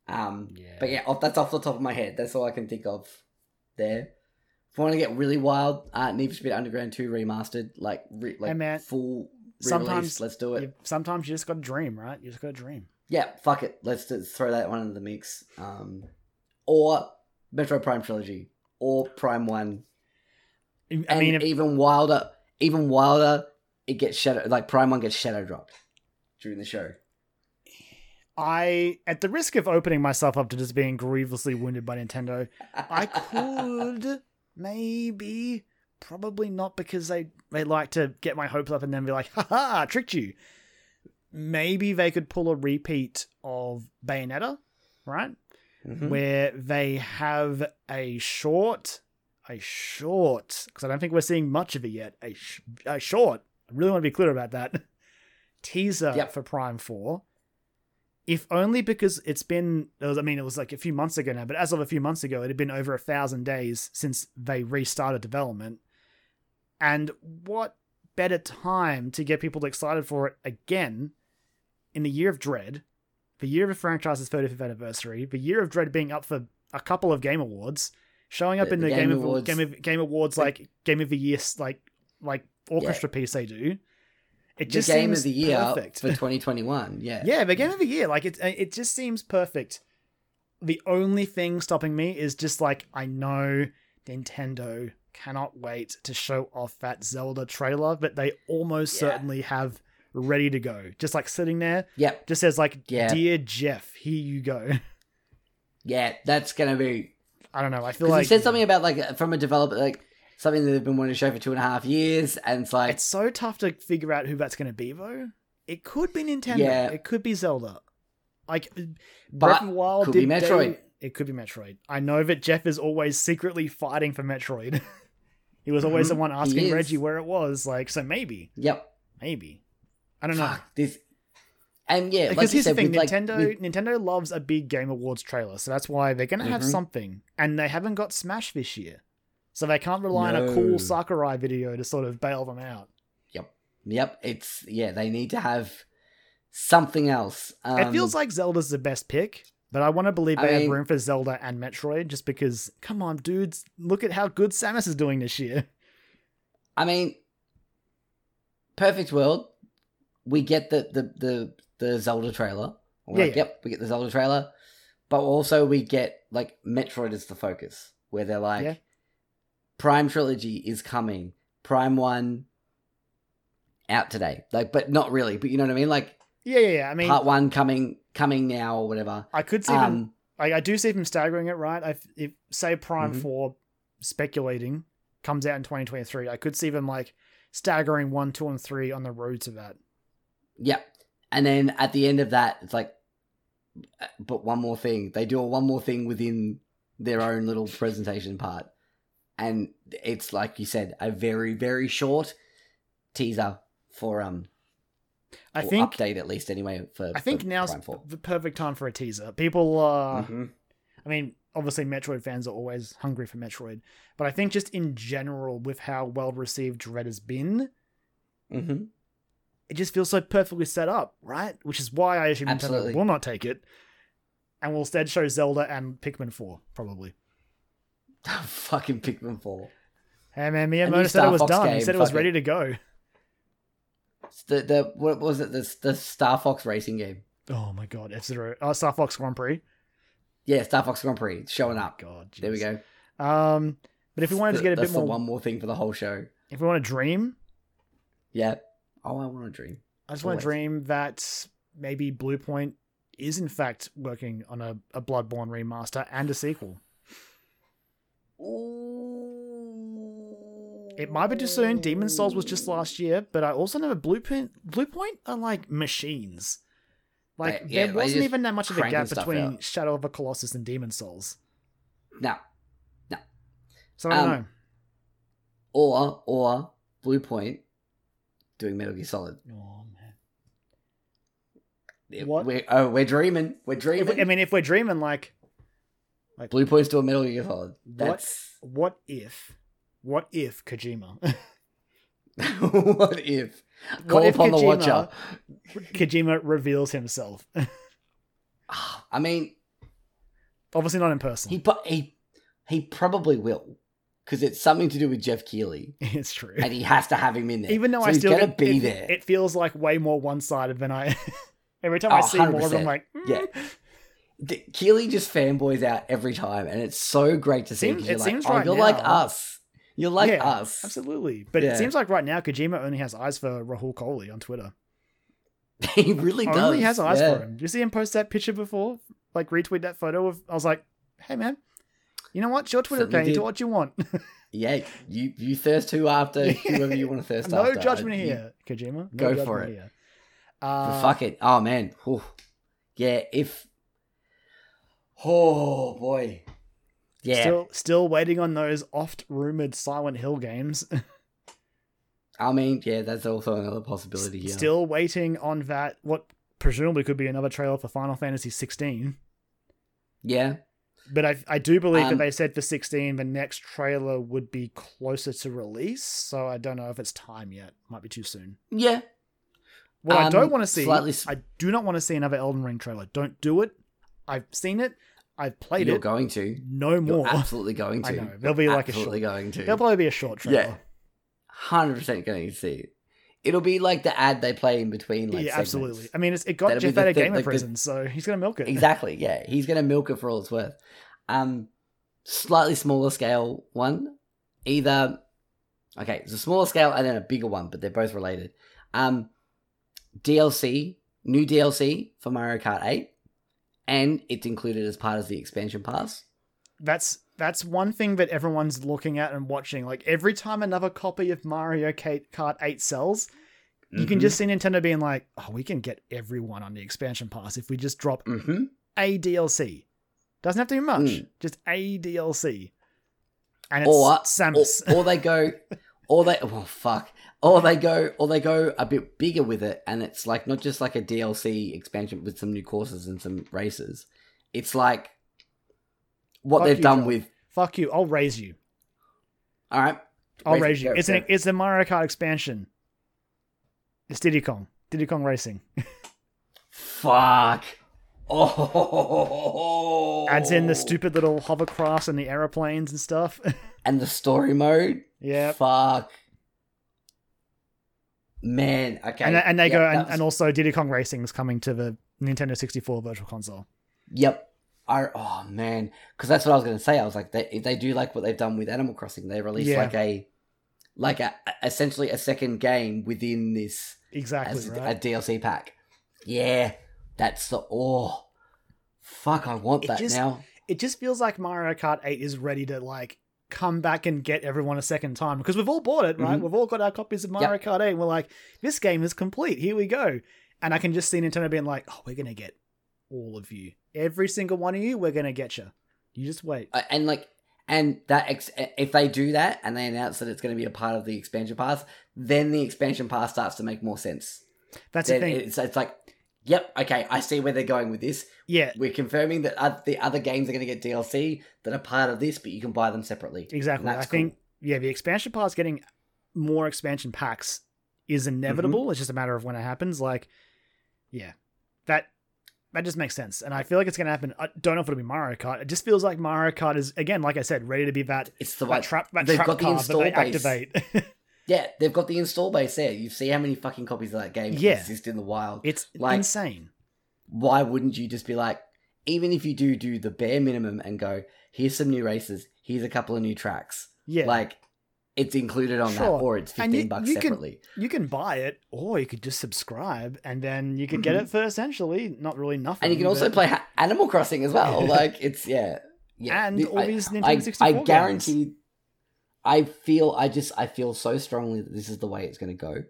B: Um,
A: Yeah.
B: but yeah, off, that's off the top of my head. That's all I can think of there. If I want to get really wild, uh, Need for Speed Underground 2 remastered, like re- like
A: Hey, man,
B: full release.
A: sometimes
B: Let's do it.
A: You- sometimes you just got to dream, right? You just got to dream.
B: Yeah, fuck it. Let's just throw that one into the mix. Um, or Metroid Prime Trilogy, or Prime One.
A: I
B: And
A: mean, if,
B: even wilder, even wilder, it gets shadow. Like Prime One gets shadow dropped during the show.
A: I, at the risk of opening myself up to just being grievously wounded by Nintendo, I could maybe, probably not because they they like to get my hopes up and then be like, ha ha, tricked you. Maybe they could pull a repeat of Bayonetta, right?
B: Mhm.
A: Where they have a short, a short, because I don't think we're seeing much of it yet. A, sh- a short. I really want to be clear about that. Teaser
B: Yep.
A: for Prime Four. If only because it's been, it was, I mean, it was like a few months ago now, but as of a few months ago, it had been over a thousand days since they restarted development. And what better time to get people excited for it again in the year of Dread, the year of the franchise's 35th anniversary, the year of Dread being up for a couple of Game Awards, showing up
B: The-
A: in
B: the
A: the,
B: Game
A: Game, of Game of Game Awards like Game of the Year like like orchestra piece they do. It
B: the
A: just
B: game
A: seems
B: of the year
A: perfect.
B: for 2021. Yeah,
A: Yeah, the game of the year. Like it, uh, it just seems perfect. The only thing stopping me is just like I know Nintendo cannot wait to show off that Zelda trailer, but they almost
B: Yeah.
A: certainly have ready to go. Just like sitting there,
B: Yep.
A: just says like,
B: Yeah.
A: "Dear Jeff, here you go."
B: Yeah, that's gonna be
A: I don't know. I feel like
B: he said something about like uh, from a developer like something that they've been wanting to show for two and a half years, and it's like
A: It's so tough to figure out who that's going to be, though. It could be Nintendo.
B: Yeah.
A: It could be Zelda. Like
B: But
A: Breath of the Wild
B: could be
A: did they-
B: Metroid.
A: it could be Metroid. I know that Jeff is always secretly fighting for Metroid. he was always the
B: Mhm,
A: one asking. Reggie where it was. Like, so maybe,
B: yep,
A: maybe. I don't know.
B: this. And yeah,
A: Because
B: like
A: here's
B: said,
A: the thing:
B: with, like,
A: Nintendo
B: with-
A: Nintendo loves a big Game Awards trailer, so that's why they're gonna have
B: Mhm.
A: something, and they haven't got Smash this year, so they can't rely on a cool Sakurai video to sort of bail them out.
B: Yep, Yep. it's yeah. They need to have something else. Um,
A: it feels like Zelda's the best pick, but I want to believe
B: I
A: they have
B: mean-
A: room for Zelda and Metroid, just because. Come on, dudes, look at how good Samus is doing this year.
B: I mean, perfect world. We get the the the, the Zelda trailer. We're
A: Yeah,
B: like,
A: yeah.
B: Yep, we get the Zelda trailer, but also we get like Metroid is the focus, where they're like,
A: Yeah.
B: Prime trilogy is coming. Prime one out today, like, but not really. But you know what I mean? Like
A: Yeah, yeah, yeah. I mean,
B: part one coming coming now or whatever.
A: I could see them.
B: Um,
A: I, I do see them staggering it, right? I, if say Prime
B: Mhm.
A: Four, speculating comes out in 2023, I could see them like staggering one, two, and three on the road to that.
B: Yep. And then at the end of that, it's like, uh, but one more thing. They do a one more thing within their own little presentation part. And it's like you said, a very, very short teaser for, um,
A: I think
B: update at least anyway for,
A: I think
B: for
A: now's
B: Prime 4.
A: the perfect time for a teaser. People, uh,
B: Mhm.
A: I mean, obviously Metroid fans are always hungry for Metroid, but I think just in general, with how well received Dread has been,
B: Mhm.
A: it just feels so perfectly set up, right? Which is why I assume
B: Absolutely.
A: Nintendo will not take it, and will instead show Zelda and Pikmin Four, probably.
B: Fucking Pikmin 4.
A: Hey man, Miyamoto said it was
B: Fox
A: done. he said it was
B: fuck it.
A: ready to go.
B: It's The, the, what was it? The, the Star Fox racing game.
A: Oh my god, F Zero, oh, Star Fox Grand Prix.
B: Yeah, Star Fox Grand Prix. Showing up.
A: God,
B: There we go.
A: Um, but if we wanted to get a bit
B: the
A: more,
B: one more thing for the whole show.
A: if we want to dream,
B: Yeah. Oh, I want to dream.
A: I just want to dream that maybe Bluepoint is in fact working on a, a Bloodborne remaster and a sequel. It might be too soon. Demon Souls was just last year, but I also know that Bluepoint Bluepoint are like machines. Like
B: yeah,
A: there wasn't even that much of a gap between
B: out.
A: Shadow of a Colossus and Demon Souls.
B: No. No.
A: So I don't
B: Um,
A: know.
B: Or or Bluepoint doing Metal Gear Solid.
A: Oh man. What?
B: We're, oh, we're dreaming. We're dreaming.
A: I mean, if we're dreaming, like,
B: Blue Point's doing Metal Gear Solid. That's
A: what if, what if Kojima,
B: what if.
A: What
B: Call
A: if
B: upon the
A: Kojima-
B: watcher.
A: Kojima reveals himself?
B: I mean,
A: Obviously not in person.
B: he he he probably will because it's something to do with Jeff Keighley,
A: it's true.
B: and he has to have him in there.
A: Even though
B: So
A: I still
B: gonna
A: it,
B: be
A: it-
B: there.
A: it feels like way more one sided than I. Every time I
B: Oh,
A: see more of
B: 100%.
A: like, mm.
B: Yeah. Keighley just fanboys out every time, and it's so great to see.
A: Seems-
B: you're
A: it
B: like,
A: seems
B: oh,
A: right
B: you're like us. You're like
A: Yeah,
B: us.
A: Absolutely. But
B: Yeah.
A: it seems like right now Kojima only has eyes for Rahul Kohli on Twitter.
B: he really does.
A: He only has eyes
B: yeah.
A: for him. Did you see him post that picture before? Like retweet that photo of I was like, hey man, you know what? It's your Twitter
B: Certainly
A: account. You do what you want.
B: Yeah, you you thirst who after whoever you want to thirst after.
A: no
B: after.
A: judgment
B: You-
A: here, Kojima. No
B: Go
A: judgment
B: for it.
A: Here.
B: but
A: Uh,
B: fuck it. Oh man. Whew. Yeah. If. Oh boy. Yeah.
A: Still, still waiting on those oft rumored Silent Hill games.
B: I mean, yeah, that's also another possibility here.
A: Still waiting on that. What presumably could be another trailer for Final Fantasy 16.
B: Yeah.
A: But I, I do believe that
B: Um,
A: they said for 16 the next trailer would be closer to release. So I don't know if it's time yet. Might be too soon.
B: Yeah.
A: What I
B: Um,
A: don't want to see,
B: slightly s-
A: I do not want to see another Elden Ring trailer. Don't do it. I've seen it. I've played it.
B: You're going to.
A: no
B: You're
A: more.
B: absolutely going to.
A: I know. There'll be like a
B: absolutely
A: short.
B: going to.
A: There'll probably be a short trailer.
B: Yeah. Hundred percent going to see it. It'll be like the ad they play in between. Like
A: yeah,
B: segments.
A: absolutely. I mean, it's, it got
B: That'll
A: Jeff out of Gamer
B: like the-
A: Prison, so he's gonna milk it.
B: Exactly. Yeah, he's going to milk it for all it's worth. Um, slightly smaller scale one, either. Okay, it's a smaller scale and then a bigger one, but they're both related. Um, DLC, new DLC for Mario Kart Eight, and it's included as part of the expansion pass.
A: That's that's one thing that everyone's looking at and watching. Like every time another copy of Mario Kart 8 sells, you can
B: Mhm.
A: just see Nintendo being like, "Oh, we can get everyone on the expansion pass if we just drop
B: Mhm.
A: a DLC. Doesn't have to be much,
B: Mm.
A: just a DLC." And it's
B: or, or
A: Samus.
B: or they go, or they oh fuck, or they go, or they go a bit bigger with it, and it's like not just like a DLC expansion with some new courses and some races. It's like what
A: Fuck
B: they've
A: you,
B: done with.
A: Fuck you! I'll raise you.
B: All right,
A: I'll
B: Raise
A: raise you.
B: go,
A: It's an it's a Mario Kart expansion. It's Diddy Kong. Diddy Kong Racing.
B: fuck. Oh,
A: Adds in the stupid little hovercrafts and the aeroplanes and stuff.
B: and the story mode.
A: yeah.
B: Fuck. Man, okay.
A: and, and they
B: Yep,
A: go, and,
B: was-
A: and also Diddy Kong Racing is coming to the Nintendo 64 Virtual Console.
B: Yep. I, oh man, because that's what I was going to say. I was like, they if they do like what they've done with Animal Crossing. They release
A: Yeah.
B: like a, like a essentially a second game within this
A: Exactly
B: as
A: right.
B: a DLC pack. Yeah, that's the oh, fuck! I want
A: It
B: that
A: just-
B: now.
A: it just feels like Mario Kart 8 is ready to like come back and get everyone a second time because we've all bought it, right?
B: Mhm.
A: We've all got our copies of Mario Kart 8 and we're like, this game is complete. Here we go. And I can just see Nintendo being like, oh, we're going to get all of you. Every single one of you, we're going to get you. You just wait.
B: Uh, and like, and that ex- if they do that and they announce that it's going to be a part of the expansion pass, then the expansion pass starts to make more sense.
A: That's the thing.
B: it's, it's like, yep, okay, I see where they're going with this.
A: Yeah,
B: We're confirming that oth- the other games are going to get DLC that are part of this, but you can buy them separately.
A: exactly. I
B: That's
A: think, yeah, the expansion pass getting more expansion packs is inevitable.
B: Mm-hmm.
A: It's just a matter of when it happens. Like, yeah, that that just makes sense. And I feel like it's going to happen. I don't know if it'll be Mario Kart. It just feels like Mario Kart is, again, like I said, ready to be that,
B: It's the
A: that
B: right.
A: trap, that
B: they've
A: trap
B: got the
A: that
B: install
A: they
B: base.
A: activate.
B: Yeah, they've got the install base there. You see how many fucking copies of that game
A: Yeah.
B: exist in the wild.
A: it's
B: Like-
A: insane.
B: Why wouldn't you just be like, even if you do do the bare minimum and go, here's some new races, here's a couple of new tracks,
A: Yeah.
B: like it's included on
A: Sure.
B: that, or it's fifteen
A: you-
B: bucks
A: you can-
B: separately.
A: you can buy it, or you could just subscribe, and then you could get it for essentially not really nothing.
B: Mm-hmm. and you can also
A: but-
B: play Animal Crossing as well. like it's yeah, yeah.
A: And all
B: I-
A: these Nintendo
B: I,
A: 64
B: I
A: games.
B: guarantee. I feel I just I feel so strongly that this is the way it's going to go.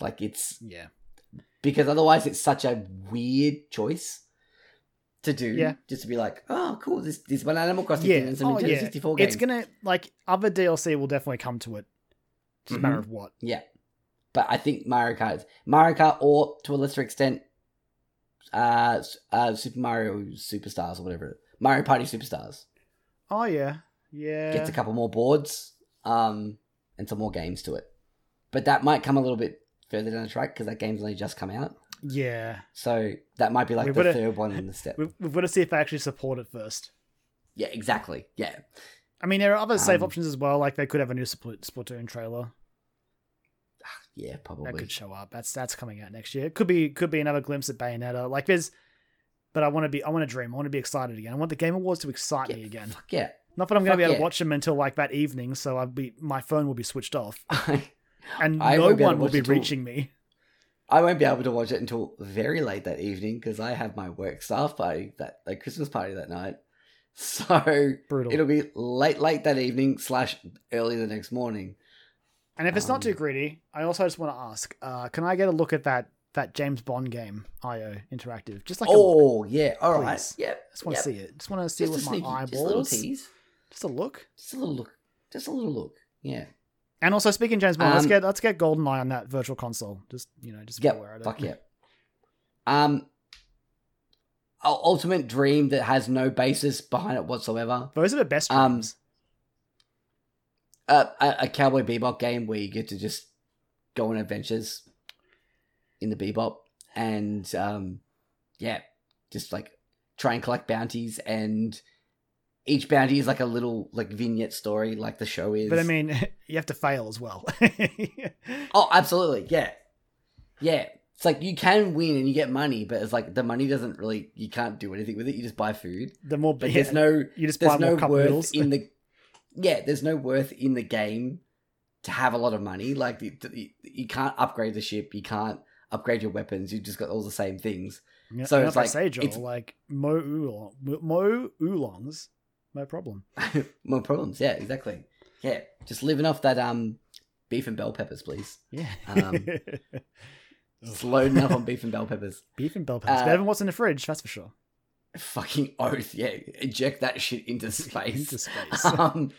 B: Like it's
A: Yeah.
B: because otherwise it's such a weird choice. to do.
A: Yeah.
B: Just to be like, oh, cool. This this one Animal Crossing
A: Yeah.
B: thing and some
A: Oh,
B: Nintendo
A: yeah.
B: 64 games.
A: It's gonna like other DLC will definitely come to it. Just a matter of what.
B: Yeah. But I think Mario Kart, Mario Kart, or to a lesser extent, uh, uh, Super Mario Superstars or whatever, Mario Party Superstars
A: Oh yeah, yeah.
B: gets a couple more boards, um, and some more games to it. But that might come a little bit further down the track because that game's only just come out.
A: yeah.
B: So that might be like
A: We've
B: the
A: gotta-
B: third one in the step.
A: We've, we've got to see if they actually support it first.
B: Yeah, exactly. Yeah,
A: I mean, there are other safe
B: Um,
A: options as well. Like they could have a new Spl- Splatoon trailer
B: yeah, probably that
A: could show up. That's that's coming out next year. It could be could be another glimpse at Bayonetta. Like there's, but I want to be I want to dream. I want to be excited again. I want the Game Awards to excite
B: Yeah,
A: me again.
B: Fuck yeah.
A: Not that I'm going to be able to watch them until like that evening, so I'll be my phone will be switched off and
B: I
A: no
B: won't be able
A: one will be reaching me.
B: I won't be able to watch it until very late that evening because I have my work staff party that like Christmas party that night. So
A: Brutal.
B: it'll be late, late that evening slash early the next morning.
A: And if it's not too
B: Um,
A: greedy, I also just want to ask: uh, Can I get a look at that that James Bond game, IO Interactive? Just like
B: oh yeah, all right,
A: Please.
B: yeah.
A: just want to
B: yep.
A: see it. Just want to see
B: Just
A: with my eyeballs.
B: Just a little tease,
A: Just a look.
B: just a little look, just a little look. Yeah,
A: And also, speaking James Bond, let's
B: Um,
A: get let's get GoldenEye on that virtual console. Just you know, just
B: yep.
A: aware of it.
B: Fuck yeah. Um, u- ultimate dream that has no basis behind it whatsoever.
A: Those are the best
B: Um,
A: dreams.
B: Uh, a, a Cowboy Bebop game where you get to just go on adventures in the Bebop and um, yeah, just like try and collect bounties and each bounty is like a little like vignette story like the show is.
A: but I mean, you have to fail as well.
B: oh, absolutely, yeah, yeah. It's like you can win and you get money, but it's like the money doesn't really. You can't do anything with it. You just buy food.
A: the more,
B: But
A: yeah,
B: there's no
A: you just buy
B: no worth
A: noodles.
B: in the yeah there's no worth in the game to have a lot of money like the, the, you can't upgrade the ship you can't upgrade your weapons you just got all the same things
A: Yeah,
B: so it's
A: like- say, Joel,
B: it's-
A: like mo oolong, mo oolongs, no problem.
B: more problems yeah exactly yeah just living off that um beef and bell peppers please
A: Yeah,
B: Um, just loading up on beef and bell peppers
A: beef and bell peppers.
B: uh,
A: Better than what's in the fridge, that's for sure.
B: fucking oath yeah eject that shit into space
A: Into space.
B: um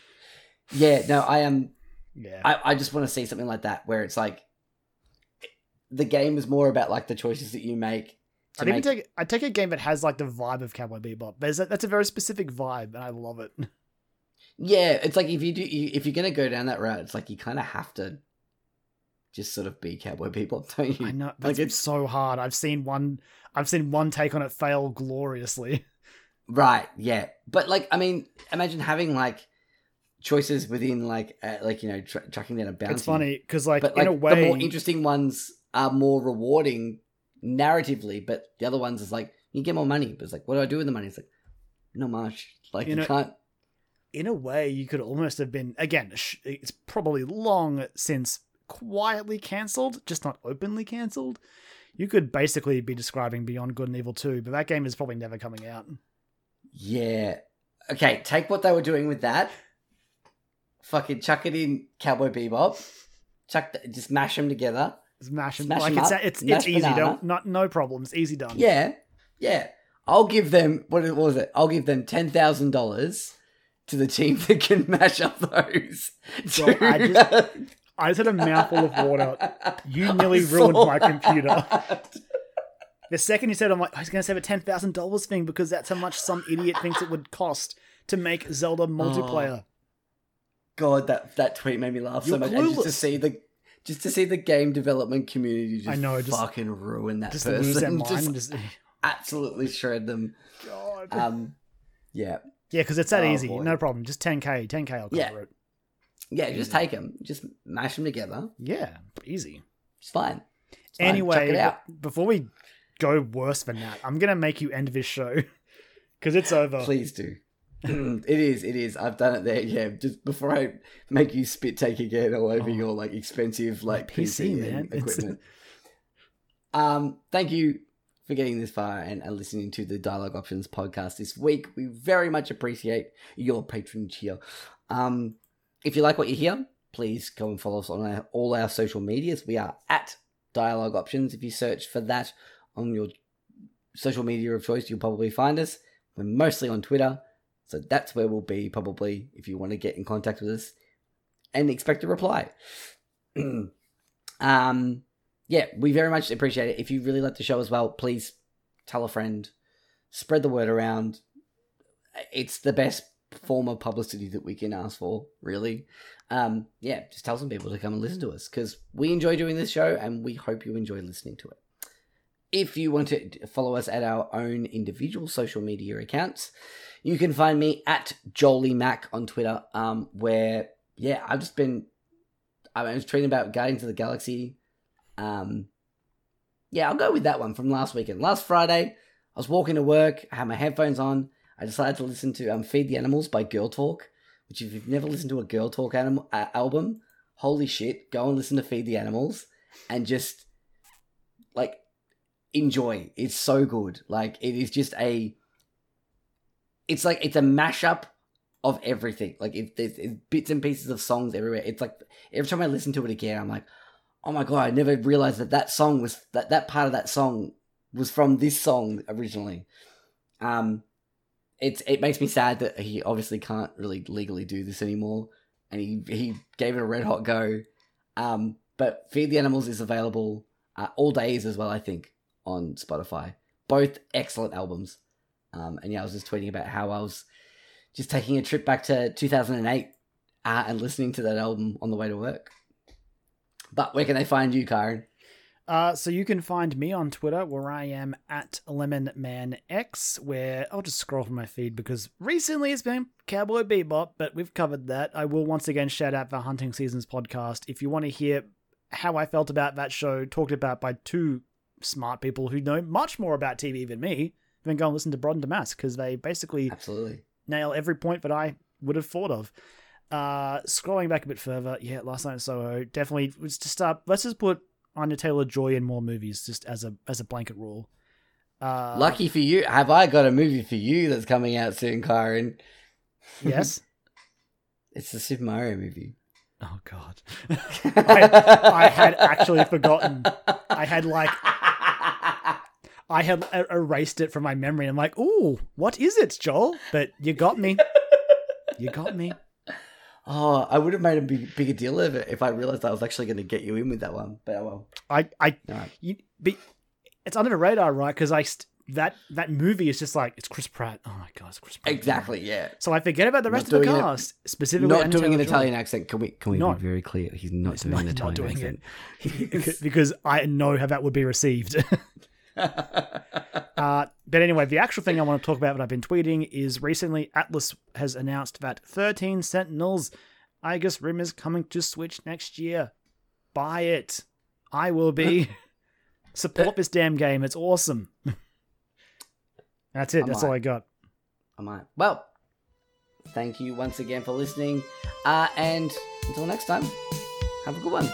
B: yeah no i am
A: yeah,
B: I, I just want to see something like that where it's like the game is more about like the choices that you make.
A: I'd even take I take a game that has like the vibe of Cowboy Bebop. There's a, that's a very specific vibe, and I love it.
B: yeah, it's like if you do if you're gonna go down that route, it's like you kind of have to just sort of be cowboy people, don't you?
A: I know
B: Like
A: that's
B: it's
A: so hard. I've seen one. I've seen one take on it fail gloriously.
B: right, yeah. But like, I mean, imagine having like choices within like uh, like you know tra- tracking down a bounty.
A: It's funny because like,
B: but
A: in
B: like
A: a way,
B: the more interesting ones are more rewarding narratively, but the other ones is like you get more money, but it's like what do I do with the money? It's like not much. Like
A: You
B: you,
A: know-
B: can't.
A: in a way, you could almost have been again. It's probably long since quietly cancelled, just not openly cancelled. You could basically be describing Beyond Good and Evil 2, but that game is probably never coming out.
B: Yeah. Okay, take what they were doing with that. Fucking chuck it in Cowboy Bebop. Chuck, the, just mash them together.
A: Smash and
B: Smash
A: like it's
B: up,
A: it's it's easy.
B: banana.
A: Don't not no problems. Easy done.
B: Yeah, yeah. I'll give them what, was it? I'll give them ten thousand dollars to the team that can mash up those.
A: Well, I just- I just had a mouthful of water. You nearly ruined my computer. The second you said, I'm like, oh, I was going to say a ten thousand dollars thing because that's how much some idiot thinks it would cost to make Zelda multiplayer. Oh.
B: God, that that tweet made me laugh so
A: You're
B: much. And just to see the just to see the game development community just,
A: I know, just-
B: fucking ruin that
A: just
B: person.
A: lose their mind.
B: Just
A: just,
B: absolutely shred them.
A: God.
B: Um, yeah,
A: yeah, because it's that
B: oh,
A: easy.
B: boy.
A: No problem. Just ten k. Ten k. I'll cover
B: Yeah.
A: it.
B: yeah. Just take them, just mash them together.
A: Yeah, easy.
B: It's fine. It's fine.
A: Anyway,
B: it
A: before we go worse than that, I'm gonna make you end this show because it's over.
B: Please do. It is. It is. I've done it there. Yeah. Just before I make you spit take again all over
A: Oh.
B: your like expensive like
A: PC,
B: PC,
A: man.
B: equipment. um. Thank you for getting this far and, and listening to the Dialogue Options podcast this week. We very much appreciate your patronage here. Um. If you like what you hear, please go and follow us on our, all our social medias. We are at Dialogue Options. If you search for that on your social media of choice, you'll probably find us. We're mostly on Twitter, so that's where we'll be probably if you want to get in contact with us and expect a reply. um, yeah, we very much appreciate it. If you really like the show as well, please tell a friend, spread the word around. It's the best form of publicity that we can ask for, really. Um, yeah, just tell some people to come and listen to us because we enjoy doing this show and we hope you enjoy listening to it. If you want to follow us at our own individual social media accounts, you can find me at Jolie Mac on Twitter, um, where yeah, I've just been I was tweeting about Guardians of the Galaxy. Um, yeah, I'll go with that one from last weekend. Last Friday, I was walking to work, I had my headphones on. I decided to listen to um, "Feed the Animals" by Girl Talk, which if you've never listened to a Girl Talk anim- uh, album, holy shit, go and listen to "Feed the Animals" and just like enjoy. It's so good. Like it is just a. It's like it's a mashup of everything. Like if there's, there's bits and pieces of songs everywhere. It's like every time I listen to it again, I'm like, oh my god, I never realized that that song was that that part of that song was from this song originally. Um, it's it makes me sad that he obviously can't really legally do this anymore, and he he gave it a red hot go. Um, but Feed the Animals is available uh, all days as well, I think, on Spotify. Both excellent albums. Um, and yeah, I was just tweeting about how I was just taking a trip back to 2008 uh, and listening to that album on the way to work. But where can they find you, Karen?
A: Uh, so you can find me on Twitter where I am at LemonManX, where I'll just scroll through my feed because recently it's been Cowboy Bebop, but we've covered that. I will once again shout out the Hunting Seasons podcast. If you want to hear how I felt about that show, talked about by two smart people who know much more about TV than me, then go and listen to Broad and Damask because they basically
B: Absolutely.
A: nail every point that I would have thought of. Uh, scrolling back a bit further, yeah, Last Night in Soho definitely was just uh, let's just put Anya Taylor Joy in more movies just as a as a blanket rule. Uh,
B: Lucky for you, have I got a movie for you that's coming out soon, Karen?
A: yes.
B: It's the Super Mario movie.
A: Oh God, I, I had actually forgotten. I had like I had e- erased it from my memory. I'm like, ooh, what is it, Joel? But you got me. You got me.
B: Oh, I would have made a big, bigger deal of it if I realized I was actually going to get you in with that one. But oh well,
A: I I
B: right.
A: you, but it's under the radar, right? Because I st- that that movie is just like it's Chris Pratt. Oh my god, it's Chris Pratt.
B: Exactly, yeah.
A: So I forget about the
B: Not
A: rest of the cast, specifically
B: Not doing an. Italian accent. Can we? Can we
A: No.
B: be very clear? He's not doing
A: not-
B: an
A: not
B: Italian
A: doing
B: accent.
A: because I know how that would be received. Uh, but anyway, the actual thing I want to talk about that I've been tweeting is recently Atlus has announced that 13 Sentinels, I guess rumors coming to Switch next year. Buy it. I will be. Support this damn game. It's awesome. That's it.
B: I
A: That's
B: might.
A: all I got.
B: I might. Well, thank you once again for listening. Uh, and until next time, have a good one.